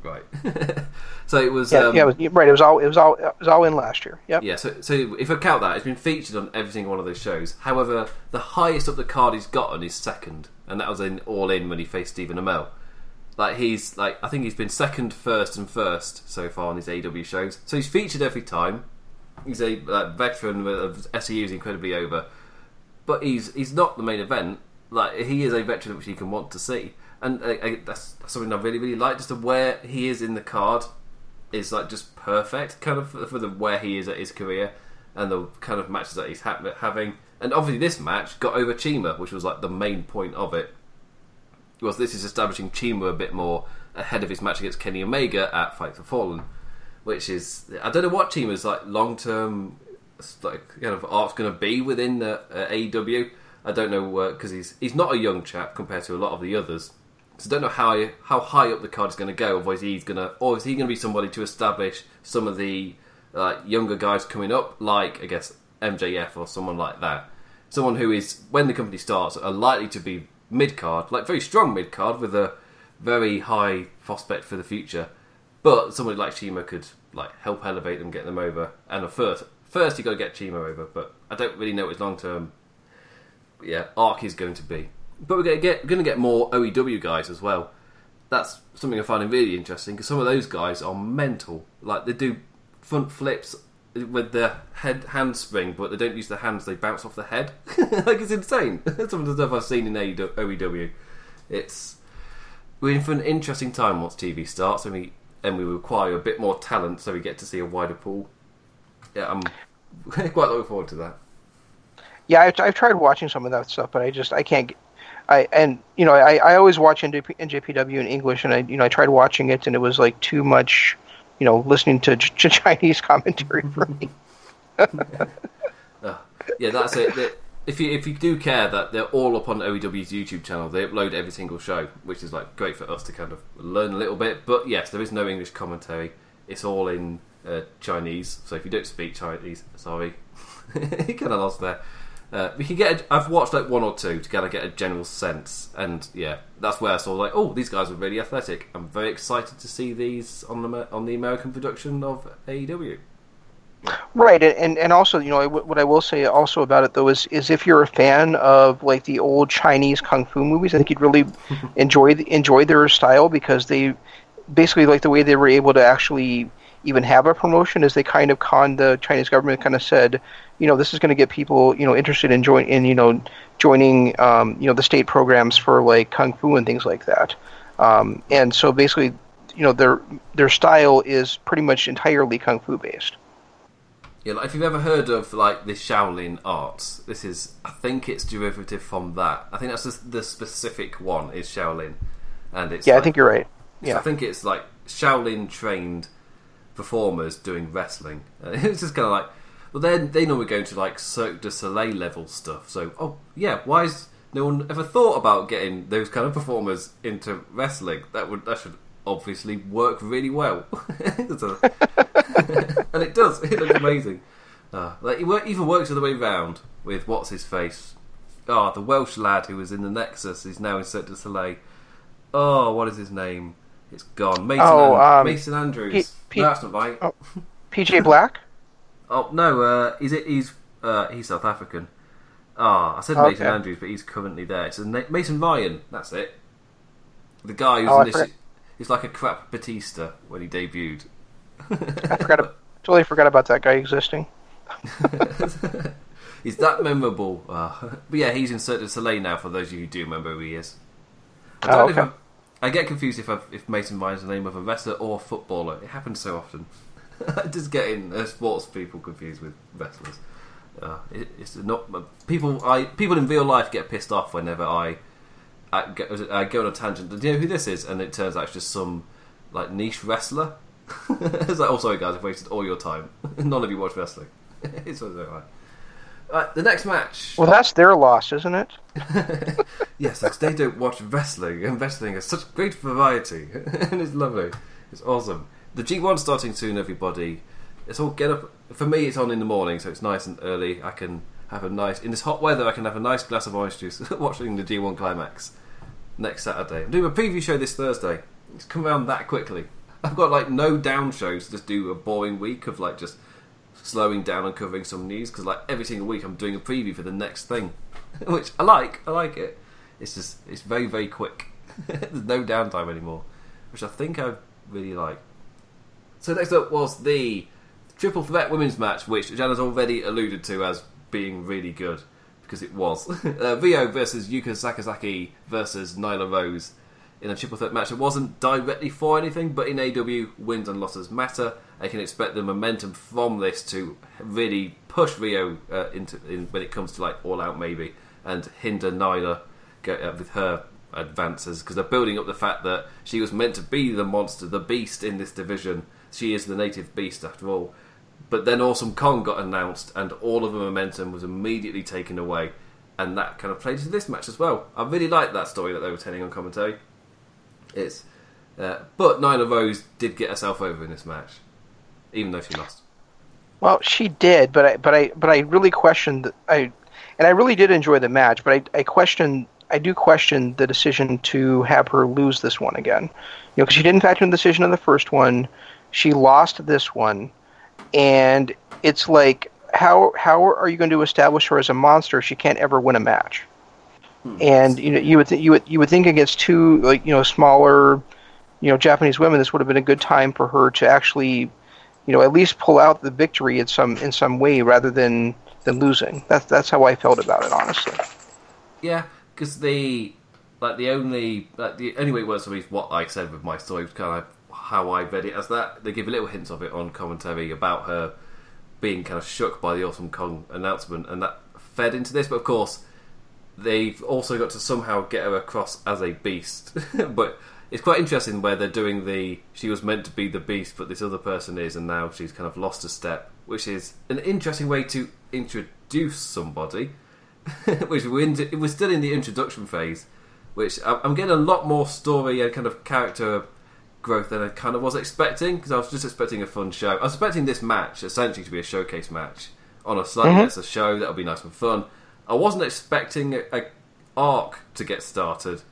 Right. so it was. Yeah, um, yeah, it was, right. It was all it was all it was all in last year. Yep. Yeah, so, so if I count that, it's been featured on every single one of those shows. However, the highest up the card he's gotten is second, and that was in All In when he faced Stephen Amell. Like he's like I think he's been second, first, and first so far on his AEW shows. So he's featured every time. He's a like, veteran of SCU is incredibly over, but he's he's not the main event. Like he is a veteran which you can want to see, and uh, uh, that's, that's something I really really like. Just where he is in the card is like just perfect, kind of for, for the where he is at his career and the kind of matches that he's ha- having. And obviously, this match got over CIMA, which was like the main point of it. Was this is establishing CIMA a bit more ahead of his match against Kenny Omega at Fight for Fallen, which is I don't know what CIMA's like long term like kind of arc's going to be within the uh, AEW. I don't know because he's he's not a young chap compared to a lot of the others. So I don't know how how high up the card is going to go. Otherwise, he's going to, or is he going to be somebody to establish some of the uh, younger guys coming up, like I guess MJF or someone like that. Someone who is when the company starts are likely to be mid card, like very strong mid card with a very high prospect for the future. But somebody like CIMA could like help elevate them, get them over. And first, first you got to get CIMA over. But I don't really know what his long term yeah, Arc is going to be. But we're going to get going to get more OWE guys as well. That's something I find really interesting because some of those guys are mental. Like they do front flips with the head handspring, but they don't use the hands; they bounce off the head. like it's insane. Some of the stuff I've seen in OWE. It's we're in for an interesting time once TV starts, and we and we require a bit more talent, so we get to see a wider pool. Yeah, I'm quite looking forward to that. Yeah, I've, I've tried watching some of that stuff, but I just I can't. Get, I and you know I, I always watch NJP, NJPW in English, and I you know I tried watching it, and it was like too much, you know, listening to, to Chinese commentary for me. uh, yeah, that's it. If you if you do care that they're all up on OWE's YouTube channel, they upload every single show, which is like great for us to kind of learn a little bit. But yes, there is no English commentary. It's all in uh, Chinese. So if you don't speak Chinese, sorry, you kind of lost there. Uh, we can get. A, I've watched like one or two to kind of get a general sense, and yeah, that's where I saw like, oh, these guys are really athletic. I'm very excited to see these on the on the American production of AEW. Right, and and also, you know, what I will say also about it though is is if you're a fan of like the old Chinese kung fu movies, I think you'd really enjoy enjoy their style because they basically like the way they were able to actually even have a promotion is they kind of conned the Chinese government, kind of said, you know, this is going to get people, you know, interested in join in, you know, joining, um, you know, the state programs for like kung fu and things like that. Um, and so basically, you know, their their style is pretty much entirely kung fu based. Yeah, like if you've ever heard of like the Shaolin arts, this is I think it's derivative from that. I think that's the, the specific one is Shaolin, and it's yeah, like, I think you're right. Yeah, I think it's like Shaolin trained performers doing wrestling. it's just kind of like, well, then they normally go into like Cirque du Soleil level stuff. So, oh yeah, why is no one ever thought about getting those kind of performers into wrestling? That would that should obviously work really well, and it does. It looks amazing. Uh, like it even works the other way round with what's his face. Oh, the Welsh lad who was in the Nexus is now in Cirque du Soleil. Oh, what is his name? It's gone. Mason, oh, And- um, Mason Andrews. P- P- no, that's not right. Oh, PJ Black. oh no, uh, he's he's uh, he's South African. Ah, oh, I said oh, Mason okay. Andrews, but he's currently there. It's Na- Mason Ryan. That's it. The guy who's oh, initially, he's like a crap Batista when he debuted. I forgot. totally forgot about that guy existing. he's that memorable. Uh, but yeah, he's in Cirque du Soleil now. For those of you who do remember who he is. I oh, okay. I get confused if I've, if Mason Ryan's the name of a wrestler or a footballer. It happens so often. Just getting uh, sports people confused with wrestlers. Uh, it, it's not people. I people in real life get pissed off whenever I I go, I go on a tangent. Do you know who this is? And it turns out it's just some like niche wrestler. it's like, oh sorry guys, I've wasted all your time. None of you watch wrestling. it's alright. Right, the next match. Well, that's their loss, isn't it? yes, because they don't watch wrestling, and wrestling has such great variety, and it's lovely. It's awesome. The G1 starting soon, everybody. It's all get up. For me, it's on in the morning, so it's nice and early. I can have a nice in this hot weather. I can have a nice glass of orange juice watching the G1 climax next Saturday. I'm doing a preview show this Thursday. It's come around that quickly. I've got like no down shows. Just do a boring week of like just slowing down and covering some news because like every single week I'm doing a preview for the next thing, which I like. I like it. It's just it's very very quick. There's no downtime anymore, which I think I really like. So next up was the triple threat women's match, which Jan has already alluded to as being really good because it was uh, Riho versus Yuka Sakazaki versus Nyla Rose in a triple threat match. It wasn't directly for anything, but in AEW, wins and losses matter. I can expect the momentum from this to really push Riho uh, into in, when it comes to like all out maybe and hinder Nyla uh, with her advances because they're building up the fact that she was meant to be the monster, the beast in this division. She is the native beast after all. But then Awesome Kong got announced, and all of the momentum was immediately taken away, and that kind of played into this match as well. I really liked that story that they were telling on commentary. It's, uh, but Nyla Rose did get herself over in this match, even though she lost. Well, she did, but I, but I, but I really questioned. I, and I really did enjoy the match, but I, I question, I do question the decision to have her lose this one again. You know, because she didn't factor in the decision of the first one, she lost this one, and it's like, how how are you going to establish her as a monster if she can't ever win a match? And you know, you would th- you would you would think against two like you know smaller, you know Japanese women, this would have been a good time for her to actually, you know, at least pull out the victory in some in some way rather than than losing. That's that's how I felt about it, honestly. Yeah, because the like the only like the only way it works for me is what I said with my story was kind of how I read it as that. They give a little hints of it on commentary about her being kind of shook by the Awesome Kong announcement, and that fed into this. But of course, they've also got to somehow get her across as a beast. but it's quite interesting where they're doing the she was meant to be the beast, but this other person is, and now she's kind of lost a step, which is an interesting way to introduce somebody. which we're in, was still in the introduction phase, which I'm getting a lot more story and kind of character growth than I kind of was expecting because I was just expecting a fun show. I was expecting this match essentially to be a showcase match on a slightly mm-hmm. lesser show that'll be nice and fun. I wasn't expecting a, a arc to get started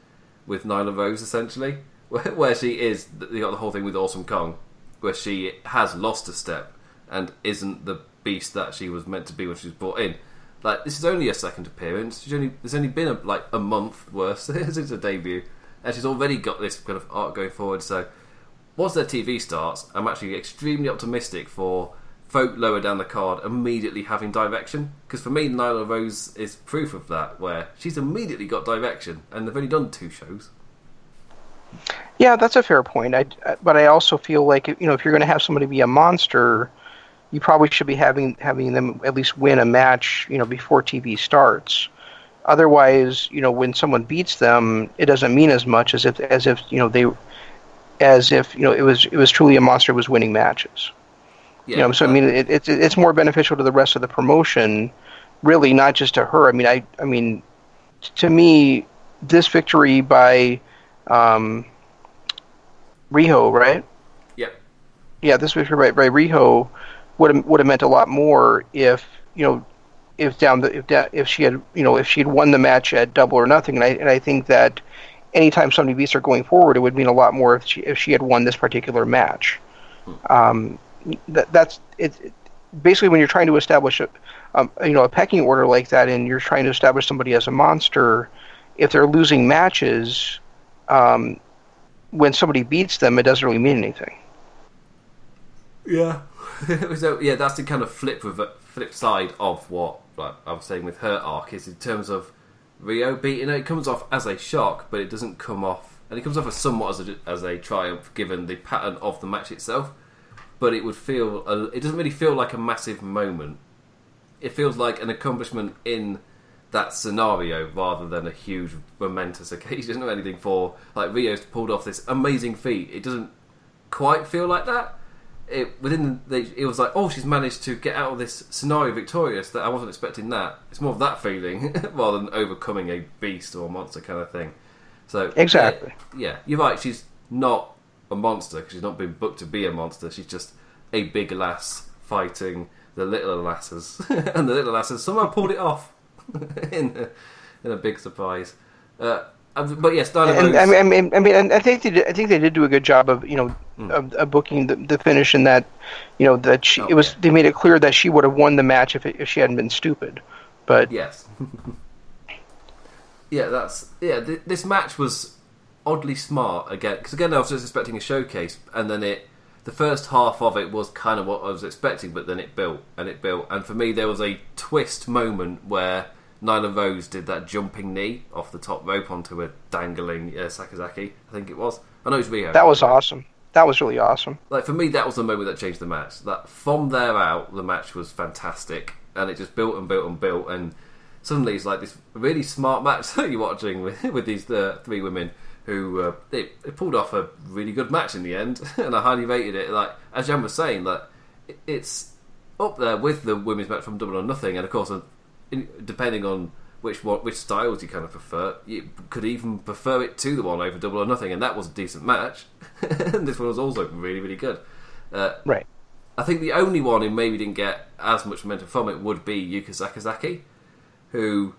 with Nyla Rose essentially, where, where she is. You got the whole thing with Awesome Kong, where she has lost a step and isn't the beast that she was meant to be when she was brought in. Like this is only a second appearance. She's only there's only been a, like a month worse since her debut, and she's already got this kind of arc going forward. So once their TV starts, I'm actually extremely optimistic for folk lower down the card immediately having direction. Because for me, Nyla Rose is proof of that, where she's immediately got direction, and they've only done two shows. Yeah, that's a fair point. I, but I also feel like you know if you're going to have somebody be a monster, you probably should be having having them at least win a match, you know, before TV starts. Otherwise, you know, when someone beats them, it doesn't mean as much as if as if you know they as if you know it was it was truly a monster was winning matches. Yeah, you know, so I mean, it, it's it's more beneficial to the rest of the promotion, really, not just to her. I mean, I I mean, to me, this victory by um, Riho, right? Yeah. Yeah, this victory by, by Riho would have would have meant a lot more if you know if down the if if she had you know if she had won the match at double or nothing and I and I think that anytime somebody beats her going forward it would mean a lot more if she if she had won this particular match. Um, that that's it, it, basically when you're trying to establish a um, you know a pecking order like that and you're trying to establish somebody as a monster if they're losing matches um, when somebody beats them it doesn't really mean anything. Yeah. so yeah, that's the kind of flip with flip side of what like, I was saying with her arc is in terms of Riho beating her. It comes off as a shock, but it doesn't come off, and it comes off as somewhat as a, as a triumph given the pattern of the match itself. But it would feel a, it doesn't really feel like a massive moment. It feels like an accomplishment in that scenario rather than a huge momentous occasion or anything for like Riho's pulled off this amazing feat. It doesn't quite feel like that it within the, it was like, oh, she's managed to get out of this scenario victorious. That I wasn't expecting that. It's more of that feeling rather than overcoming a beast or monster kind of thing. So exactly, yeah, you're right. She's not a monster because she's not been booked to be a monster. She's just a big lass fighting the little lasses, and the little lasses somehow pulled it off in a, in a big surprise. Uh, but yes, and, and, I mean, I mean, I think they did, I think they did do a good job of you know mm. of, of, booking the, the finish in that you know that she oh, it was yeah. they made it clear that she would have won the match if it, if she hadn't been stupid. But yes, yeah, that's yeah. Th- this match was oddly smart again because again I was just expecting a showcase and then it the first half of it was kind of what I was expecting, but then it built and it built and for me there was a twist moment where Nyla Rose did that jumping knee off the top rope onto a dangling uh, Sakazaki, I think it was. I know it's Riho. That was awesome. That was really awesome. Like for me, that was the moment that changed the match. That from there out, the match was fantastic, and it just built and built and built, and suddenly it's like this really smart match that you're watching with with these uh, three women who uh, they, they, pulled off a really good match in the end, and I highly rated it. Like as Jan was saying, that it's up there with the women's match from Double or Nothing, and of course depending on which which styles you kind of prefer, you could even prefer it to the one over Double or Nothing, and that was a decent match. and this one was also really really good. Uh, right. I think the only one who maybe didn't get as much momentum from it would be Yuka Sakazaki, who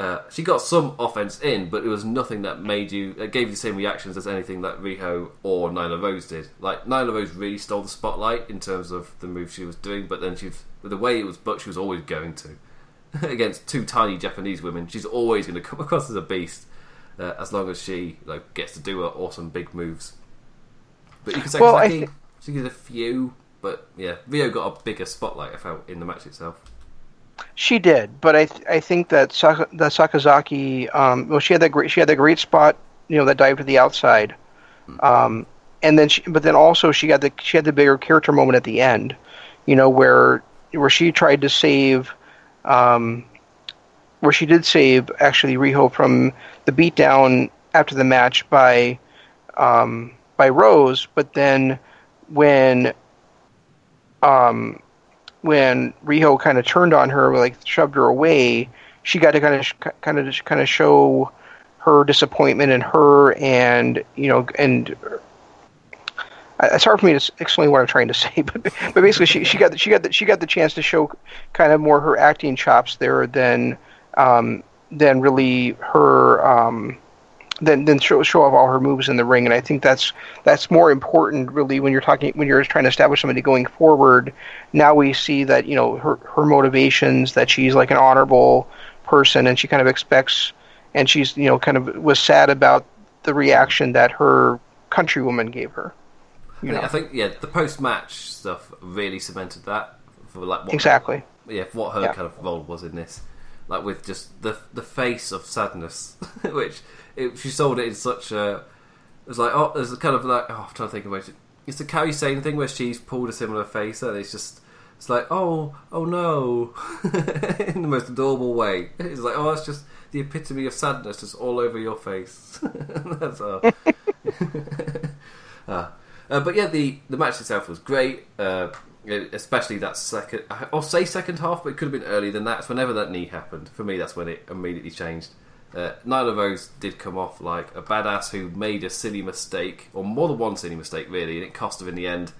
uh, she got some offense in, but it was nothing that made you that gave you the same reactions as anything that Riho or Nyla Rose did. Like Nyla Rose really stole the spotlight in terms of the move she was doing, but then she, with the way it was booked, she was always going to against two tiny Japanese women, she's always going to come across as a beast. Uh, as long as she like gets to do her awesome big moves. But you can say Well, I Sakazaki, thi- she did a few, but yeah, Riho got a bigger spotlight. I felt in the match itself. She did, but I th- I think that Saka- that Sakazaki, um, well, she had that great she had that great spot, you know, that dive to the outside, um, and then she, but then also she got the she had the bigger character moment at the end, you know, where where she tried to save, um, where she did save actually Riho from the beatdown after the match by, um, by Rose, but then when, um, when Riho kind of turned on her, like shoved her away, she got to kind of kind of kind of show her disappointment in her, and you know, and I- it's hard for me to explain what I'm trying to say, but but basically, she she got the, she got the, she got the chance to show kind of more her acting chops there than um, than really her. Um, then then show, show off all her moves in the ring, and I think that's that's more important really when you're talking when you're trying to establish somebody going forward. Now we see that you know her her motivations, that she's like an honorable person, and she kind of expects, and she's you know kind of was sad about the reaction that her countrywoman gave her. You know I think yeah, the post match stuff really cemented that for like what exactly. yeah, for what her Yeah. kind of role was in this, like with just the the face of sadness, which it, she sold it in such a. It was like oh, there's a kind of like oh, I'm trying to think about it. It's the Kairi Sane thing where she's pulled a similar face, and it's just it's like oh oh no, in the most adorable way. It's like oh, it's just the epitome of sadness, just all over your face. That's uh, uh, but yeah, the the match itself was great. Uh, especially that second, I'll say second half, but it could have been earlier than that. It's whenever that knee happened. For me, that's when it immediately changed. Uh, Nyla Rose did come off like a badass who made a silly mistake, or more than one silly mistake, really, and it cost her in the end.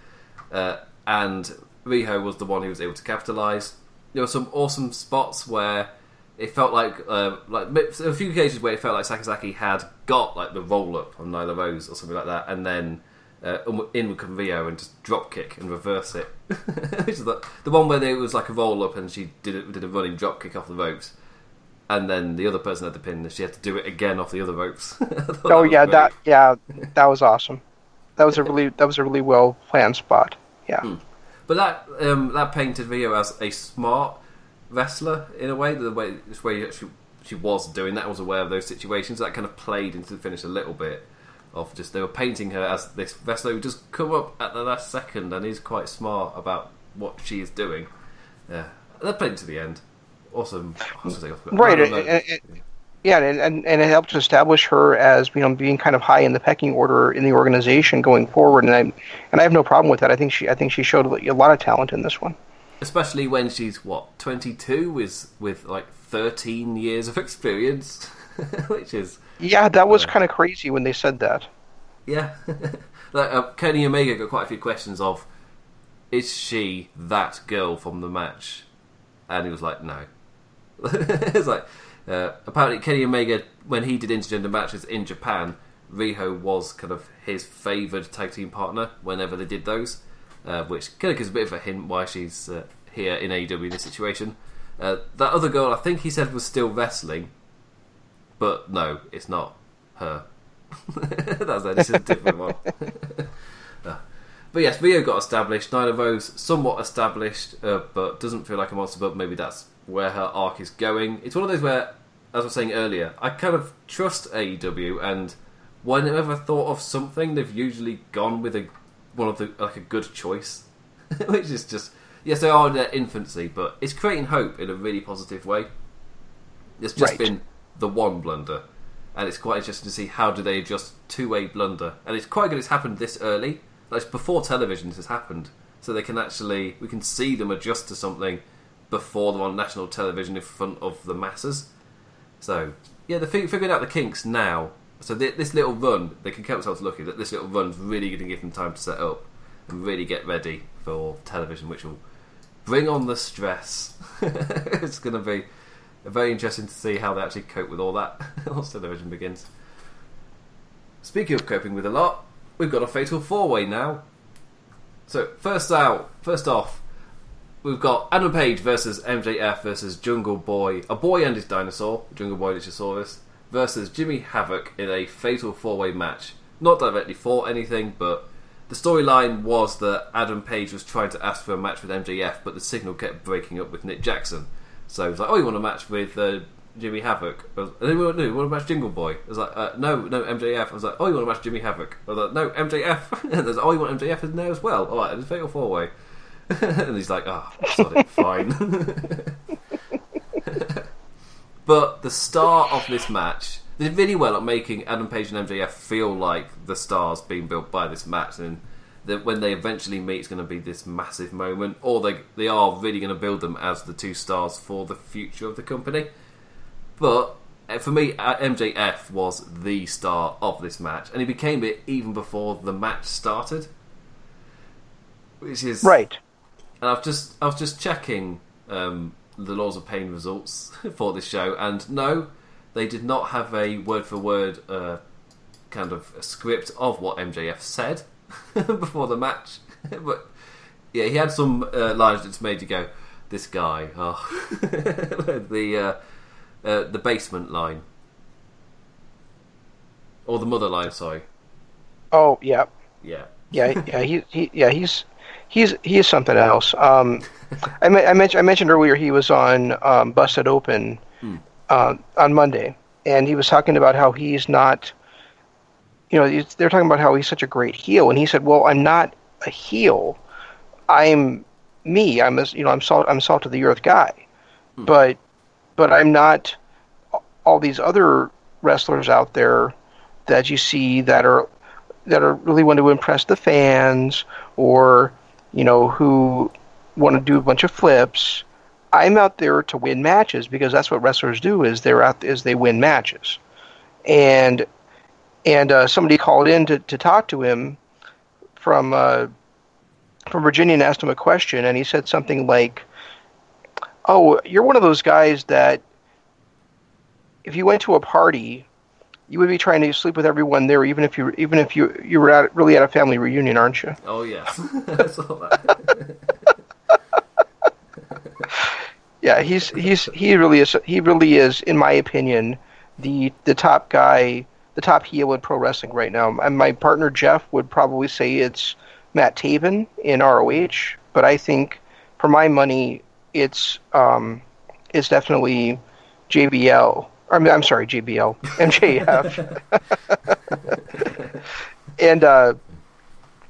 Uh, and Riho was the one who was able to capitalise. There were some awesome spots where it felt like uh, like a few occasions where it felt like Sakazaki had got like the roll up on Nyla Rose or something like that, and then uh, in would come Riho and just drop kick and reverse it. The, the one where there was like a roll up and she did a, did a running drop kick off the ropes, and then the other person had the pin and she had to do it again off the other ropes. Oh was yeah, great. that yeah, that was awesome. That was a really that was a really well planned spot. Yeah. But that um, that painted Riho as a smart wrestler in a way. The way this way she she was doing that, was aware of those situations. That kind of played into the finish a little bit. Of just they were painting her as this wrestler who just come up at the last second and is quite smart about what she is doing. Yeah, that played into the end. Awesome. Say, Right, I don't and- and- Yeah, and, and and it helped to establish her as you know being kind of high in the pecking order in the organization going forward, and I and I have no problem with that. I think she I think she showed a lot of talent in this one. especially when she's what 22 with with like 13 years of experience, which is Yeah, that was kind of crazy when they said that. Yeah. like, uh, Kenny Omega got quite a few questions of, is she that girl from the match? And he was like, no. it's like, uh, apparently Kenny Omega, when he did intergender matches in Japan, Riho was kind of his favoured tag team partner whenever they did those, uh, which kind of gives a bit of a hint why she's uh, here in AEW in this situation. Uh, that other girl, I think he said was still wrestling, but no, it's not her. That's. This is a different one. Uh, but yes, Riho got established. Nyla Rose somewhat established, uh, but doesn't feel like a monster. But maybe that's where her arc is going. It's one of those where, as I was saying earlier, I kind of trust AEW, and whenever I've thought of something, they've usually gone with a one of the like a good choice, which is just yes, they are in their infancy, but it's creating hope in a really positive way. It's just Right. been the one blunder, and it's quite interesting to see how do they adjust to a blunder. And it's quite good it's happened this early, like it's before television this has happened, so they can actually we can see them adjust to something before they're on national television in front of the masses. So yeah, they're figuring out the kinks now. So th- this little run, they can count themselves lucky that this little run's really going to give them time to set up and really get ready for television, which will bring on the stress. it's going to be very interesting to see how they actually cope with all that once television begins. Speaking of coping with a lot, we've got a fatal four way now. So first out, first off, we've got Adam Page versus MJF versus Jungle Boy, a boy and his dinosaur, Jungle Boy Luchasaurus, versus Jimmy Havoc in a fatal four way match. Not directly for anything, but the storyline was that Adam Page was trying to ask for a match with MJF, but the signal kept breaking up with Nick Jackson. So he was like, "Oh, you want a match with uh, Jimmy Havoc?" And then we went, "No, you want a match Jungle Boy?" I was like, uh, "No, no, MJF." I was like, "Oh, you want a match Jimmy Havoc?" I was like, "No, MJF." and there's, "Oh, you want MJF in there as well?" All right, it's fatal four way. and he's like, "Ah, oh, fine." but the star of this match they did really well at making Adam Page and MJF feel like the stars being built by this match, and that when they eventually meet, it's going to be this massive moment, or they they are really going to build them as the two stars for the future of the company. But uh, for me, uh, MJF was the star of this match, and he became it even before the match started, which is right. And I've just I was just checking um, the Lords of Pain results for this show, and no, they did not have a word for word uh, kind of script of what MJF said before the match, but yeah, he had some uh, lines that made you go, "This guy." Oh, the uh, uh, the basement line or the mother line. Sorry. Oh yeah. Yeah. Yeah. Yeah. He, he yeah he's he's he's something else. Um, I, I, mentioned I mentioned earlier he was on um, Busted Open hmm. uh, on Monday, and he was talking about how he's not. You know, they're talking about how he's such a great heel, and he said, "Well, I'm not a heel. I'm me. I'm a, you know I'm salt I'm salt of the earth guy, hmm. but but I'm not all these other wrestlers out there that you see that are that are really want to impress the fans or you know who want to do a bunch of flips. I'm out there to win matches because that's what wrestlers do. Is they're out is they win matches, and and uh, somebody called in to, to talk to him from uh, from Virginia and asked him a question, and he said something like, "Oh, you're one of those guys that if you went to a party." You would be trying to sleep with everyone there, even if you even if you you were at, really at a family reunion, aren't you? Oh yes, yeah, he's he's he really is he really is, in my opinion, the the top guy, the top heel in pro wrestling right now. And my partner Jeff would probably say it's Matt Taven in ROH, but I think for my money, it's um, it's definitely JBL. I mean, I'm sorry, JBL, MJF. and uh,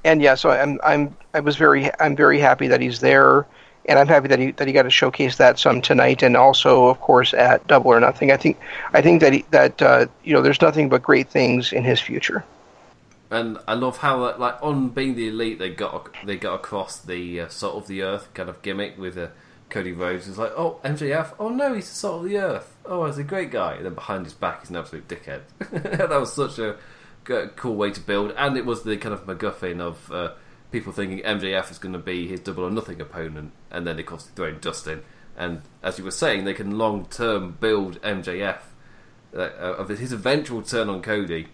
and yeah, so I'm I'm I was very I'm very happy that he's there and I'm happy that he that he got to showcase that some tonight, and also, of course, at Double or Nothing. I think I think that he, that uh, you know, there's nothing but great things in his future. And I love how, like, on being the elite, they got they got across the uh, salt of the earth kind of gimmick with uh, Cody Rhodes. It's like, oh, MJF, oh no, he's the salt of the earth. Oh, he's a great guy. And then behind his back, he's an absolute dickhead. that was such a cool way to build, and it was the kind of MacGuffin of uh, people thinking MJF is going to be his double or nothing opponent, and then of course they throw in Dustin. And as you were saying, they can long term build MJF uh, of his eventual turn on Cody.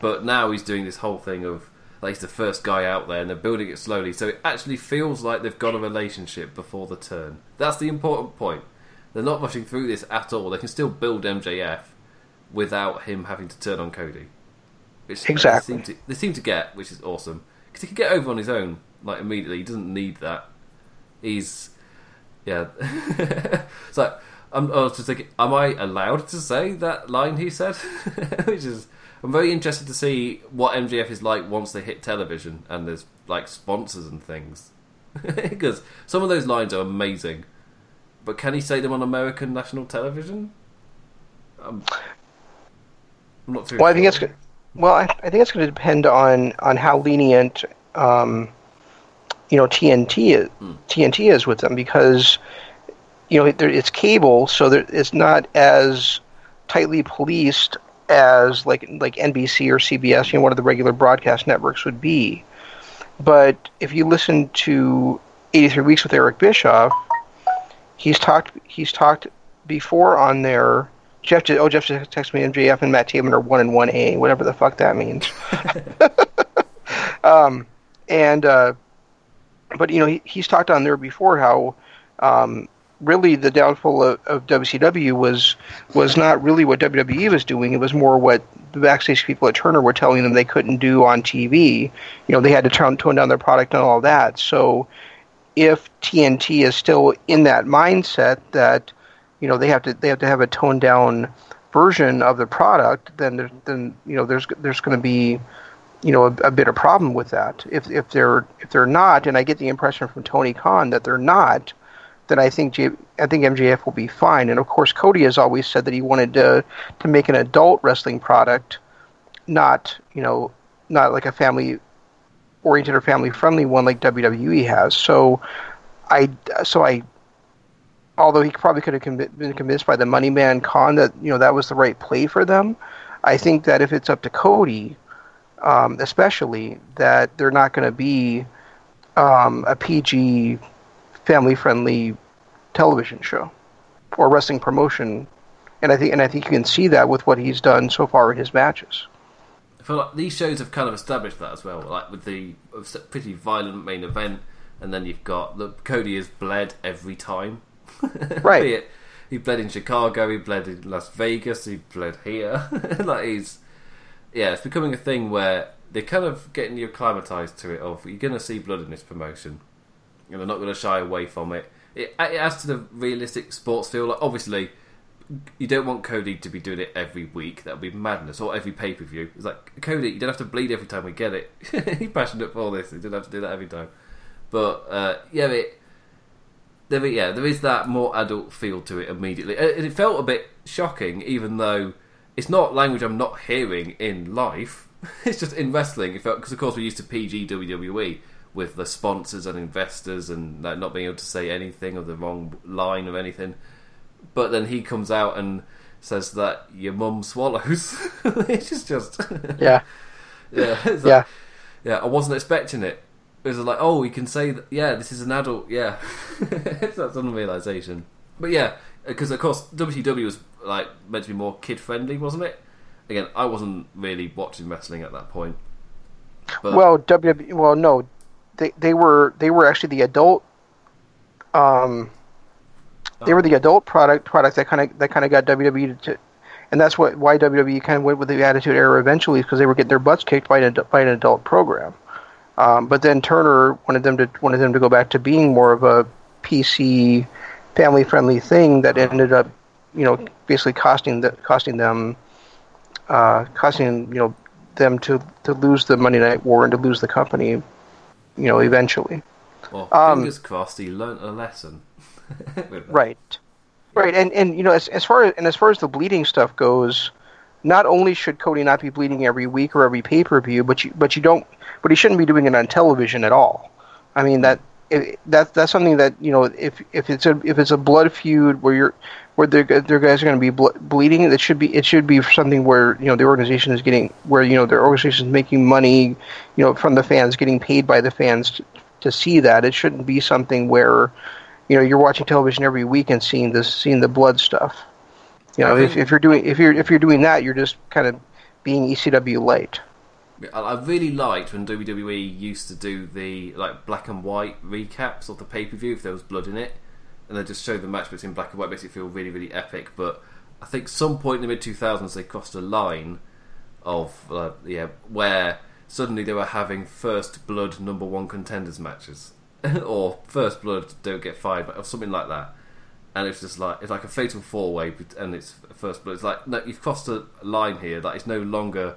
But now he's doing this whole thing of like he's the first guy out there, and they're building it slowly, so it actually feels like they've got a relationship before the turn. That's the important point. They're not rushing through this at all. They can still build MJF without him having to turn on Cody. Which exactly. They seem, to, they seem to get, which is awesome because he can get over on his own like immediately. He doesn't need that. He's yeah. so I'm, I was just thinking, am I allowed to say that line he said? Which is, I'm very interested to see what MJF is like once they hit television and there's like sponsors and things. Because some of those lines are amazing, but can he say them on American national television? I'm not too. Well, sure. I think it's. Well, I, I think it's going to depend on on how lenient um, you know TNT is, hmm. TNT is with them because you know it's cable, so there, it's not as tightly policed as like like NBC or CBS, you know, one of the regular broadcast networks would be. But if you listen to 83 Weeks with Eric Bischoff, he's talked he's talked before on there Jeff just, oh Jeff just texted me MJF and Matt Taven are one and one A, whatever the fuck that means. um, and uh, but you know, he, he's talked on there before how um, really the downfall of, of WCW was was not really what WWE was doing. It was more what the backstage people at Turner were telling them they couldn't do on TV. You know, they had to tone, tone down their product and all that. So if TNT is still in that mindset that you know they have to they have to have a toned down version of the product, then there, then you know there's there's going to be you know a, a bit of problem with that. If if they're if they're not, and I get the impression from Tony Khan that they're not, then I think J, I think MJF will be fine. And of course, Cody has always said that he wanted to to make an adult wrestling product, not you know not like a family oriented or family friendly one like WWE has. So I so I although he probably could have been convinced by the money man Khan that you know that was the right play for them. I think that if it's up to Cody, um, especially that they're not going to be um, a PG family friendly television show or wrestling promotion. And I think and I think you can see that with what he's done so far in his matches. I feel like these shows have kind of established that as well, like with the pretty violent main event, and then you've got the Cody is bled every time. right. he bled in Chicago, he bled in Las Vegas, he bled here. like he's yeah, it's becoming a thing where they're kind of getting you acclimatized to it. Of you're going to see blood in this promotion, and they're not going to shy away from it. It, it adds to the realistic sports feel. Like obviously, you don't want Cody to be doing it every week. That would be madness. Or every pay per view. It's like Cody, you don't have to bleed every time we get it. He's passionate for this. He don't have to do that every time. But uh, yeah, it, there, yeah, there is that more adult feel to it immediately. And it felt a bit shocking, even though it's not language I'm not hearing in life. it's just in wrestling. It felt Because of course we're used to PG WWE with the sponsors and investors and like, not being able to say anything or the wrong line or anything. But then he comes out and says that your mum swallows. it's just, just yeah, yeah, like, yeah, yeah. I wasn't expecting it. It was like, oh, we can say that. Yeah, this is an adult. Yeah, that's unrealization. But yeah, because of course WCW was like meant to be more kid friendly, wasn't it? Again, I wasn't really watching wrestling at that point. But... Well, WWE. Well, no, they they were they were actually the adult. Um, they were the adult product product that kind of that kind of got WWE to, and that's what why WWE kind of went with the Attitude Era eventually because they were getting their butts kicked by an by an adult program. Um, but then Turner wanted them to wanted them to go back to being more of a PC family friendly thing that ended up, you know, basically costing the, costing them uh, costing you know them to to lose the Monday Night War and to lose the company, you know, eventually. Well, um, fingers um, crossed he learned a lesson. right, right, and and you know, as as far as and as far as the bleeding stuff goes, not only should Cody not be bleeding every week or every pay per view, but you but you don't, but he shouldn't be doing it on television at all. I mean that it, that that's something that you know if if it's a if it's a blood feud where you're where their their guys are going to be ble- bleeding, it should be it should be something where you know the organization is getting where you know their organization is making money, you know, from the fans, getting paid by the fans to, to see that. It shouldn't be something where you know you're watching television every week and seeing this seeing the blood stuff. You know, if, if you're doing if you're if you're doing that, you're just kind of being ECW light. I really liked when WWE used to do the like black and white recaps of the pay per view if there was blood in it, and they just show the match between black and white, makes it feel really really epic. But I think some point in the mid two thousands they crossed a line of uh, yeah where suddenly they were having first blood number one contenders matches. Or first blood don't get fired or something like that. And it's just like it's like a fatal four way and it's first blood. It's like no you've crossed a line here that it's no longer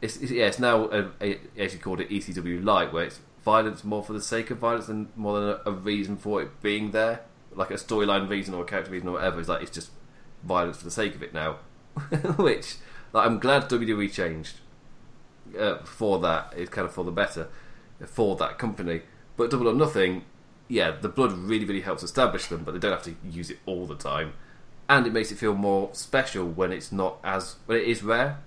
it's, it's, yeah, it's now a, a, as you called it ECW light, where it's violence more for the sake of violence than more than a, a reason for it being there, like a storyline reason or a character reason or whatever. It's like it's just violence for the sake of it now, which like, I'm glad WWE changed uh, for that. It's kind of for the better for that company. But Double or Nothing, yeah, the blood really really helps establish them, but they don't have to use it all the time, and it makes it feel more special when it's not as when it is rare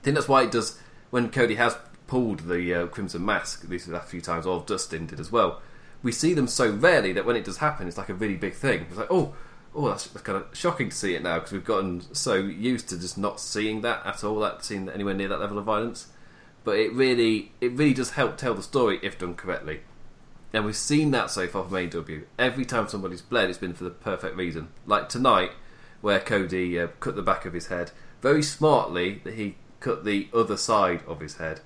I think that's why it does when Cody has pulled the uh, Crimson Mask these last few times, or Dustin did as well. We see them so rarely that when it does happen, it's like a really big thing. It's like, oh, oh, that's, that's kind of shocking to see it now because we've gotten so used to just not seeing that at all, that seeing anywhere near that level of violence. But it really, it really does help tell the story if done correctly. and we've seen that so far from AEW. Every time somebody's bled, it's been for the perfect reason. Like tonight, where Cody uh, cut the back of his head very smartly. That he cut the other side of his head.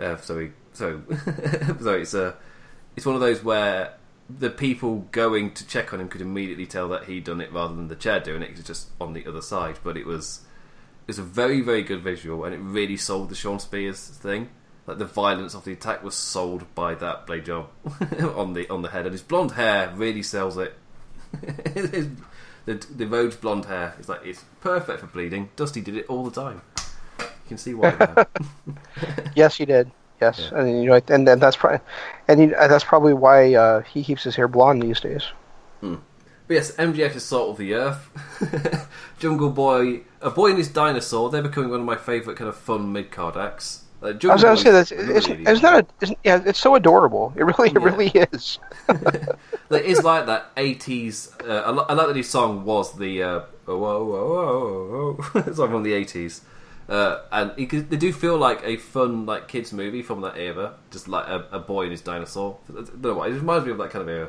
Uh, so he, so so it's a it's one of those where the people going to check on him could immediately tell that he'd done it rather than the chair doing it. because It's just on the other side, but it was it was a very very good visual, and it really sold the Shawn Spears thing. Like the violence of the attack was sold by that blade job on the on the head, and his blonde hair really sells it. his, the the Rhodes blonde hair is like it's perfect for bleeding. Dusty did it all the time. You can see why. Yes, he did. Yes, Yeah. and you know, and, and that's probably, and he, that's probably why uh, he keeps his hair blonde these days. But yes, MJF is salt of the earth. Jungle Boy, a boy and his dinosaur. They're becoming one of my favourite kind of fun mid card acts. Uh, I was going to say it's, really- it's not a, it's, yeah, it's so adorable. It really, it Yeah. really is. It is like that 80s. Uh, I, like that his song was the uh, whoa, whoa, whoa, whoa, song from the 80s. Uh, and could- they do feel like a fun like kids movie from that era, just like a, a boy and his dinosaur. I don't know why, it reminds me of that kind of era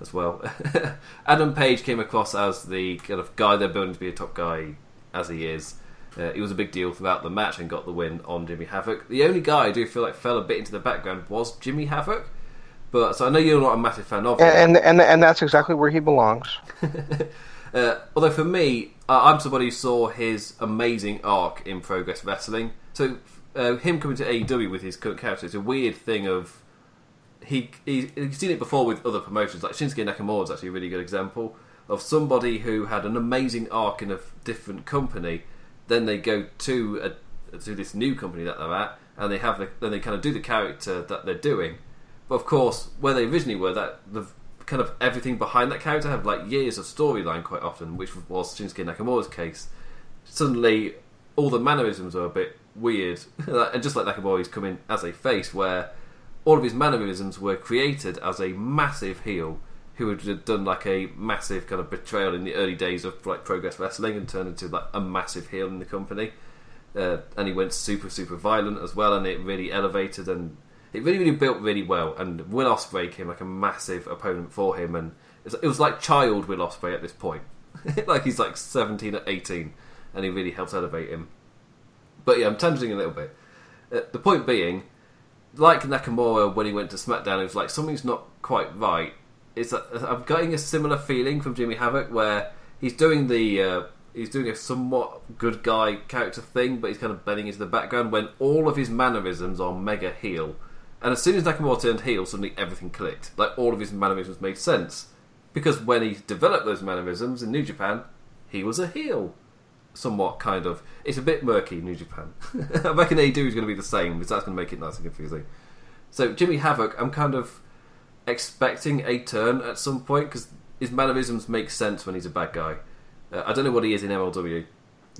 as well. Adam Page came across as the kind of guy they're building to be a top guy as he is. Uh, he was a big deal throughout the match and got the win on Jimmy Havoc. The only guy I do feel like fell a bit into the background was Jimmy Havoc. But so I know you're not a massive fan of him. And, and and and that's exactly where he belongs. Uh, although for me, uh, I'm somebody who saw his amazing arc in Progress Wrestling. So uh, him coming to AEW with his current character is a weird thing of he, he he's seen it before with other promotions. Like Shinsuke Nakamura is actually a really good example of somebody who had an amazing arc in a different company. Then they go to a, to this new company that they're at, and they have the, then they kind of do the character that they're doing. But of course, where they originally were, that the kind of everything behind that character have like years of storyline quite often, which was Shinsuke Nakamura's case. Suddenly, all the mannerisms are a bit weird, and just like Nakamura, he's come in as a face where all of his mannerisms were created as a massive heel who had done like a massive kind of betrayal in the early days of like Progress Wrestling and turned into like a massive heel in the company. Uh, and he went super super violent as well, and it really elevated and it really really built really well. And Will Ospreay came like a massive opponent for him, and it was, like child Will Ospreay at this point, like he's like seventeen or eighteen, and he really helps elevate him. But yeah, I'm tangenting a little bit. Uh, the point being, like Nakamura when he went to SmackDown, it was like something's not quite right. It's a, I'm getting a similar feeling from Jimmy Havoc where he's doing the uh, he's doing a somewhat good guy character thing, but he's kind of bending into the background when all of his mannerisms are mega heel. And as soon as Nakamura turned heel, suddenly everything clicked. Like all of his mannerisms made sense because when he developed those mannerisms in New Japan, he was a heel somewhat kind of. It's a bit murky, New Japan. I reckon AEW is going to be the same, because that's going to make it nice and confusing. So Jimmy Havoc, I'm kind of expecting a turn at some point because his mannerisms make sense when he's a bad guy. Uh, I don't know what he is in MLW,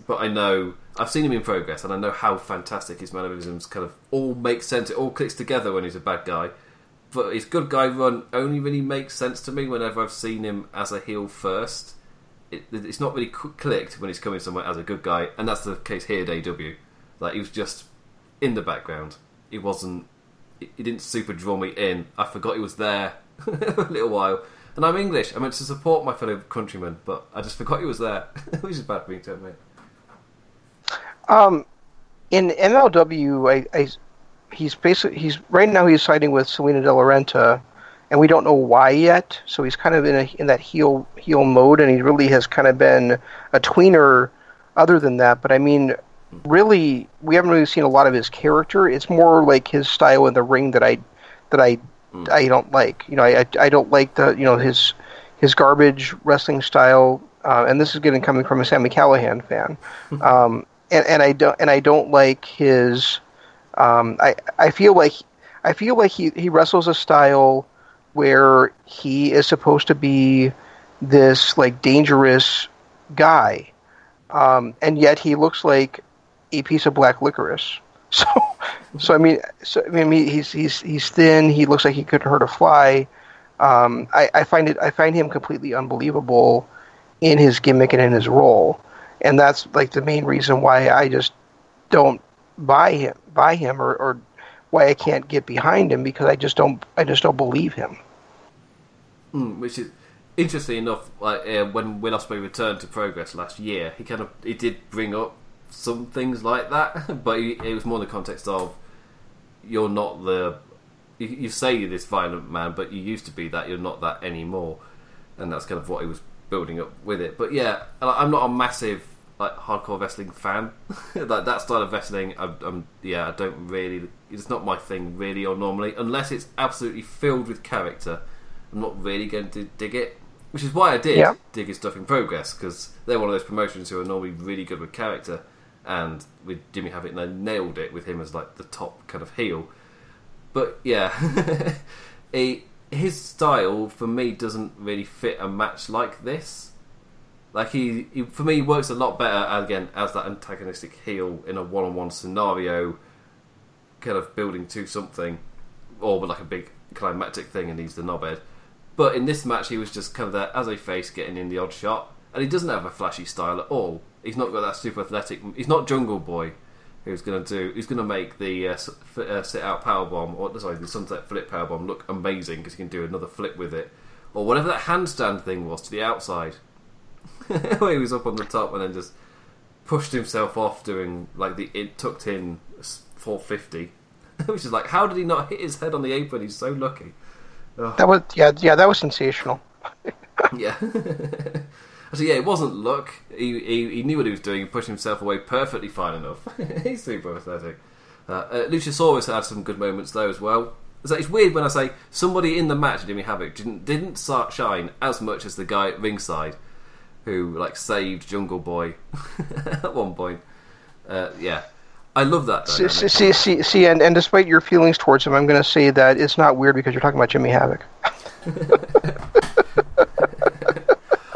but I know I've seen him in progress, and I know how fantastic his mannerisms kind of all make sense. It all clicks together when he's a bad guy. But his good guy run only really makes sense to me whenever I've seen him as a heel first it, it's not really clicked when he's coming somewhere as a good guy, and that's the case here at AW. Like he was just in the background. He wasn't. He didn't super draw me in. I forgot he was there a little while. And I'm English. I meant to support my fellow countrymen, but I just forgot he was there, which is bad for me to admit. Um, in MLW, I, I, he's basically he's right now he's siding with Salina de la Renta, and we don't know why yet. So he's kind of in a, in that heel heel mode, and he really has kind of been a tweener. Other than that, but I mean, really, we haven't really seen a lot of his character. It's more like his style in the ring that I that I I don't like. You know, I, I I don't like the you know his his garbage wrestling style. Uh, and this is getting coming from a Sami Callihan fan. Um, and, and I don't and I don't like his. Um, I I feel like I feel like he, he wrestles a style where he is supposed to be this like dangerous guy, um, and yet he looks like a piece of black licorice. So, so I mean, so I mean, he's he's he's thin. He looks like he could hurt a fly. Um, I, I find it I find him completely unbelievable in his gimmick and in his role, and that's like the main reason why I just don't buy him buy him or, or why I can't get behind him because I just don't I just don't believe him. Mm, which is interesting enough. Like uh, when Will Ospreay returned to Progress last year, he kind of he did bring up some things like that, but he, it was more in the context of you're not the you say you're this violent man, but you used to be that. You're not that anymore, and that's kind of what he was building up with it. But yeah, I'm not a massive like hardcore wrestling fan. like that style of wrestling, I'm, I'm, yeah, I don't really. It's not my thing really, or normally, unless it's absolutely filled with character. I'm not really going to dig it, which is why I did Yeah. dig his stuff in progress because they're one of those promotions who are normally really good with character, and with Jimmy Havoc, they nailed it with him as like the top kind of heel. But yeah, he, his style for me doesn't really fit a match like this. Like he, he, for me, works a lot better again as that antagonistic heel in a one-on-one scenario, kind of building to something, or like a big climactic thing, and he's the knobhead. But in this match, he was just kind of there as a face, getting in the odd shot, and he doesn't have a flashy style at all. He's not got that super athletic. He's not Jungle Boy, who's going to do. Who's going to make the uh, uh, sit out power bomb or sorry, the sunset flip power bomb look amazing because he can do another flip with it, or whatever that handstand thing was to the outside. where he was up on the top and then just pushed himself off doing like the it tucked in 450 which is like how did he not hit his head on the apron? He's so lucky. That was yeah yeah that was sensational. yeah. So yeah it wasn't luck. He, he, he knew what he was doing he pushed himself away perfectly fine enough. He's super athletic. Uh, uh, Luchasaurus had some good moments though as well. So it's weird when I say somebody in the match Jimmy Havoc didn't, didn't shine as much as the guy at ringside who like saved Jungle Boy at one point. Uh, yeah, I love that. See, see, see, see and, and despite your feelings towards him, I'm going to say that it's not weird because you're talking about Jimmy Havoc.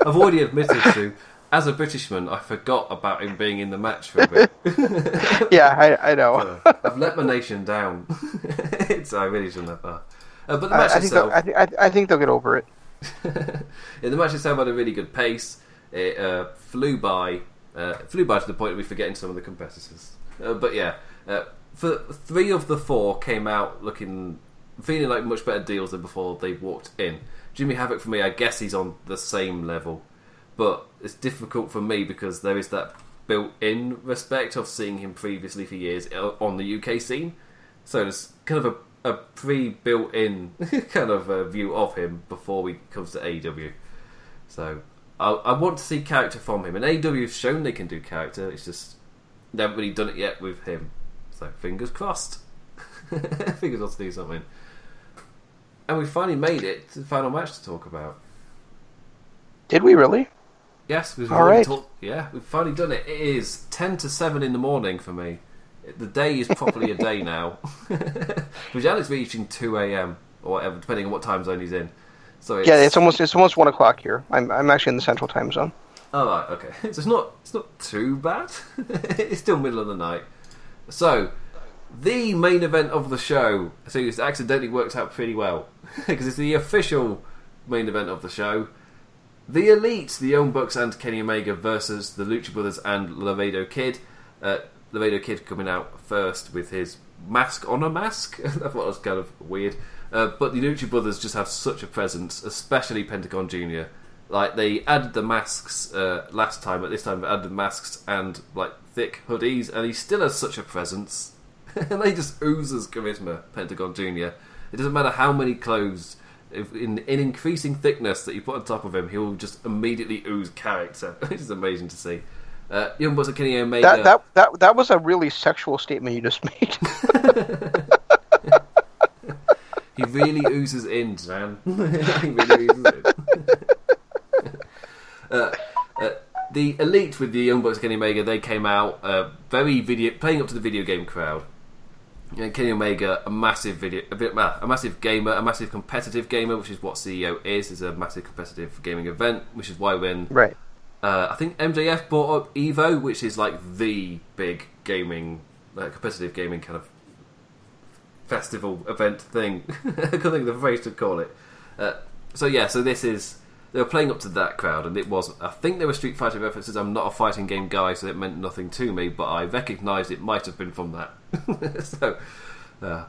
I've already admitted to, as a Britishman, I forgot about him being in the match for a bit. yeah, I, I know. I've let my nation down. it's, I really shouldn't have. Uh, but the I, match I think they'll, itself, I, thi- I, I think they'll get over it. yeah, the match itself had a really good pace. It uh, flew by, uh, flew by to the point of me forgetting some of the competitors. Uh, but yeah, uh, for three of the four came out looking, feeling like much better deals than before they walked in. Jimmy Havoc for me, I guess he's on the same level, but it's difficult for me because there is that built-in respect of seeing him previously for years uh, on the UK scene. So there's kind of a, a pre-built-in kind of uh view of him before he comes to AEW. So I, I want to see character from him, and AEW have shown they can do character. It's just they haven't really done it yet with him. So fingers crossed. fingers crossed to do something. And we finally made it to the final match to talk about. Did we really? Yes, we've All already talked- yeah, we've finally done it. It is ten to seven in the morning for me. The day is properly a day now. but Janet's reaching two a.m. or whatever, depending on what time zone he's in. So it's, Yeah, it's almost it's almost one o'clock here. I'm I'm actually in the central time zone. Oh right, okay. So it's not it's not too bad. it's still middle of the night. So the main event of the show. So this accidentally works out pretty well because it's the official main event of the show. The Elite, the Young Bucks and Kenny Omega versus the Lucha Brothers and Laredo Kid. Uh, Laredo Kid coming out first with his mask on a mask. I thought that was kind of weird. Uh, but the Lucha Brothers just have such a presence, especially Pentagon Jr. Like they added the masks uh, last time, but this time they added masks and like thick hoodies, and he still has such a presence. and they just oozes charisma, Pentagon Jr. It doesn't matter how many clothes, if in, in increasing thickness that you put on top of him, he will just immediately ooze character. Which is amazing to see. Uh, Young and Kenny Omega. That that that that was a really sexual statement you just made. He really oozes in, man. he really oozes in. uh, uh, the elite with the Young Bucks, Kenny Omega, they came out uh, very video, playing up to the video game crowd. You know, Kenny Omega, a massive video, a, bit, a massive gamer, a massive competitive gamer, which is what CEO is, is a massive competitive gaming event, which is why when right. uh, I think MJF brought up Evo, which is like the big gaming, uh, competitive gaming kind of festival event thing. I can't think of the phrase to call it. Uh, so yeah, so this is they were playing up to that crowd, and it was I think there were Street Fighter references. I'm not a fighting game guy, so it meant nothing to me, but I recognised it might have been from that. so uh,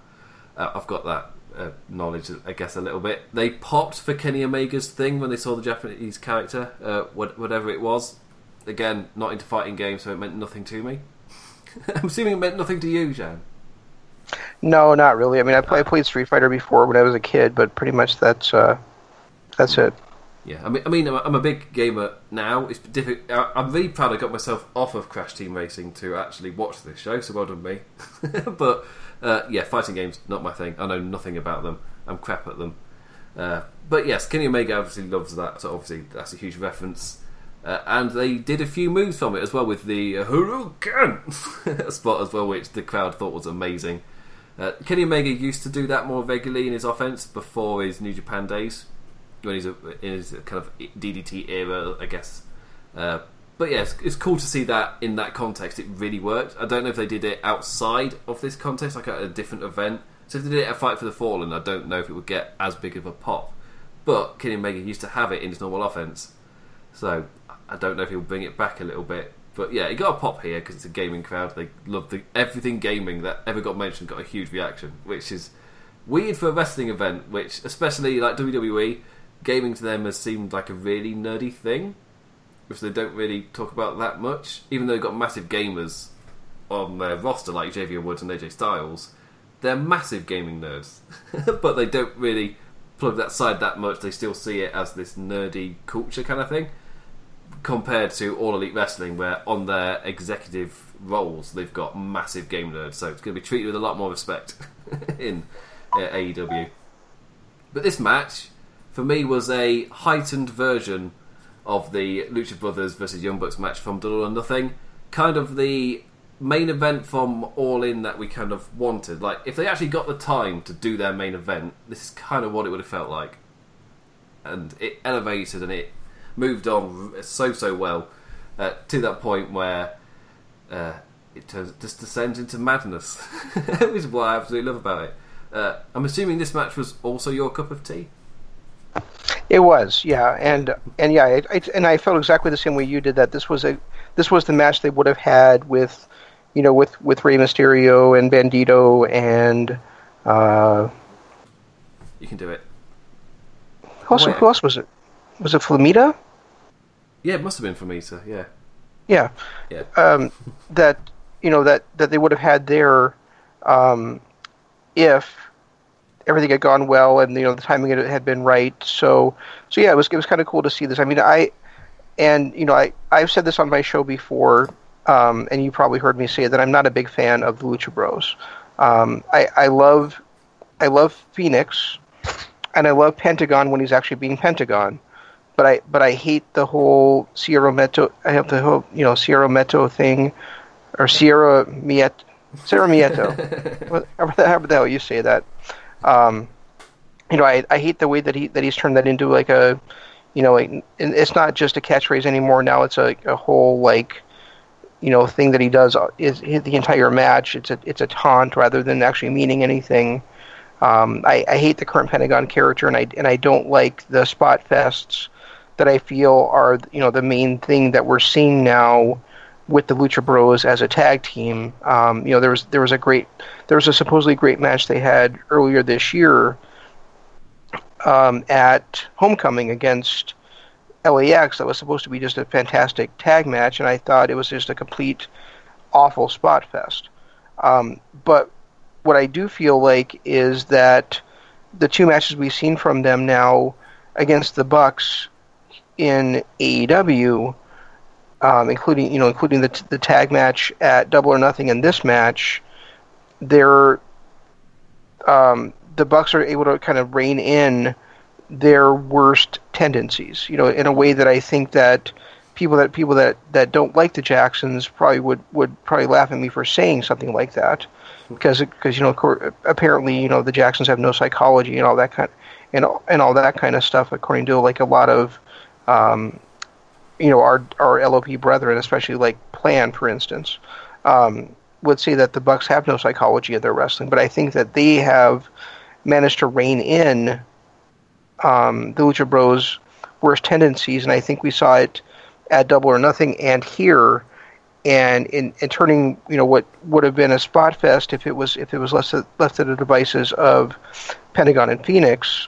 uh, I've got that uh, knowledge, I guess, a little bit. They popped for Kenny Omega's thing when they saw the Japanese character, uh, whatever it was. Again, not into fighting games, so it meant nothing to me. I'm assuming it meant nothing to you, Jan. No, not really. I mean, I, play, I played Street Fighter before when I was a kid, but pretty much that's uh, that's it. Yeah, I mean, I mean, I'm a big gamer now. It's difficult. I'm really proud I got myself off of Crash Team Racing to actually watch this show. So well done me. but uh, yeah, fighting games not my thing. I know nothing about them. I'm crap at them. Uh, but yes, Kenny Omega obviously loves that. So obviously that's a huge reference. Uh, and they did a few moves from it as well with the uh, Hadouken spot as well, which the crowd thought was amazing. Uh, Kenny Omega used to do that more regularly in his offense before his New Japan days when he's a, in his kind of DDT era, I guess. Uh, but yeah, it's, it's, cool to see that in that context it really worked. I don't know if they did it outside of this context, like at a different event. So if they did it at Fight for the Fallen, I don't know if it would get as big of a pop. But Kenny Omega used to have it in his normal offense, so I don't know if he'll bring it back a little bit. But yeah, it got a pop here because it's a gaming crowd. They love the everything gaming that ever got mentioned got a huge reaction, which is weird for a wrestling event. Which, especially like WWE, gaming to them has seemed like a really nerdy thing, which they don't really talk about that much. Even though they've got massive gamers on their roster like Xavier Woods and AJ Styles, they're massive gaming nerds, but they don't really plug that side that much. They still see it as this nerdy culture kind of thing. Compared to All Elite Wrestling, where on their executive roles they've got massive game nerds, so it's going to be treated with a lot more respect in uh, AEW. But this match, for me was a heightened version of the Lucha Brothers versus Young Bucks match from Double or Nothing. Kind of the main event from All In that we kind of wanted. Like, if they actually got the time to do their main event, this is kind of what it would have felt like. And it elevated and it moved on so, so well uh, to that point where uh, it turns, just descends into madness, which is what I absolutely love about it. Uh, I'm assuming this match was also your cup of tea. It was, yeah, and and yeah, it, it, and I felt exactly the same way you did. That this was a this was the match they would have had with, you know, with with Rey Mysterio and Bandito and. Uh, you can do it. Else, who else was it? Was it Flamita? Yeah, it must have been Flamita. Yeah. Yeah. Yeah. Um, that you know that that they would have had there, um, if everything had gone well and you know the timing had been right. So so yeah, it was it was kind of cool to see this. I mean, I and you know I I've said this on my show before, um, and you probably heard me say that I'm not a big fan of the Lucha Bros. Um, I I love I love Phoenix, and I love Pentagon when he's actually being Pentagon. But I but I hate the whole Sierra Meto I have the whole you know Sierra Meto thing, or Sierra Miet Sierra Mieto. however the hell you say that. Um, you know, I, I hate the way that he that he's turned that into like a, you know, like it's not just a catchphrase anymore. Now it's a, a whole like, you know, thing that he does is the entire match. It's a it's a taunt rather than actually meaning anything. Um, I, I hate the current Pentagon character, and I and I don't like the spot fests that I feel are you know the main thing that we're seeing now with the Lucha Bros as a tag team. Um, you know, there was there was a great there was a supposedly great match they had earlier this year um, at Homecoming against LAX that was supposed to be just a fantastic tag match, and I thought it was just a complete awful spot fest. Um, but what I do feel like is that the two matches we've seen from them now against the Bucks in AEW um, including you know including the the tag match at Double or Nothing and this match, they're um, the Bucks are able to kind of rein in their worst tendencies. You know, in a way that I think that people that people that, that don't like the Jacksons probably would, would probably laugh at me for saying something like that, because because you know apparently you know the Jacksons have no psychology and all that kind and and all that kind of stuff according to like a lot of um, you know our our LOP brethren, especially like Plan, for instance, um, would say that the Bucks have no psychology of their wrestling, but I think that they have managed to rein in um, the Lucha Bros' worst tendencies, and I think we saw it at Double or Nothing and here and in, in turning you know what would have been a spot fest if it was if it was left left to the devices of Pentagon and Phoenix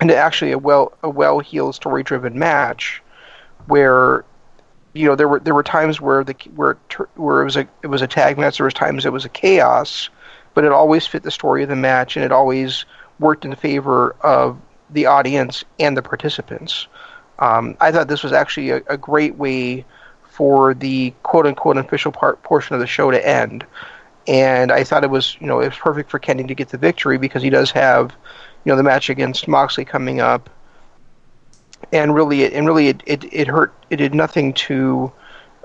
into actually a well a well heeled story driven match where you know there were there were times where the where where it was a it was a tag match there was times it was a chaos but it always fit the story of the match and it always worked in favor of the audience and the participants um, I thought this was actually a, a great way for the quote unquote official part portion of the show to end. And I thought it was, you know, it was perfect for Kenny to get the victory because he does have, you know, the match against Moxley coming up. And really, it, and really, it, it, it hurt. It did nothing to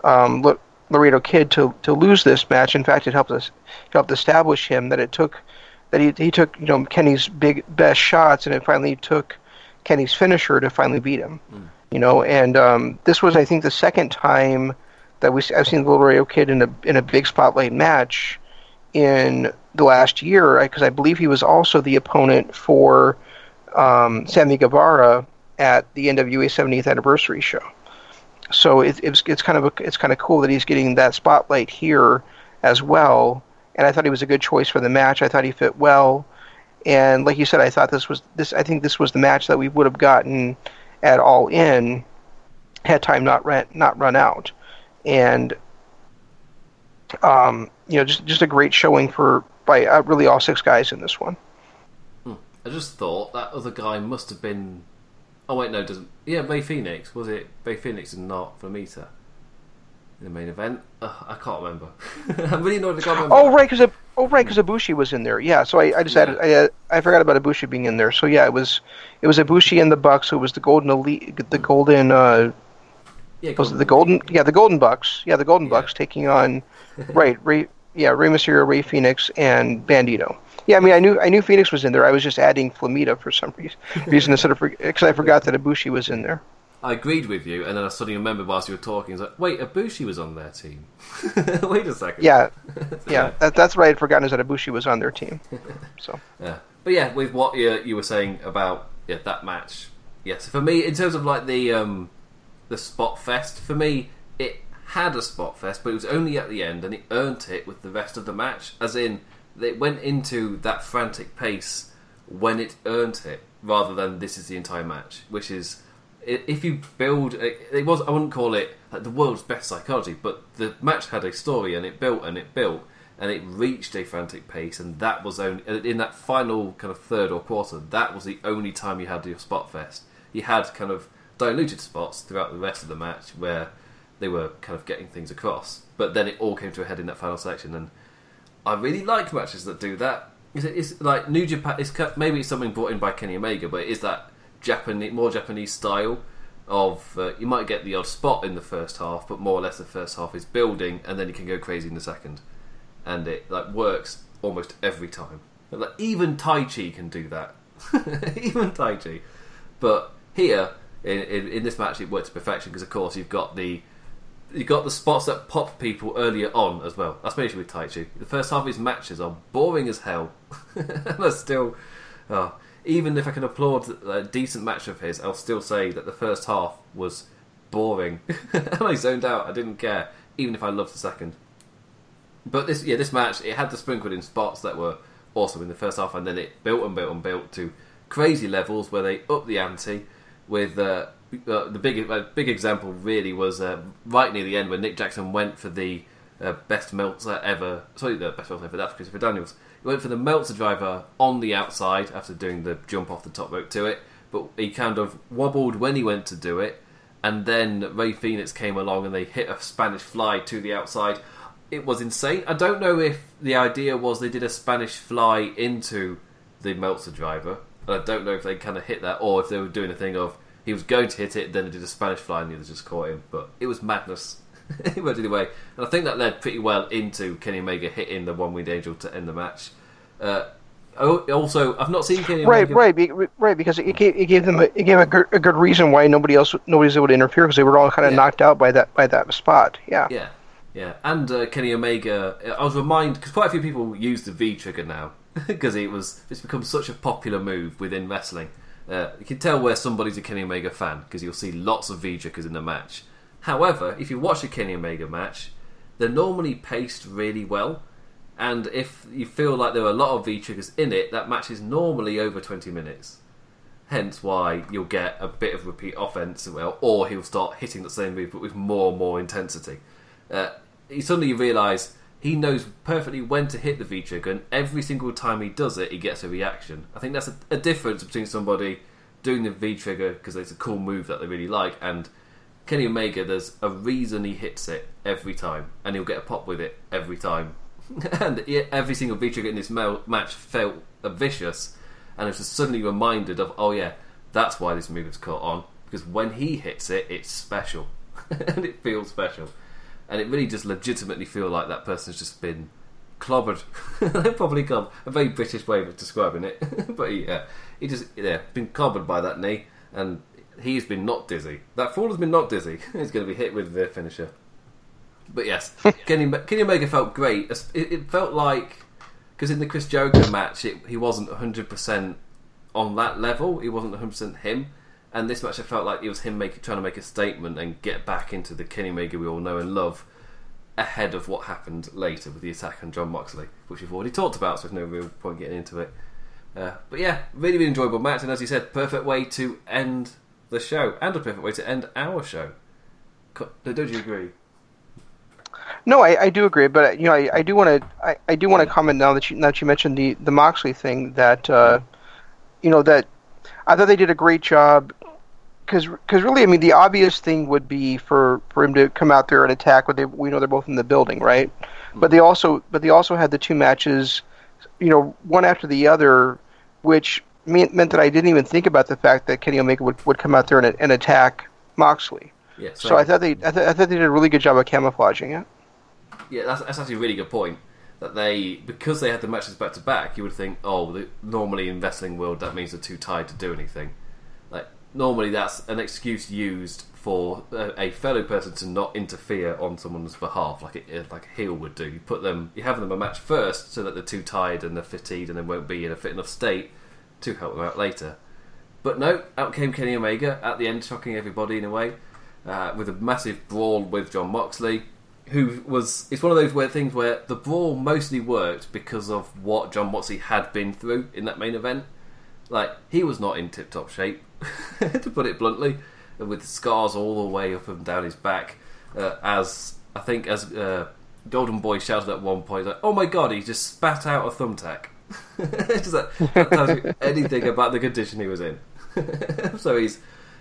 um, Laredo Kid to to lose this match. In fact, it helped us helped establish him that it took that he he took you know Kenny's big best shots, and it finally took Kenny's finisher to finally beat him. Mm. You know, and um, this was I think the second time that we I've seen the Laredo Kid in a in a big spotlight match in the last year because I believe he was also the opponent for um, Sammy Guevara at the NWA 70th anniversary show. So it, it's it's kind of a, it's kind of cool that he's getting that spotlight here as well. And I thought he was a good choice for the match. I thought he fit well. And like you said, I thought this was this. I think this was the match that we would have gotten at All In had time not run not run out, and um, you know just just a great showing for by uh, really all six guys in this one. Hmm. I just thought that other guy must have been. Oh wait, no, doesn't. Yeah, Bay Phoenix was it? Bay Phoenix and not Flamita in the main event. I can't remember. I'm really annoyed I can't remember. Oh right, because oh right, because Ibushi was in there. Yeah, so I, I just yeah. I, uh, I forgot about Ibushi being in there. So yeah, it was it was Ibushi and the Bucks. Who was the golden elite, the golden. Uh, yeah, was it the golden? Yeah, the Golden Bucks. Yeah, the Golden yeah. Bucks taking on right. Rey, yeah, Rey Mysterio, Rey Phoenix, and Bandito. Yeah, I mean, I knew I knew Phoenix was in there. I was just adding Flamita for some reason, reason instead of because I forgot that Ibushi was in there. I agreed with you, and then I suddenly remembered whilst you were talking, I was like, wait, Ibushi was on their team. wait a second. Yeah, yeah, that, that's right. I'd forgotten is that Ibushi was on their team. So yeah, but yeah, with what you, you were saying about yeah that match, yes, for me in terms of like the um the spot fest, for me it had a spot fest, but it was only at the end, and it earned it with the rest of the match, as in it went into that frantic pace when it earned it, rather than this is the entire match, which is if you build, it was I wouldn't call it like the world's best psychology, but the match had a story and it built and it built and it reached a frantic pace, and that was only uh, in that final kind of third or quarter. That was the only time you had your spot fest. You had kind of diluted spots throughout the rest of the match where they were kind of getting things across, but then it all came to a head in that final section. And I really like matches that do that. It's, like New Japan. It's maybe it's something brought in by Kenny Omega, but it is that Japanese, more Japanese style of uh, you might get the odd spot in the first half, but more or less the first half is building, and then you can go crazy in the second, and it like works almost every time. Like even Taichi can do that, even Taichi. But here in, in, in this match, it works to perfection because of course you've got the you've got the spots that pop people earlier on as well. That's basically with Taichi. The first half of his matches are boring as hell, and they're still. Oh, even if I can applaud a decent match of his, I'll still say that the first half was boring. and I zoned out. I didn't care, even if I loved the second. But this, yeah, this match it had the sprinkled in spots that were awesome in the first half, and then it built and built and built to crazy levels where they upped the ante. With uh, uh, the big uh, big example really was uh, right near the end when Nick Jackson went for the uh, best Meltzer ever. Sorry, the best Meltzer ever. That's Christopher Daniels he went for the Meltzer driver on the outside after doing the jump off the top rope to it, but he kind of wobbled when he went to do it, and then Rey Phoenix came along and they hit a Spanish fly to the outside. It was insane. I don't know if the idea was they did a Spanish fly into the Meltzer driver. and I don't know if they kind of hit that or if they were doing a thing of he was going to hit it, then he did a Spanish fly and the others just caught him. But it was madness. it went either way. And I think that led pretty well into Kenny Omega hitting the one winged angel to end the match. Uh, also, I've not seen Kenny right, Omega. Right, right, because it gave, it gave them a, it gave a good, a good reason why nobody else nobody was able to interfere because they were all kind of yeah. knocked out by that by that spot. Yeah, yeah, yeah. And uh, Kenny Omega, I was reminded because quite a few people use the V trigger now because it was it's become such a popular move within wrestling. Uh, you can tell where somebody's a Kenny Omega fan because you'll see lots of V triggers in the match. However, if you watch a Kenny Omega match, they're normally paced really well. And if you feel like there are a lot of V triggers in it, that match is normally over 20 minutes. Hence why you'll get a bit of repeat offense, well, or he'll start hitting the same move but with more and more intensity. Uh, you suddenly realise he knows perfectly when to hit the V trigger, and every single time he does it, he gets a reaction. I think that's a, a difference between somebody doing the V trigger because it's a cool move that they really like, and Kenny Omega. There's a reason he hits it every time, and he'll get a pop with it every time. and every single V trigger in this match felt vicious, and was just suddenly reminded of, oh yeah, that's why this move is caught on because when he hits it, it's special, and it feels special and it really does legitimately feel like that person's just been clobbered. They've probably got a very British way of describing it, but yeah, he just yeah been clobbered by that knee, and he's been not dizzy. That fall has been not dizzy. he's going to be hit with the finisher. But yes, Kenny, Kenny Omega felt great. It, it felt like because in the Chris Jericho match, it, he wasn't 100 percent on that level. He wasn't 100 percent him. And this match, I felt like it was him make, trying to make a statement and get back into the Kenny Omega we all know and love ahead of what happened later with the attack on Jon Moxley, which we've already talked about, so there's no real point getting into it. Uh, but yeah, really, really enjoyable match, and as you said, perfect way to end the show, and a perfect way to end our show. Don't you agree? No, I, I do agree, but you know, I, I do want to, I, I, do want to comment now that you now that you mentioned the the Moxley thing that, uh, you know, that I thought they did a great job because really, I mean, the obvious thing would be for, for him to come out there and attack. But they, we know they're both in the building, right? Mm-hmm. But they also but they also had the two matches, you know, one after the other, which meant, meant that I didn't even think about the fact that Kenny Omega would, would come out there and, and attack Moxley. Yeah, so, so I thought they I, th- I thought they did a really good job of camouflaging it. Yeah, that's, that's actually a really good point. That they because they had the matches back to back, you would think, oh, the, normally in wrestling world that means they're too tired to do anything normally that's an excuse used for a, a, fellow person to not interfere on someone's behalf, like a, like a heel would do. You put them, you have them a match first, so that they're too tired and they're fatigued and they won't be in a fit enough state to help them out later. But no, out came Kenny Omega at the end, shocking everybody in a way, uh, with a massive brawl with Jon Moxley, who was. It's one of those weird things where the brawl mostly worked because of what Jon Moxley had been through in that main event. Like he was not in tip-top shape to put it bluntly, with scars all the way up and down his back. Uh, as I think, as uh, Golden Boy shouted at one point, like, "Oh my god, he just spat out a thumbtack." just that, that tells you anything about the condition he was in. so he's,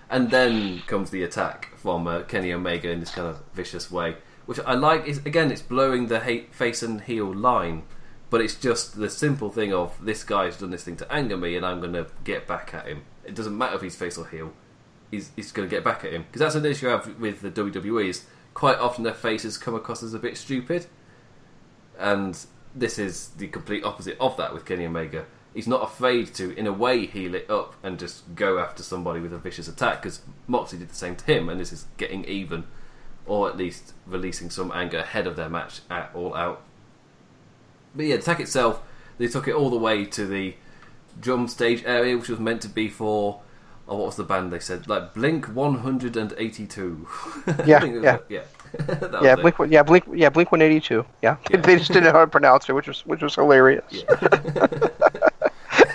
and then comes the attack from uh, Kenny Omega in this kind of vicious way, which I like. Is again, it's blowing the hate, face and heel line but it's just the simple thing of this guy's done this thing to anger me, and I'm going to get back at him. It doesn't matter if he's face or heel; he's, he's going to get back at him because that's an issue I have with the WWE. Is quite often their faces come across as a bit stupid, and this is the complete opposite of that with Kenny Omega. He's not afraid to, in a way, heel it up and just go after somebody with a vicious attack because Moxley did the same to him, and this is getting even, or at least releasing some anger ahead of their match at All Out but yeah, the attack itself, they took it all the way to the drum stage area, which was meant to be for. Oh, what was the band they said? Like Blink 182. Yeah, yeah, yeah. yeah, Blink, yeah, Blink, yeah, Blink 182. Yeah, yeah. they just didn't know how to pronounce it, which was which was hilarious. Yeah.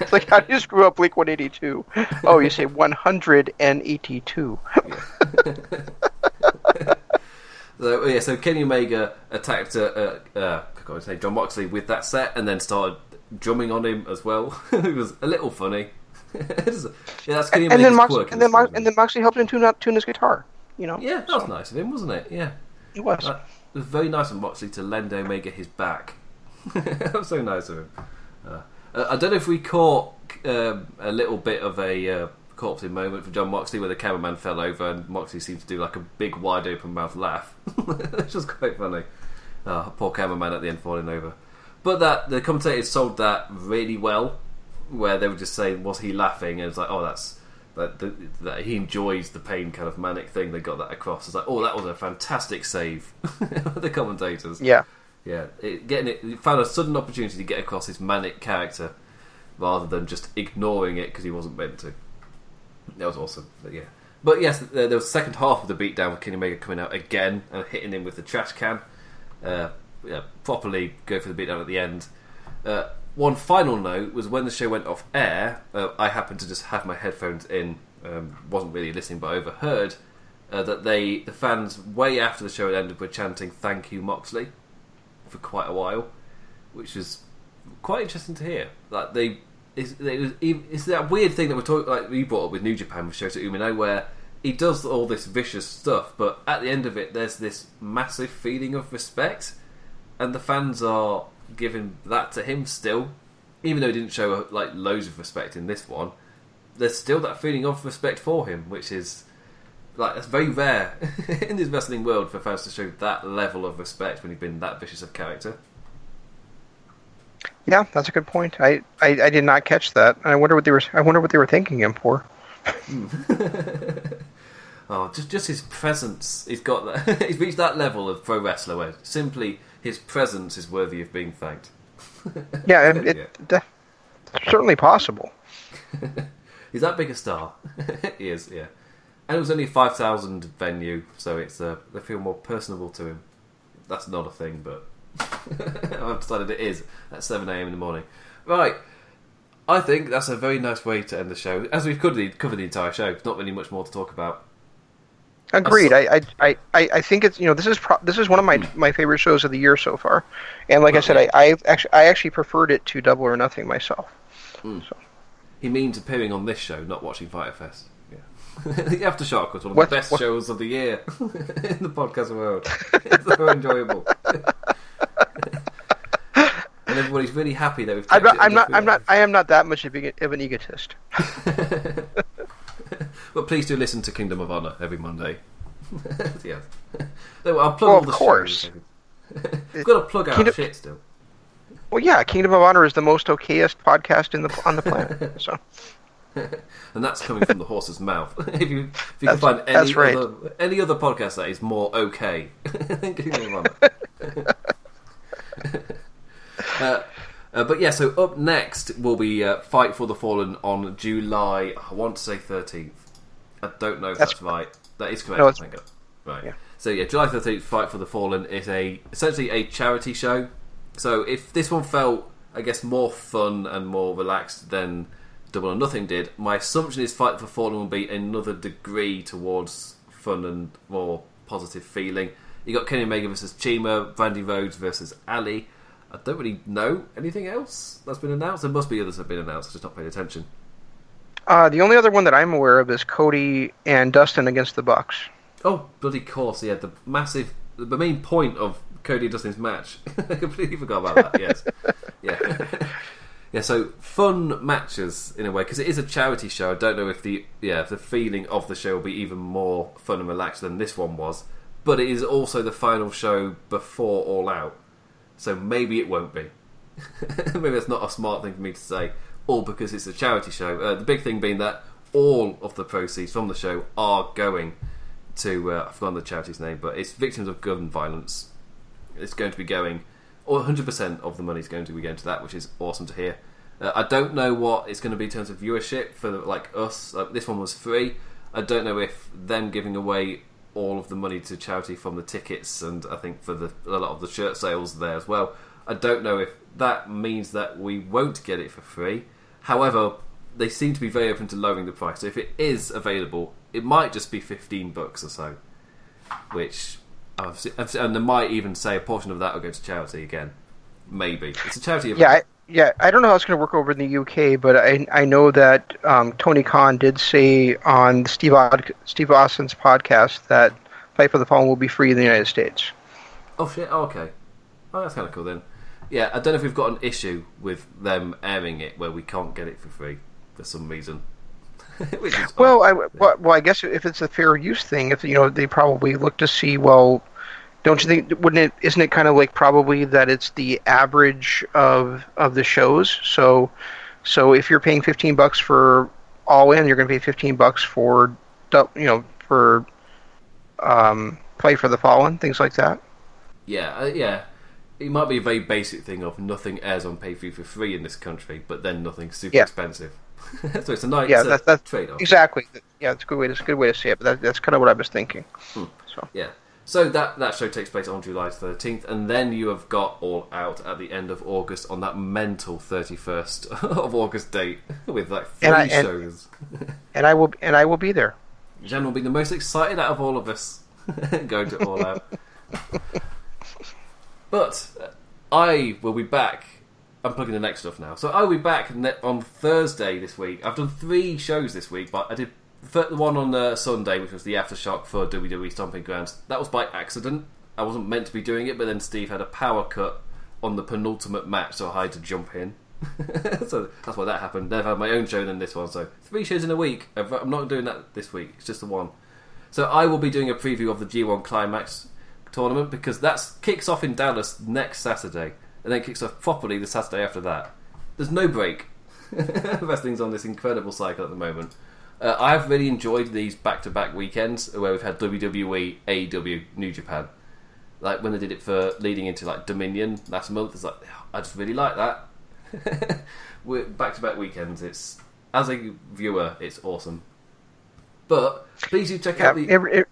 it's like how do you screw up Blink 182? Oh, you say 182. so yeah, so Kenny Omega attacked uh, uh, God, say Jon Moxley with that set, and then started drumming on him as well. it was a little funny. yeah, that's and, and then Mox, and then Mox, and then Moxley helped him tune out tune his guitar. You know. Yeah, that so. was nice of him, wasn't it? Yeah, it was. Uh, it was very nice of Moxley to lend Omega his back. that was so nice of him. Uh, uh, I don't know if we caught um, a little bit of a uh, corpsing moment for Jon Moxley where the cameraman fell over and Moxley seemed to do like a big wide open mouth laugh, which was quite funny. Oh, poor cameraman at the end falling over. But that the commentators sold that really well, where they would just say, "Was he laughing?" And it's like, "Oh, that's that, that, that he enjoys the pain kind of manic thing." They got that across. It's like, "Oh, that was a fantastic save." the commentators, yeah, yeah, it, getting it, it found a sudden opportunity to get across his manic character rather than just ignoring it because he wasn't meant to. That was awesome. But yeah. But yes, there was the second half of the beatdown with Kenny Omega coming out again and hitting him with the trash can uh, yeah, properly go for the beatdown at the end. Uh, one final note was when the show went off air, uh, I happened to just have my headphones in, um, wasn't really listening, but I overheard uh, that they, the fans, way after the show had ended, were chanting "Thank you, Moxley" for quite a while, which was quite interesting to hear. Like they, it's, it's that weird thing that we're talking, like we brought up with New Japan with Shota Umino, where he does all this vicious stuff, but at the end of it, there's this massive feeling of respect, and the fans are giving that to him still, even though he didn't show like loads of respect in this one. There's still that feeling of respect for him, which is like that's very rare in this wrestling world for fans to show that level of respect when you've been that vicious of character. Yeah, that's a good point. I, I, I did not catch that. I wonder what they were. I wonder what they were thanking him for. oh, just just his presence. He's got that. he's reached that level of pro wrestler where simply his presence is worthy of being thanked. yeah, it, it yeah. certainly possible. he's that big a star. he is. Yeah, and it was only a five thousand venue, so it's uh, they feel more personable to him. That's not a thing, but I've decided it is at 7 a.m. in the morning. Right. I think that's a very nice way to end the show. As we've covered, covered the entire show, There's not really much more to talk about. Agreed. I, I, I, I think it's you know this is pro- this is one of my my favorite shows of the year so far, and like I said, I, I actually I actually preferred it to Double or Nothing myself. Mm. So. He means appearing on this show, not watching Fyter Fest. Yeah. the Aftershock was one of what, the best what? shows of the year in the podcast world. It's so enjoyable and everybody's really happy that we've. I'm not. I'm not, I'm not. I am not that much of, of an egotist. But please do listen to Kingdom of Honor every Monday. yeah. I'll plug well, all the of course. We've got to plug our Kingdom... shit still. Well, yeah, Kingdom of Honor is the most okayest podcast in the on the planet. So. and that's coming from the horse's mouth. if you if you can find any right. other any other podcast that is more okay than Kingdom of Honor. Uh, uh, but yeah, so up next will be uh, Fight for the Fallen on July. I want to say thirteenth. I don't know if that's, that's right. That is correct. No, I think. Right. Yeah. So yeah, July thirteenth, Fight for the Fallen is a essentially a charity show. So if this one felt, I guess, more fun and more relaxed than Double or Nothing did, my assumption is Fight for the Fallen will be another degree towards fun and more positive feeling. You got Kenny Omega versus CIMA, Brandi Rhodes versus Allie. I don't really know anything else that's been announced. There must be others that have been announced. i just not paying attention. Uh, the only other one that I'm aware of is Cody and Dustin against the Bucks. Oh, bloody course! Yeah, the massive, the main point of Cody and Dustin's match. I completely forgot about that. Yes, yeah, yeah. So fun matches in a way because it is a charity show. I don't know if the yeah if the feeling of the show will be even more fun and relaxed than this one was, but it is also the final show before All Out. So maybe it won't be. maybe that's not a smart thing for me to say, all because it's a charity show. Uh, the big thing being that all of the proceeds from the show are going to uh, I've forgotten the charity's name, but it's victims of gun violence. It's going to be going, or 100% of the money is going to be going to that, which is awesome to hear. Uh, I don't know what it's going to be in terms of viewership for like us. This one was free. I don't know if them giving away all of the money to charity from the tickets, and I think for the a lot of the shirt sales there as well. I don't know if that means that we won't get it for free. However, they seem to be very open to lowering the price. So if it is available, it might just be fifteen bucks or so, which I've seen, and they might even say a portion of that will go to charity again. Maybe it's a charity event. Yeah, I, yeah. I don't know how it's going to work over in the UK, but I I know that um, Tony Khan did say on Steve Steve Austin's podcast that Fight for the Fallen will be free in the United States. Oh shit! Oh, okay. Oh, that's kind of cool then. Yeah, I don't know if we've got an issue with them airing it where we can't get it for free for some reason. well, I, well, well, I guess if it's a fair use thing, if you know, they probably look to see. Well, don't you think? Wouldn't it? Isn't it kind of like probably that it's the average of of the shows? So, so if you're paying fifteen bucks for all in, you're going to pay fifteen bucks for, you know, for um, play for the fallen, things like that. Yeah, uh, yeah. It might be a very basic thing of nothing airs on pay view for free in this country, but then nothing super yeah. expensive. so it's a nice yeah, that's, trade off. Exactly. Yeah, it's a good way. To, it's a good way to say it. But that, that's kind of what I was thinking. Hmm. So yeah. So that that show takes place on July 13th, and then you have got All Out at the end of August on that mental 31st of August date with like three And I- and- shows. And I will and I will be there. Jen will be the most excited out of all of us going to All Out. But I will be back. I'm plugging the next stuff now. So I will be back ne- on Thursday this week. I've done three shows this week, but I did the one on uh, Sunday, which was the aftershock for WWE Stomping Grounds. That was by accident. I wasn't meant to be doing it, but then Steve had a power cut on the penultimate match, so I had to jump in. so that's why that happened. Then I've had my own show, then this one. So three shows in a week. I'm not doing that this week. It's just the one. So I will be doing a preview of the G1 Climax tournament because that kicks off in Dallas next Saturday, and then kicks off properly the Saturday after that. There's no break. Wrestling's on this incredible cycle at the moment. Uh, I've really enjoyed these back-to-back weekends where we've had WWE, AEW, New Japan. Like when they did it for leading into like Dominion last month, it's like I just really like that. We're back-to-back weekends. It's as a viewer, it's awesome. But please do check Yeah, out the it,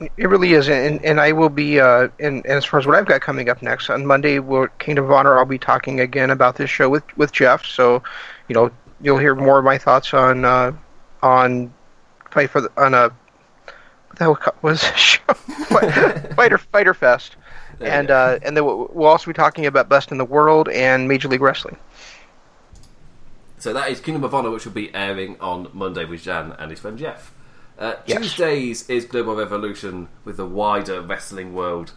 it, really is, and and I will be. Uh, and, and as far as what I've got coming up next on Monday, we'll, Kingdom of Honor. I'll be talking again about this show with with Jeff. So, you know, you'll hear more of my thoughts on uh, on fight for the, on a what the hell was the show Fighter Fyter Fest, There and uh, and then we'll, we'll also be talking about Best in the World and Major League Wrestling. So that is Kingdom of Honor, which will be airing on Monday with Jan and his friend Jeff. Uh, Yes. Tuesdays is Global Revolution with the wider wrestling world.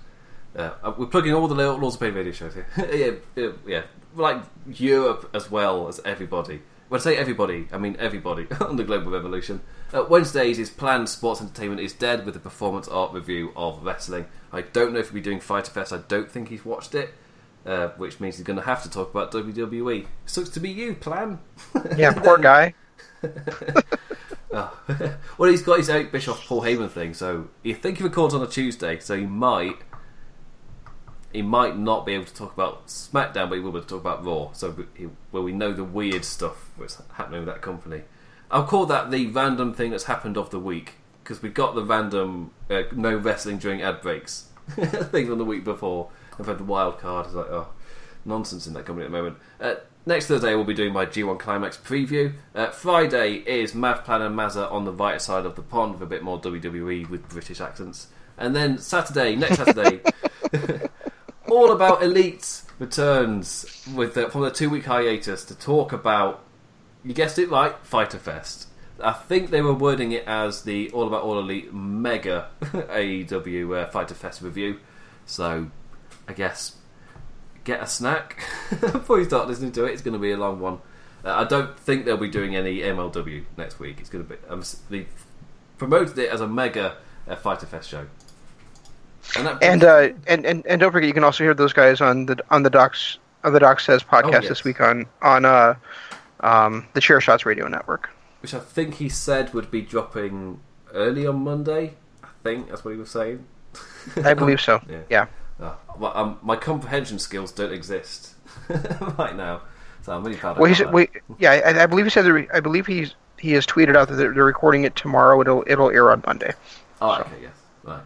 Uh, uh, we're plugging all the Lords of Pain radio shows here. yeah, yeah, yeah, like Europe as well as everybody. When I say everybody, I mean everybody on the Global Revolution. Uh, Wednesdays is planned Sports Entertainment is Dead with the performance art review of wrestling. I don't know if he'll be doing Fyter Fest. I don't think he's watched it, uh, which means he's going to have to talk about WWE. Sucks to be you, Plan. Yeah, poor guy. Oh. well, he's got his Eric Bischoff Paul Heyman thing, so you think he records on a Tuesday, so he might he might not be able to talk about SmackDown, but he will be able to talk about Raw. So he, where we know the weird stuff that's happening with that company. I'll call that the random thing that's happened of the week because we got the random uh, no wrestling during ad breaks thing from the week before. I've had the wild card. It's like oh nonsense in that company at the moment. Uh, next Thursday, we'll be doing my G1 Climax preview. Uh, Friday is Mav Plan and Mazza on the right side of the pond with a bit more WWE with British accents. And then Saturday, next Saturday, All About Elite returns with the, from the two week hiatus to talk about, you guessed it right, Fyter Fest. I think they were wording it as the All About All Elite Mega AEW uh, Fyter Fest review. So, I guess get a snack before you start listening to it. It's going to be a long one. Uh, I don't think they'll be doing any MLW next week. It's going to be um, they promoted it as a mega uh, Fyter Fest show. And, And uh, and, and and don't forget, you can also hear those guys on the on the Docs on the Doc Says podcast Oh, yes. this week on on uh, um, the Chair Shots Radio Network. which I think he said would be dropping early on Monday. I think that's what he was saying. I believe so. Yeah. Yeah. Well, um, my comprehension skills don't exist right now, so I'm really proud. Well, of he wait, yeah, I, I believe he said. The re- I believe he's he has tweeted out that they're, they're recording it tomorrow. It'll it'll air on Monday. Oh, okay, yes, right.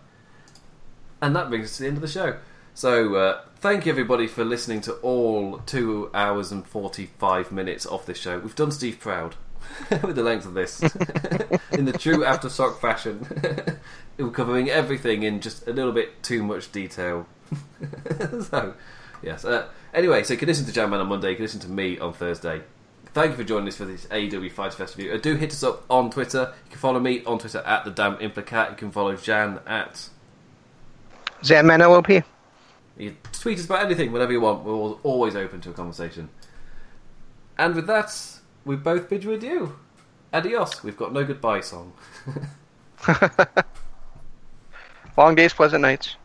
And that brings us to the end of the show. So, uh, thank you everybody for listening to all two hours and forty-five minutes of this show. We've done Steve proud with the length of this in the true aftershock fashion. We're covering everything in just a little bit too much detail. so, yes. Uh, anyway, so you can listen to Jam Man on Monday. You can listen to me on Thursday. Thank you for joining us for this AEW Fyter Fest review. Uh, do hit us up on Twitter. You can follow me on Twitter at the damn implicat. You can follow Jan at. Zanman LLP. You tweet us about anything, whatever you want. We're always open to a conversation. And with that, we both bid you adieu. Adios. We've got no goodbye song. Long days, pleasant nights.